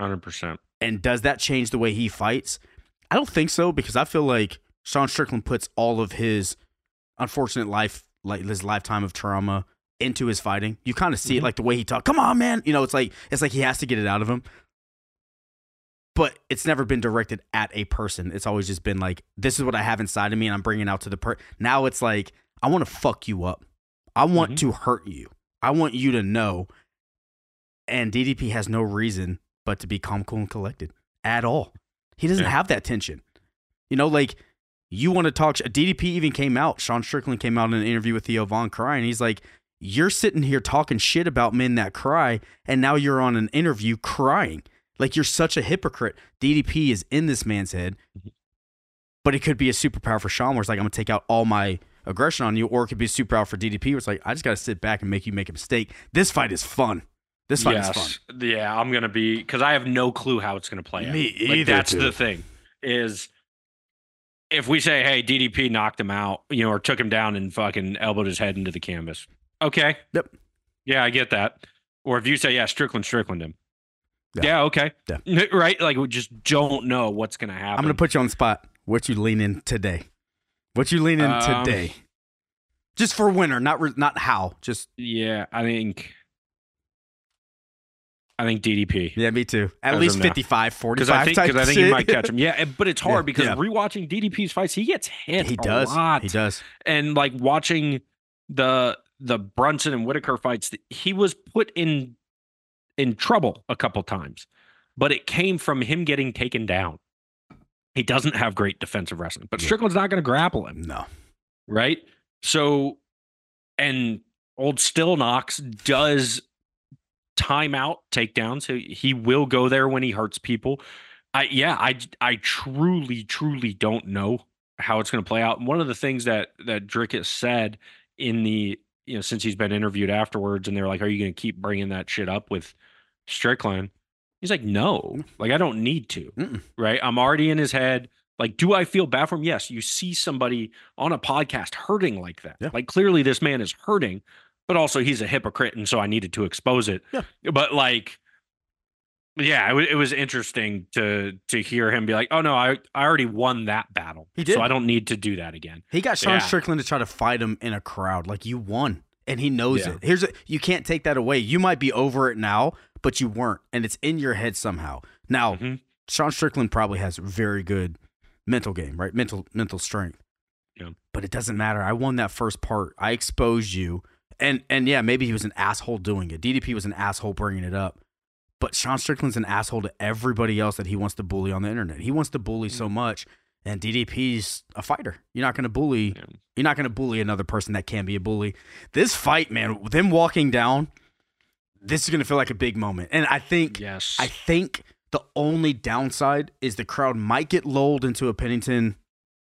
[SPEAKER 2] hundred percent.
[SPEAKER 3] and does that change the way he fights? I don't think so because I feel like Sean Strickland puts all of his unfortunate life, like his lifetime of trauma, into his fighting. You kind of see it
[SPEAKER 2] Mhm.
[SPEAKER 3] like the way he talks. Come on, man. You know, it's like it's like he has to get it out of him. But it's never been directed at a person. It's always just been like, this is what I have inside of me, and I'm bringing it out to the per. Now it's like, I want to fuck you up. I want
[SPEAKER 2] Mhm.
[SPEAKER 3] to hurt you. I want you to know. And DDP has no reason but to be calm, cool, and collected at all. He doesn't
[SPEAKER 2] Yeah.
[SPEAKER 3] have that tension. You know, like you want to talk. DDP even came out. Sean Strickland came out in an interview with Theo Von crying. He's like, "You're sitting here talking shit about men that cry, and now you're on an interview crying. Like you're such a hypocrite." DDP is in this man's head, mm-hmm. but it could be a superpower for Sean, where it's like, "I'm gonna take out all my aggression on you," or it could be super out for DDP, where it's like, "I just gotta sit back and make you make a mistake." This fight is fun. This fight is fun.
[SPEAKER 2] Yeah, I'm gonna be because I have no clue how it's gonna play out.
[SPEAKER 3] Me
[SPEAKER 2] Like,
[SPEAKER 3] either,
[SPEAKER 2] that's
[SPEAKER 3] dude.
[SPEAKER 2] the thing is if we say, hey, DDP knocked him out, you know, or took him down and fucking elbowed his head into the canvas. Okay.
[SPEAKER 3] Yep.
[SPEAKER 2] Yeah, I get that. Or if you say, yeah, Strickland, Strickland him.
[SPEAKER 3] Yeah.
[SPEAKER 2] Yeah, okay.
[SPEAKER 3] Yeah.
[SPEAKER 2] Right? Like we just don't know what's gonna happen.
[SPEAKER 3] I'm gonna put you on the spot. What you lean in today? What you lean in
[SPEAKER 2] Um,
[SPEAKER 3] today? Just for winner, not re- not how. Just
[SPEAKER 2] Yeah, I think I think DDP.
[SPEAKER 3] yeah, me too. At least
[SPEAKER 2] of
[SPEAKER 3] 55, 45
[SPEAKER 2] Because I think I think he might catch him. Yeah, but it's hard
[SPEAKER 3] Yeah,
[SPEAKER 2] because
[SPEAKER 3] yeah.
[SPEAKER 2] rewatching DDP's fights, he gets hit.
[SPEAKER 3] He
[SPEAKER 2] a
[SPEAKER 3] does.
[SPEAKER 2] lot.
[SPEAKER 3] He does.
[SPEAKER 2] and like watching the the Brunson and Whitaker fights, he was put in in trouble a couple times, but it came from him getting taken down. He doesn't have great defensive wrestling, but. Strickland's not going to grapple him,
[SPEAKER 3] No.
[SPEAKER 2] right? So, and old Stillknocks does timeout takedowns. So he will go there when he hurts people. I yeah, I I truly truly don't know how it's going to play out. And one of the things that that Drick has said in the you know since he's been interviewed afterwards, and they're like, "Are you going to keep bringing that shit up with Strickland?" He's like, "No, mm. like I don't need to.
[SPEAKER 3] Mm-mm.
[SPEAKER 2] Right? I'm already in his head." Like, do I feel bad for him? Yes. You see somebody on a podcast hurting like that.
[SPEAKER 3] Yeah.
[SPEAKER 2] Like, clearly this man is hurting, but also he's a hypocrite. And so I needed to expose it.
[SPEAKER 3] Yeah.
[SPEAKER 2] But like, yeah, it, wa- it was interesting to to hear him be like, "Oh no, I I already won that battle,
[SPEAKER 3] He did.
[SPEAKER 2] so I don't need to do that again."
[SPEAKER 3] He got Sean
[SPEAKER 2] Yeah.
[SPEAKER 3] Strickland to try to fight him in a crowd. Like you won, and he knows
[SPEAKER 2] Yeah.
[SPEAKER 3] it. Here's a, you can't take that away. You might be over it now, but you weren't, and it's in your head somehow. Now,
[SPEAKER 2] Mhm.
[SPEAKER 3] Sean Strickland probably has very good mental game, right? Mental mental strength.
[SPEAKER 2] Yeah.
[SPEAKER 3] But it doesn't matter. I won that first part. I exposed you, and and yeah, maybe he was an asshole doing it. DDP was an asshole bringing it up. But Sean Strickland's an asshole to everybody else that he wants to bully on the internet. He wants to bully so much, and DDP's a fighter. You're not going to bully. You're not going to bully another person that can be a bully. This fight, man, with them walking down, this is going to feel like a big moment. And I think,
[SPEAKER 2] Yes,
[SPEAKER 3] I think the only downside is the crowd might get lulled into a Pennington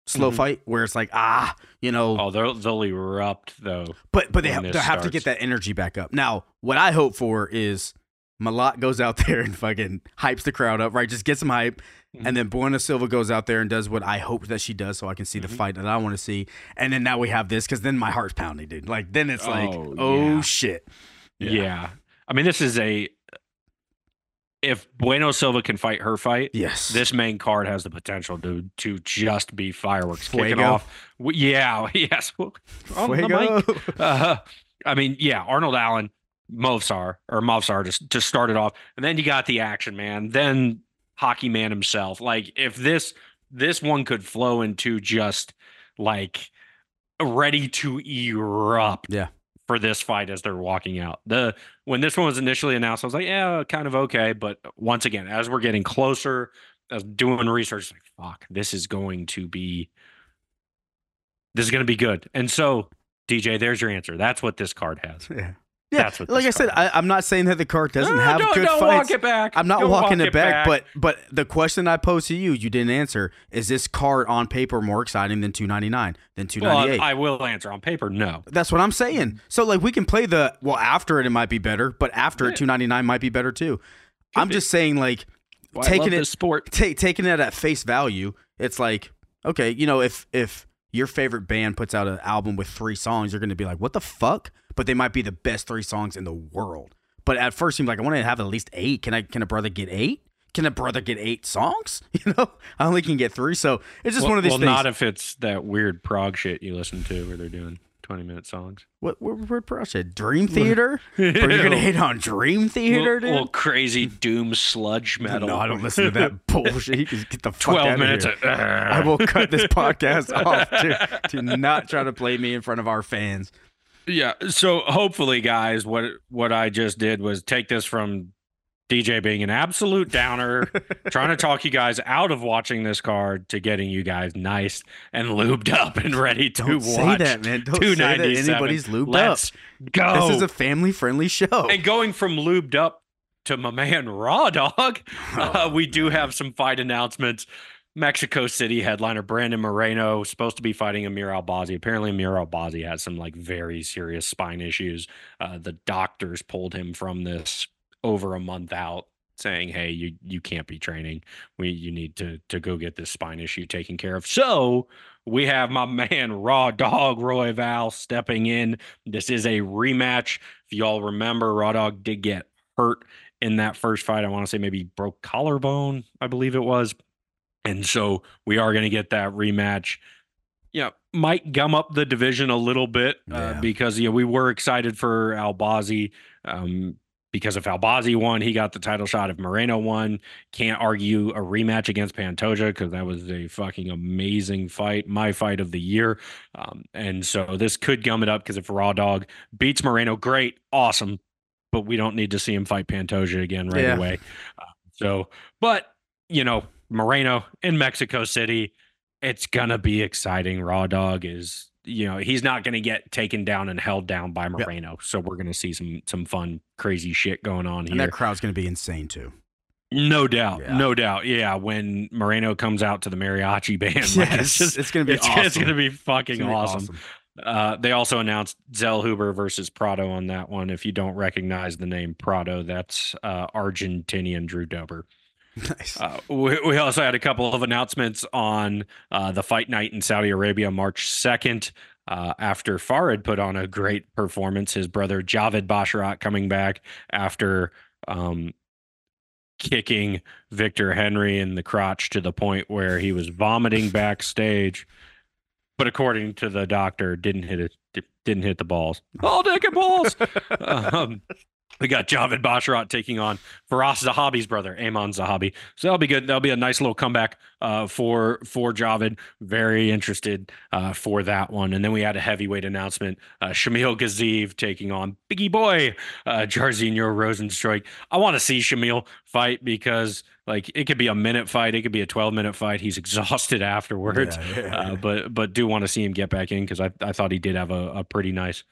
[SPEAKER 3] slow
[SPEAKER 2] Mhm.
[SPEAKER 3] fight where it's like, ah, you know,
[SPEAKER 2] oh, they'll they'll erupt though.
[SPEAKER 3] but but they,
[SPEAKER 2] this
[SPEAKER 3] they have to get that energy back up. Now, what I hope for is Malott goes out there and fucking hypes the crowd up, right? Just get some hype. And then Bueno Silva goes out there and does what I hope that she does so I can see the
[SPEAKER 2] Mhm.
[SPEAKER 3] fight that I want to see. And then now we have this because then my heart's pounding, dude. Like, then it's like,
[SPEAKER 2] Oh,
[SPEAKER 3] oh
[SPEAKER 2] yeah.
[SPEAKER 3] shit.
[SPEAKER 2] Yeah. I mean, this is a. If Bueno Silva can fight her fight,
[SPEAKER 3] Yes.
[SPEAKER 2] this main card has the potential to to just be fireworks kicking off. Yeah, yes. On the
[SPEAKER 3] Fuego.
[SPEAKER 2] mic. Uh, I mean, yeah, Arnold Allen, Movsar or Movsar just to start it off, and then you got the action man, then Hockey Man himself. Like if this this one could flow into just like ready to erupt.
[SPEAKER 3] Yeah.
[SPEAKER 2] For this fight as they're walking out. The when this one was initially announced, I was like, yeah, kind of okay. But once again, as we're getting closer, as doing research, like, fuck, this is going to be this is going to be good. And so, DJ, there's your answer. That's what this card has.
[SPEAKER 3] Yeah. Yeah.
[SPEAKER 2] That's what
[SPEAKER 3] like I said, I, I'm not saying that the card doesn't
[SPEAKER 2] No,
[SPEAKER 3] have
[SPEAKER 2] don't-
[SPEAKER 3] good
[SPEAKER 2] don't
[SPEAKER 3] fights.
[SPEAKER 2] Walk it back.
[SPEAKER 3] I'm not
[SPEAKER 2] Don't
[SPEAKER 3] walking
[SPEAKER 2] walk
[SPEAKER 3] it back, but but the question I posed to you, you didn't answer. Is this card on paper more exciting than 299 than 298?
[SPEAKER 2] well, I will answer on paper. No,
[SPEAKER 3] That's what I'm saying. So like we can play the well after it, it might be better, but after
[SPEAKER 2] Yeah.
[SPEAKER 3] it, 299 might be better too.
[SPEAKER 2] Could
[SPEAKER 3] I'm
[SPEAKER 2] be.
[SPEAKER 3] just saying like
[SPEAKER 2] Well,
[SPEAKER 3] taking it
[SPEAKER 2] sport.
[SPEAKER 3] ta- taking it at face value. It's like okay, you know if if your favorite band puts out an album with three songs, you're going to be like, what the fuck? But they might be the best three songs in the world. But at first, you're like, I want to have at least eight. Can I? Can a brother get eight? Can a brother get eight songs? You know, I only can get three. So it's just
[SPEAKER 2] well,
[SPEAKER 3] one of these
[SPEAKER 2] well,
[SPEAKER 3] things.
[SPEAKER 2] not if it's that weird prog shit you listen to where they're doing 20 minute songs.
[SPEAKER 3] what what what project? Dream Theater? Or you're gonna hate on Dream Theater, dude?
[SPEAKER 2] little crazy doom sludge metal.
[SPEAKER 3] No, I don't listen to that bullshit. You can get the fuck
[SPEAKER 2] 12
[SPEAKER 3] out
[SPEAKER 2] minutes.
[SPEAKER 3] Of
[SPEAKER 2] Of,
[SPEAKER 3] here. I will cut this podcast off. To, to not try to play me in front of our fans.
[SPEAKER 2] Yeah. So hopefully, guys, what what I just did was take this from DJ being an absolute downer, trying to talk you guys out of watching this card to getting you guys nice and lubed up and ready to
[SPEAKER 3] Don't say
[SPEAKER 2] watch.
[SPEAKER 3] that, man. Don't say that anybody's lubed
[SPEAKER 2] Let's go.
[SPEAKER 3] This is a family friendly show.
[SPEAKER 2] and going from lubed up to my man Raw Dog, uh,
[SPEAKER 3] Oh,
[SPEAKER 2] we do have some fight announcements. Mexico City headliner Brandon Moreno supposed to be fighting Amir Albazi. Apparently, Amir Albazi has some like very serious spine issues. Uh, the doctors pulled him from this over a month out, saying, "Hey, you you can't be training. We you need to to go get this spine issue taken care of." So we have my man Raw Dog Royval stepping in. This is a rematch. If y'all remember, Raw Dog did get hurt in that first fight. I want to say maybe broke collarbone, I believe it was. And so we are going to get that rematch. Yeah, might gum up the division a little bit uh,
[SPEAKER 3] Yeah.
[SPEAKER 2] because you know we were excited for Albazi. Um, because if Albazi won, he got the title shot. If Moreno won, can't argue a rematch against Pantoja because that was a fucking amazing fight, my fight of the year. Um, and so this could gum it up because if Raw Dog beats Moreno, great, awesome. but we don't need to see him fight Pantoja again right
[SPEAKER 3] Yeah.
[SPEAKER 2] away. Uh, so, but you know, Moreno in Mexico City, it's gonna be exciting. Raw Dog is, you know, he's not gonna get taken down and held down by Moreno. So we're gonna see some some fun, crazy shit going on here.
[SPEAKER 3] And
[SPEAKER 2] here.
[SPEAKER 3] that crowd's going to be insane too.
[SPEAKER 2] No doubt,
[SPEAKER 3] Yeah.
[SPEAKER 2] no doubt. Yeah, when Moreno comes out to the mariachi band, like,
[SPEAKER 3] Yes,
[SPEAKER 2] it's just
[SPEAKER 3] it's going to be
[SPEAKER 2] it's,
[SPEAKER 3] awesome.
[SPEAKER 2] it's gonna be fucking
[SPEAKER 3] gonna be
[SPEAKER 2] awesome. Uh, they also announced Zellhuber versus Prado on that one. If you don't recognize the name Prado, that's uh, Argentinian Drew Dober.
[SPEAKER 3] Nice.
[SPEAKER 2] Uh, we, we also had a couple of announcements on uh, the fight night in Saudi Arabia, March 2nd. Uh, after Farid put on a great performance, his brother Javid Basharat coming back after um, kicking Victor Henry in the crotch to the point where he was vomiting backstage. But according to the doctor, didn't hit it, didn't hit the balls. All dick and balls. um, we got Javid Basharat taking on Firas Zahabi's brother, Aiemann Zahabi. So that'll be good. That'll be a nice little comeback uh, for for Javid. Very interested uh, for that one. And then we had a heavyweight announcement: uh, Shamil Gaziev taking on Biggie Boy, uh, Jairzinho Rozenstruik. I want to see Shamil fight because like it could be a minute fight, it could be a twelve minute fight. He's exhausted afterwards.
[SPEAKER 3] Yeah, yeah,
[SPEAKER 2] Uh,
[SPEAKER 3] yeah.
[SPEAKER 2] but but do want to see him get back in because I, I thought he did have a, a pretty nice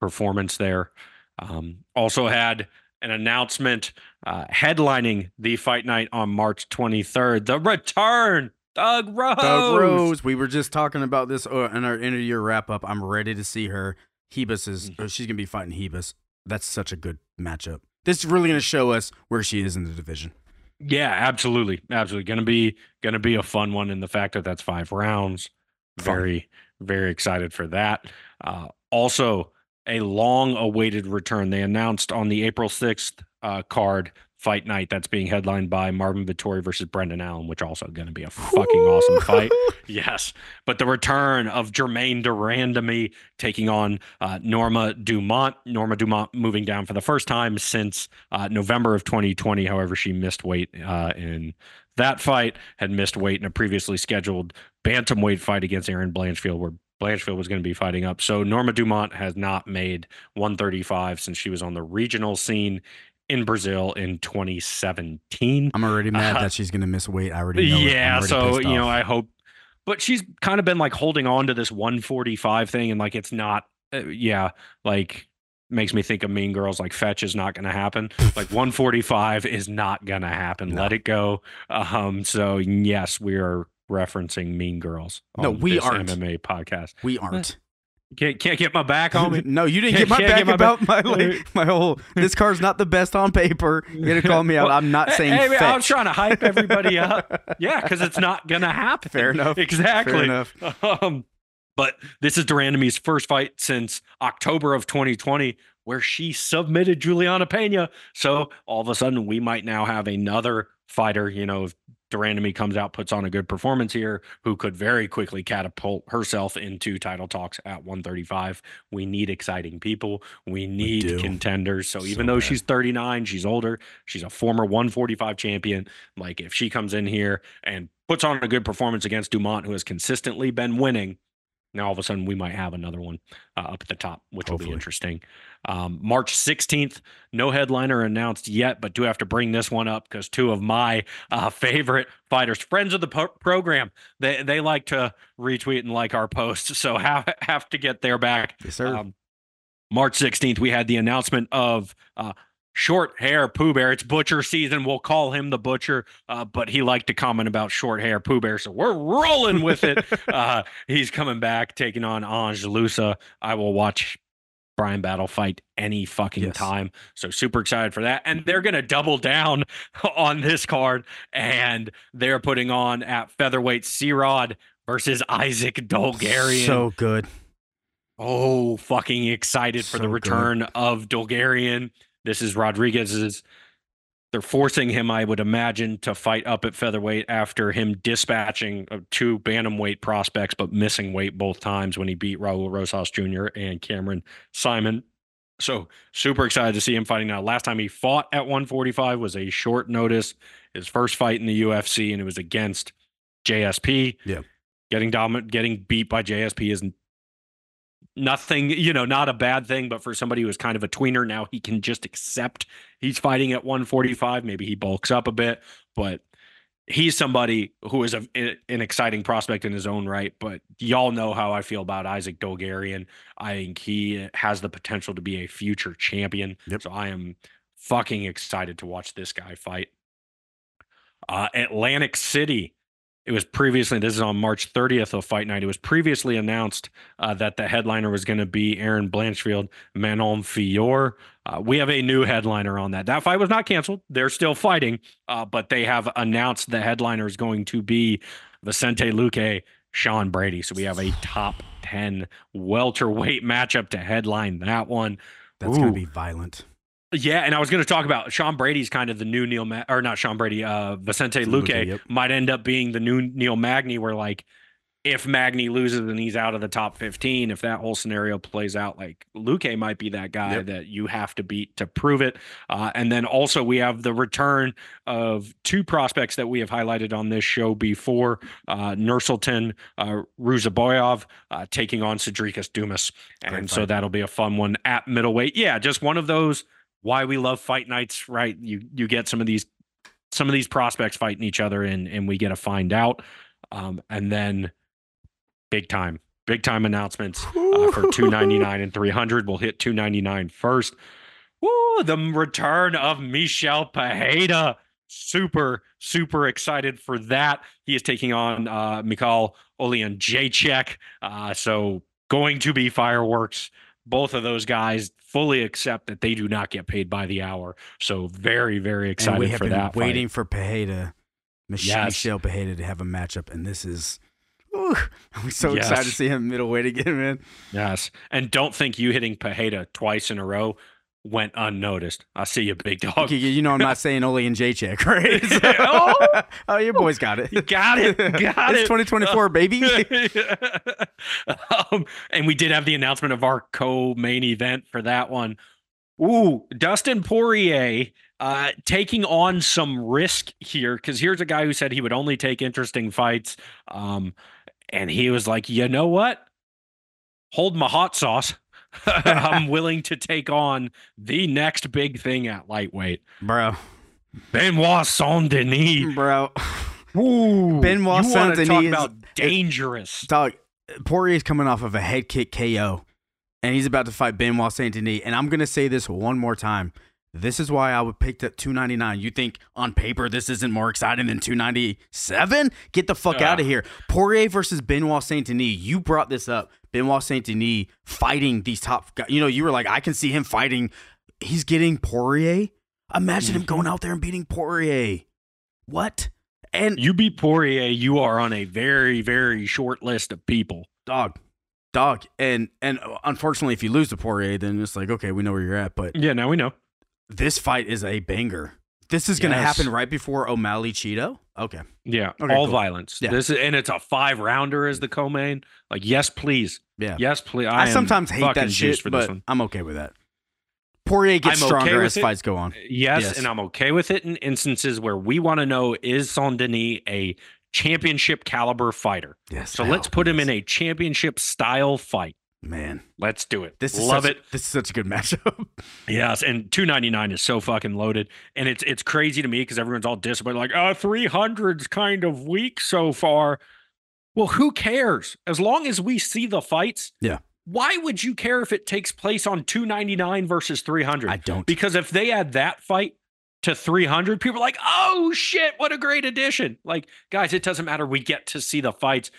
[SPEAKER 2] performance there. Um, also had an announcement uh, headlining the fight night on March 23rd. The return, Thug Rose.
[SPEAKER 3] Thug Rose. We were just talking about this uh, in our end of year wrap up. I'm ready to see her. Ribas is
[SPEAKER 2] Mm-hmm.
[SPEAKER 3] uh, she's gonna be fighting Ribas. That's such a good matchup. This is really gonna show us where she is in the division.
[SPEAKER 2] Yeah, absolutely, absolutely. Gonna be gonna be a fun one, and the fact that that's five rounds,
[SPEAKER 3] Fun.
[SPEAKER 2] very very excited for that. Uh, also, a long awaited return. They announced on the April sixth uh, card fight night that's being headlined by Marvin Vettori versus Brendan Allen, which also going to be a fucking awesome fight. Yes, but the return of Germaine de Randamie taking on uh, Norma Dumont. Norma Dumont moving down for the first time since uh, November of 2020. However, she missed weight uh, in that fight, had missed weight in a previously scheduled bantamweight fight against Erin Blanchfield, where Blanchfield was going to be fighting up. So Norma Dumont has not made 135 since she was on the regional scene in Brazil in 2017.
[SPEAKER 3] I'm already mad
[SPEAKER 2] Uh,
[SPEAKER 3] that she's gonna miss weight. I already know.
[SPEAKER 2] Yeah,
[SPEAKER 3] already
[SPEAKER 2] so you know. I hope, but she's kind of been like holding on to this 145 thing, and like it's not, uh, yeah, like makes me think of Mean Girls. Like fetch is not going to happen. like 145 is not going to happen.
[SPEAKER 3] No.
[SPEAKER 2] Let it go. Um, so yes, we are referencing Mean Girls.
[SPEAKER 3] No, we aren't.
[SPEAKER 2] MMA podcast.
[SPEAKER 3] we aren't.
[SPEAKER 2] Can't can't get my back on me.
[SPEAKER 3] no, you didn't
[SPEAKER 2] Can't-
[SPEAKER 3] get my back
[SPEAKER 2] get my
[SPEAKER 3] about
[SPEAKER 2] back-
[SPEAKER 3] my like, my whole. This car's not the best on paper. You're gonna call me out.
[SPEAKER 2] Well,
[SPEAKER 3] I'm not saying.
[SPEAKER 2] Hey, man, I was trying to hype everybody up. Yeah, because it's not gonna happen.
[SPEAKER 3] Fair enough.
[SPEAKER 2] Exactly.
[SPEAKER 3] Fair enough.
[SPEAKER 2] Um, but this is de Randamie's first fight since October of 2020, where she submitted Juliana Pena. So all of a sudden, we might now have another fighter. You know, de Randamie comes out, puts on a good performance here, who could very quickly catapult herself into title talks at 135. We need exciting people. We need
[SPEAKER 3] do.
[SPEAKER 2] contenders. So
[SPEAKER 3] So
[SPEAKER 2] even though
[SPEAKER 3] bad.
[SPEAKER 2] she's 39, she's older. She's a former 145 champion. Like if she comes in here and puts on a good performance against Dumont, who has consistently been winning, now all of a sudden we might have another one uh, up at the top, which will be interesting. Um, March 16th, no headliner announced yet, but do have to bring this one up because two of my uh, favorite fighters, friends of the po- program, they they like to retweet and like our posts, so have have to get their back.
[SPEAKER 3] Yes, sir.
[SPEAKER 2] Um, March 16th, we had the announcement of uh, short hair Pooh Bear. It's butcher season. We'll call him the butcher, uh, but he liked to comment about short hair Pooh Bear, so we're rolling with it. uh, he's coming back, taking on Ange Loosa. I will watch Bryan Battle fight any fucking
[SPEAKER 3] Yes.
[SPEAKER 2] time. So super excited for that. And they're going to double down on this card, and they're putting on at featherweight C Rod versus Isaac Dulgarian.
[SPEAKER 3] So good.
[SPEAKER 2] Oh, fucking excited for
[SPEAKER 3] So
[SPEAKER 2] the
[SPEAKER 3] good.
[SPEAKER 2] return of Dulgarian. This is Rodriguez's. They're forcing him, I would imagine, to fight up at featherweight after him dispatching uh, two bantamweight prospects, but missing weight both times when he beat Raul Rosas Jr. and Cameron Saaiman. So super excited to see him fighting now. Last time he fought at 145 was a short notice, his first fight in the UFC, and it was against JSP.
[SPEAKER 3] Yeah.
[SPEAKER 2] Getting dominant, getting beat by JSP is nothing, you know, not a bad thing, but for somebody who is kind of a tweener now, he can just accept he's fighting at 145. Maybe he bulks up a bit, but he's somebody who is a, an exciting prospect in his own right. But y'all know how I feel about Isaac Dulgarian. I think he has the potential to be a future champion.
[SPEAKER 3] Yep.
[SPEAKER 2] So I am fucking excited to watch this guy fight. Uh, Atlantic City it was previously this is on March 30th of Fight Night. It was previously announced uh, that the headliner was going to be Erin Blanchfield, Manon Fiorot. Uh, we have a new headliner on that. That fight was not canceled. They're still fighting, uh, but they have announced the headliner is going to be Vicente Luque, Sean Brady. So we have a top 10 welterweight matchup to headline that one.
[SPEAKER 3] That's going to be violent.
[SPEAKER 2] Yeah, and I was going to talk about Sean Brady's kind of the new Neil, Ma- or not Sean Brady, uh, Vicente Luque
[SPEAKER 3] Luque, yep.
[SPEAKER 2] might end up being the new Neil Magny, where like if Magny loses and he's out of the top 15, if that whole scenario plays out, like Luque might be that guy
[SPEAKER 3] Yep.
[SPEAKER 2] that you have to beat to prove it. Uh, and then also we have the return of two prospects that we have highlighted on this show before uh, Nursultan uh, Ruziboev uh, taking on Sedriques Dumas.
[SPEAKER 3] Great
[SPEAKER 2] And so that'll be a fun one at middleweight. Yeah, just one of those why we love fight nights, right? You you get some of these some of these prospects fighting each other and and we get to find out. Um, and then big time, big time announcements uh, for 299 and 300. We'll hit 299 first. Woo, the return of Michel Pereira. Super, super excited for that. He is taking on uh, Mikhail Olian Jacek. Uh, so going to be fireworks. Both of those guys fully accept that they do not get paid by the hour. So very, very
[SPEAKER 3] and
[SPEAKER 2] excited
[SPEAKER 3] we have
[SPEAKER 2] for
[SPEAKER 3] been
[SPEAKER 2] that. fight.
[SPEAKER 3] waiting for Pereira, Mich-
[SPEAKER 2] Yes.
[SPEAKER 3] Michel Pereira, to have a matchup, and this is. Ooh, I'm so
[SPEAKER 2] Yes.
[SPEAKER 3] excited to see him middleweight again, man.
[SPEAKER 2] Yes. And don't think you hitting Pereira twice in a row went unnoticed. I see you, big dog.
[SPEAKER 3] You know I'm not saying Oli and J-Check, right?
[SPEAKER 2] Oh!
[SPEAKER 3] oh, your boys got it.
[SPEAKER 2] You got it. Got
[SPEAKER 3] it's
[SPEAKER 2] it.
[SPEAKER 3] 2024, baby.
[SPEAKER 2] um, and we did have the announcement of our co-main event for that one. Ooh, Dustin Poirier uh, taking on some risk here because here's a guy who said he would only take interesting fights, um, and he was like, you know what? Hold my hot sauce. I'm willing to take on the next big thing at lightweight.
[SPEAKER 3] bro,
[SPEAKER 2] Benoit Saint Denis.
[SPEAKER 3] bro.
[SPEAKER 2] Ooh,
[SPEAKER 3] Benoit Saint-Denis
[SPEAKER 2] talk
[SPEAKER 3] is-
[SPEAKER 2] about dangerous.
[SPEAKER 3] Dog, Poirier's coming off of a head kick KO, and he's about to fight Benoit Saint Denis. And I'm gonna say this one more time. This is why I would pick that 299. You think on paper this isn't more exciting than 297? Get the fuck
[SPEAKER 2] Yeah.
[SPEAKER 3] out of here. Poirier versus Benoit Saint Denis. You brought this up. Benoit Saint Denis fighting these top guys. You know, you were like, I can see him fighting. He's getting Poirier. Imagine him
[SPEAKER 2] Mhm.
[SPEAKER 3] going out there and beating Poirier. What? And
[SPEAKER 2] You beat Poirier, you are on a very, very short list of people.
[SPEAKER 3] dog, dog, and and unfortunately, if you lose to Poirier, then it's like okay, we know where you're at. But
[SPEAKER 2] Yeah, now we know.
[SPEAKER 3] this fight is a banger. This is gonna
[SPEAKER 2] Yes.
[SPEAKER 3] happen right before O'Malley Chito. Okay,
[SPEAKER 2] Yeah,
[SPEAKER 3] Okay,
[SPEAKER 2] all
[SPEAKER 3] cool.
[SPEAKER 2] violence.
[SPEAKER 3] Yeah.
[SPEAKER 2] This is, and it's a five rounder as the co-main. Like, yes, please,
[SPEAKER 3] yeah.
[SPEAKER 2] yes, please.
[SPEAKER 3] I,
[SPEAKER 2] I,
[SPEAKER 3] sometimes hate that shit,
[SPEAKER 2] for this
[SPEAKER 3] but
[SPEAKER 2] one.
[SPEAKER 3] I'm okay with that. Poirier gets
[SPEAKER 2] I'm
[SPEAKER 3] stronger
[SPEAKER 2] with
[SPEAKER 3] as
[SPEAKER 2] it.
[SPEAKER 3] fights go on.
[SPEAKER 2] Yes,
[SPEAKER 3] Yes.
[SPEAKER 2] and I'm okay with it in instances where we want to know is Saint Denis a championship caliber fighter?
[SPEAKER 3] Yes.
[SPEAKER 2] So let's put him in a championship style fight.
[SPEAKER 3] Man.
[SPEAKER 2] Let's do it.
[SPEAKER 3] This is
[SPEAKER 2] love
[SPEAKER 3] such,
[SPEAKER 2] it.
[SPEAKER 3] This is such a good matchup.
[SPEAKER 2] Yes, and 299 is so fucking loaded. And it's it's crazy to me because everyone's all disappointed, like, uh, 300's kind of weak so far. Well, who cares? As long as we see the fights.
[SPEAKER 3] Yeah.
[SPEAKER 2] Why would you care if it takes place on 299 versus 300?
[SPEAKER 3] I don't.
[SPEAKER 2] because if they add that fight to 300, people are like, oh shit, what a great addition. Like, guys, it doesn't matter. We get to see the fights.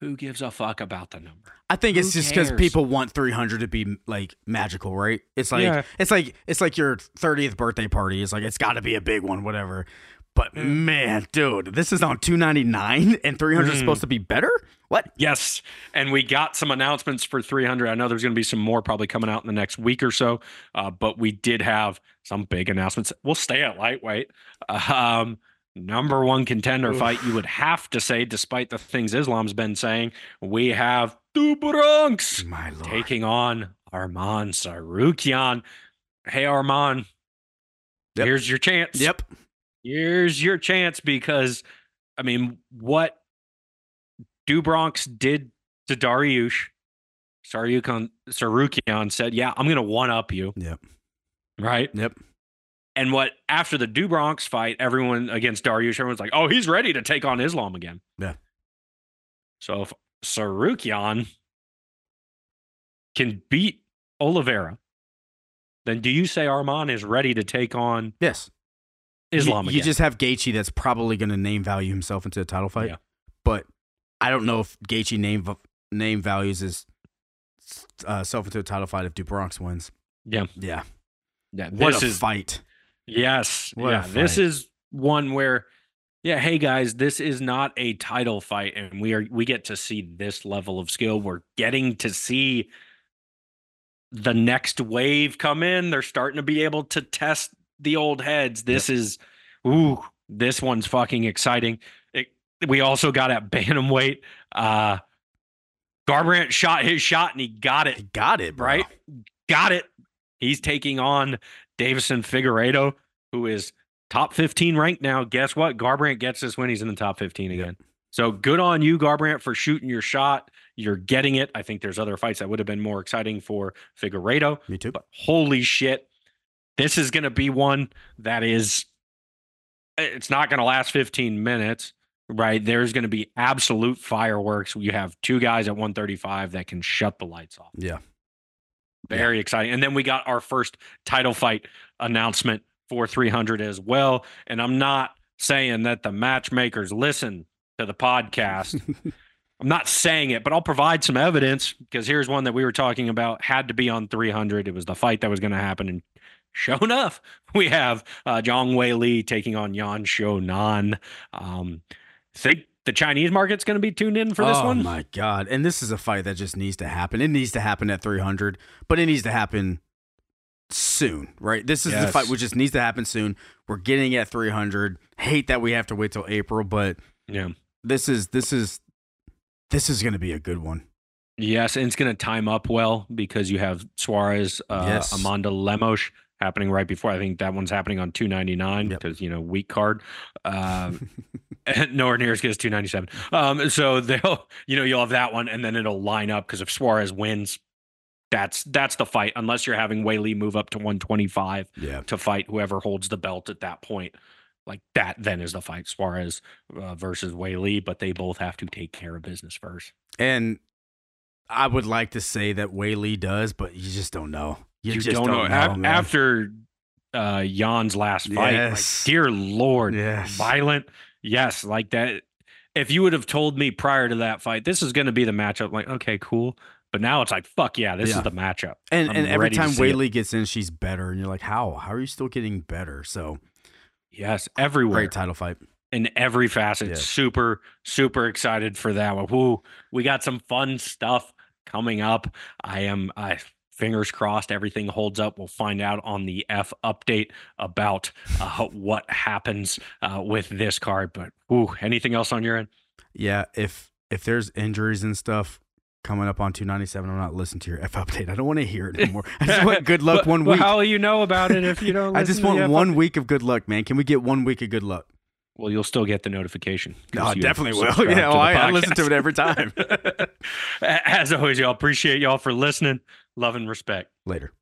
[SPEAKER 2] Who gives a fuck about the number?
[SPEAKER 3] I think it's just because people want 300 to be like magical, right? It's like
[SPEAKER 2] Yeah.
[SPEAKER 3] it's like it's like your 30th birthday party. It's like it's got to be a big one, whatever. But
[SPEAKER 2] Mm.
[SPEAKER 3] man, dude, this is on 299 and 300 is
[SPEAKER 2] Mm.
[SPEAKER 3] supposed to be better. What?
[SPEAKER 2] Yes. And we got some announcements for 300. I know there's going to be some more probably coming out in the next week or so, uh, but we did have some big announcements. We'll stay at lightweight. Um, number one contender
[SPEAKER 3] Oof.
[SPEAKER 2] fight, you would have to say, despite the things Islam's been saying, we have Do Bronx taking on Arman Tsarukyan. Hey, Arman,
[SPEAKER 3] Yep.
[SPEAKER 2] here's your chance.
[SPEAKER 3] Yep.
[SPEAKER 2] Here's your chance because, I mean, what Do Bronx did to Dariush, Tsarukyan said, "Yeah, I'm going to one up you."
[SPEAKER 3] Yep.
[SPEAKER 2] Right.
[SPEAKER 3] Yep.
[SPEAKER 2] And what after the Do Bronx fight, everyone against Dariush, everyone's like, "Oh, he's ready to take on Islam again."
[SPEAKER 3] Yeah.
[SPEAKER 2] So if Tsarukyan can beat Oliveira, then do you say Arman is ready to take on
[SPEAKER 3] Yes.
[SPEAKER 2] Islam
[SPEAKER 3] You, you just have Gaethje that's probably going to name value himself into a title fight.
[SPEAKER 2] Yeah.
[SPEAKER 3] But I don't know if Gaethje name name values his uh, self into a title fight if Do Bronx wins.
[SPEAKER 2] yeah,
[SPEAKER 3] Yeah.
[SPEAKER 2] yeah.
[SPEAKER 3] What a fight.
[SPEAKER 2] Yes.
[SPEAKER 3] What
[SPEAKER 2] yeah. This is one where, yeah, hey guys, this is not a title fight, and we are we get to see this level of skill. We're getting to see the next wave come in. They're starting to be able to test the old heads. This is ooh, this one's fucking exciting. It, we also got at bantamweight. Uh Garbrandt shot his shot and he got it
[SPEAKER 3] He got it, bro.
[SPEAKER 2] right? Got it. He's taking on Deiveson Figueiredo, who is top 15 ranked now. Guess what? Garbrandt gets this when He's in the top 15 again. So good on you, Garbrandt, for shooting your shot. You're getting it. I think there's other fights that would have been more exciting for Figueiredo,
[SPEAKER 3] Me too.
[SPEAKER 2] but holy shit. This is going to be one that is, eh, it's not going to last 15 minutes, right? There's going to be absolute fireworks. You have two guys at 135 that can shut the lights off.
[SPEAKER 3] Yeah.
[SPEAKER 2] Very exciting. And then we got our first title fight announcement for 300 as well. And I'm not saying that the matchmakers listen to the podcast. I'm not saying it, but I'll provide some evidence because here's one that we were talking about had to be on 300. It was the fight that was going to happen. And sure enough, we have uh, Zhang Weili taking on Yan Xiaonan. Um, think the Chinese market's going to be tuned in for this
[SPEAKER 3] oh
[SPEAKER 2] one.
[SPEAKER 3] my god! And this is a fight that just needs to happen. It needs to happen at 300, but it needs to happen soon, right? This is the fight which just needs to happen soon. We're getting at 300. Hate that we have to wait till April, but
[SPEAKER 2] Yeah.
[SPEAKER 3] this is this is this is going to be a good one.
[SPEAKER 2] Yes, and it's going to time up well because you have Suarez, uh,
[SPEAKER 3] Yes.
[SPEAKER 2] Amanda Lemos happening right before. I think that one's happening on 299
[SPEAKER 3] Yep.
[SPEAKER 2] because, you know, weak card. Um, nowhere near as good as 297. Um, so they'll, you know, you'll have that one and then it'll line up because if Suarez wins, that's that's the fight. Unless you're having Weili move up to 125
[SPEAKER 3] yeah.
[SPEAKER 2] to fight whoever holds the belt at that point. Like that, then is the fight Suarez uh, versus Weili, but they both have to take care of business first.
[SPEAKER 3] And I would like to say that Weili does, but you just don't know. You, just don't, know.
[SPEAKER 2] Af-
[SPEAKER 3] man.
[SPEAKER 2] after uh Jan's last fight, like, dear lord,
[SPEAKER 3] Yes.
[SPEAKER 2] violent. Yes, like that. If you would have told me prior to that fight, this is going to be the matchup, like okay, cool. But now it's like, fuck yeah, this
[SPEAKER 3] Yeah.
[SPEAKER 2] is the matchup.
[SPEAKER 3] And
[SPEAKER 2] I'm
[SPEAKER 3] and every time
[SPEAKER 2] see it.
[SPEAKER 3] Weili gets in, she's better, and you're like, how? How are you still getting better? So
[SPEAKER 2] Yes, everywhere
[SPEAKER 3] great title fight.
[SPEAKER 2] in every facet. Super, super excited for that one. Woo, we got some fun stuff coming up. I am I fingers crossed everything holds up. We'll find out on the F update about uh, what happens uh, with this card. But ooh, anything else on your end?
[SPEAKER 3] Yeah, if if there's injuries and stuff coming up on 297, I'm not listening to your F update. I don't want to hear it anymore. I just want good luck
[SPEAKER 2] Well-
[SPEAKER 3] one
[SPEAKER 2] well,
[SPEAKER 3] week.
[SPEAKER 2] how will you know about it if you don't?
[SPEAKER 3] I just want one
[SPEAKER 2] update?
[SPEAKER 3] week of good luck, man. Can we get one week of good luck?
[SPEAKER 2] Well, you'll still get the notification.
[SPEAKER 3] No, I definitely will. Yeah, oh, I, I listen to it every time.
[SPEAKER 2] As always, y'all appreciate y'all for listening. Love and respect.
[SPEAKER 3] Later.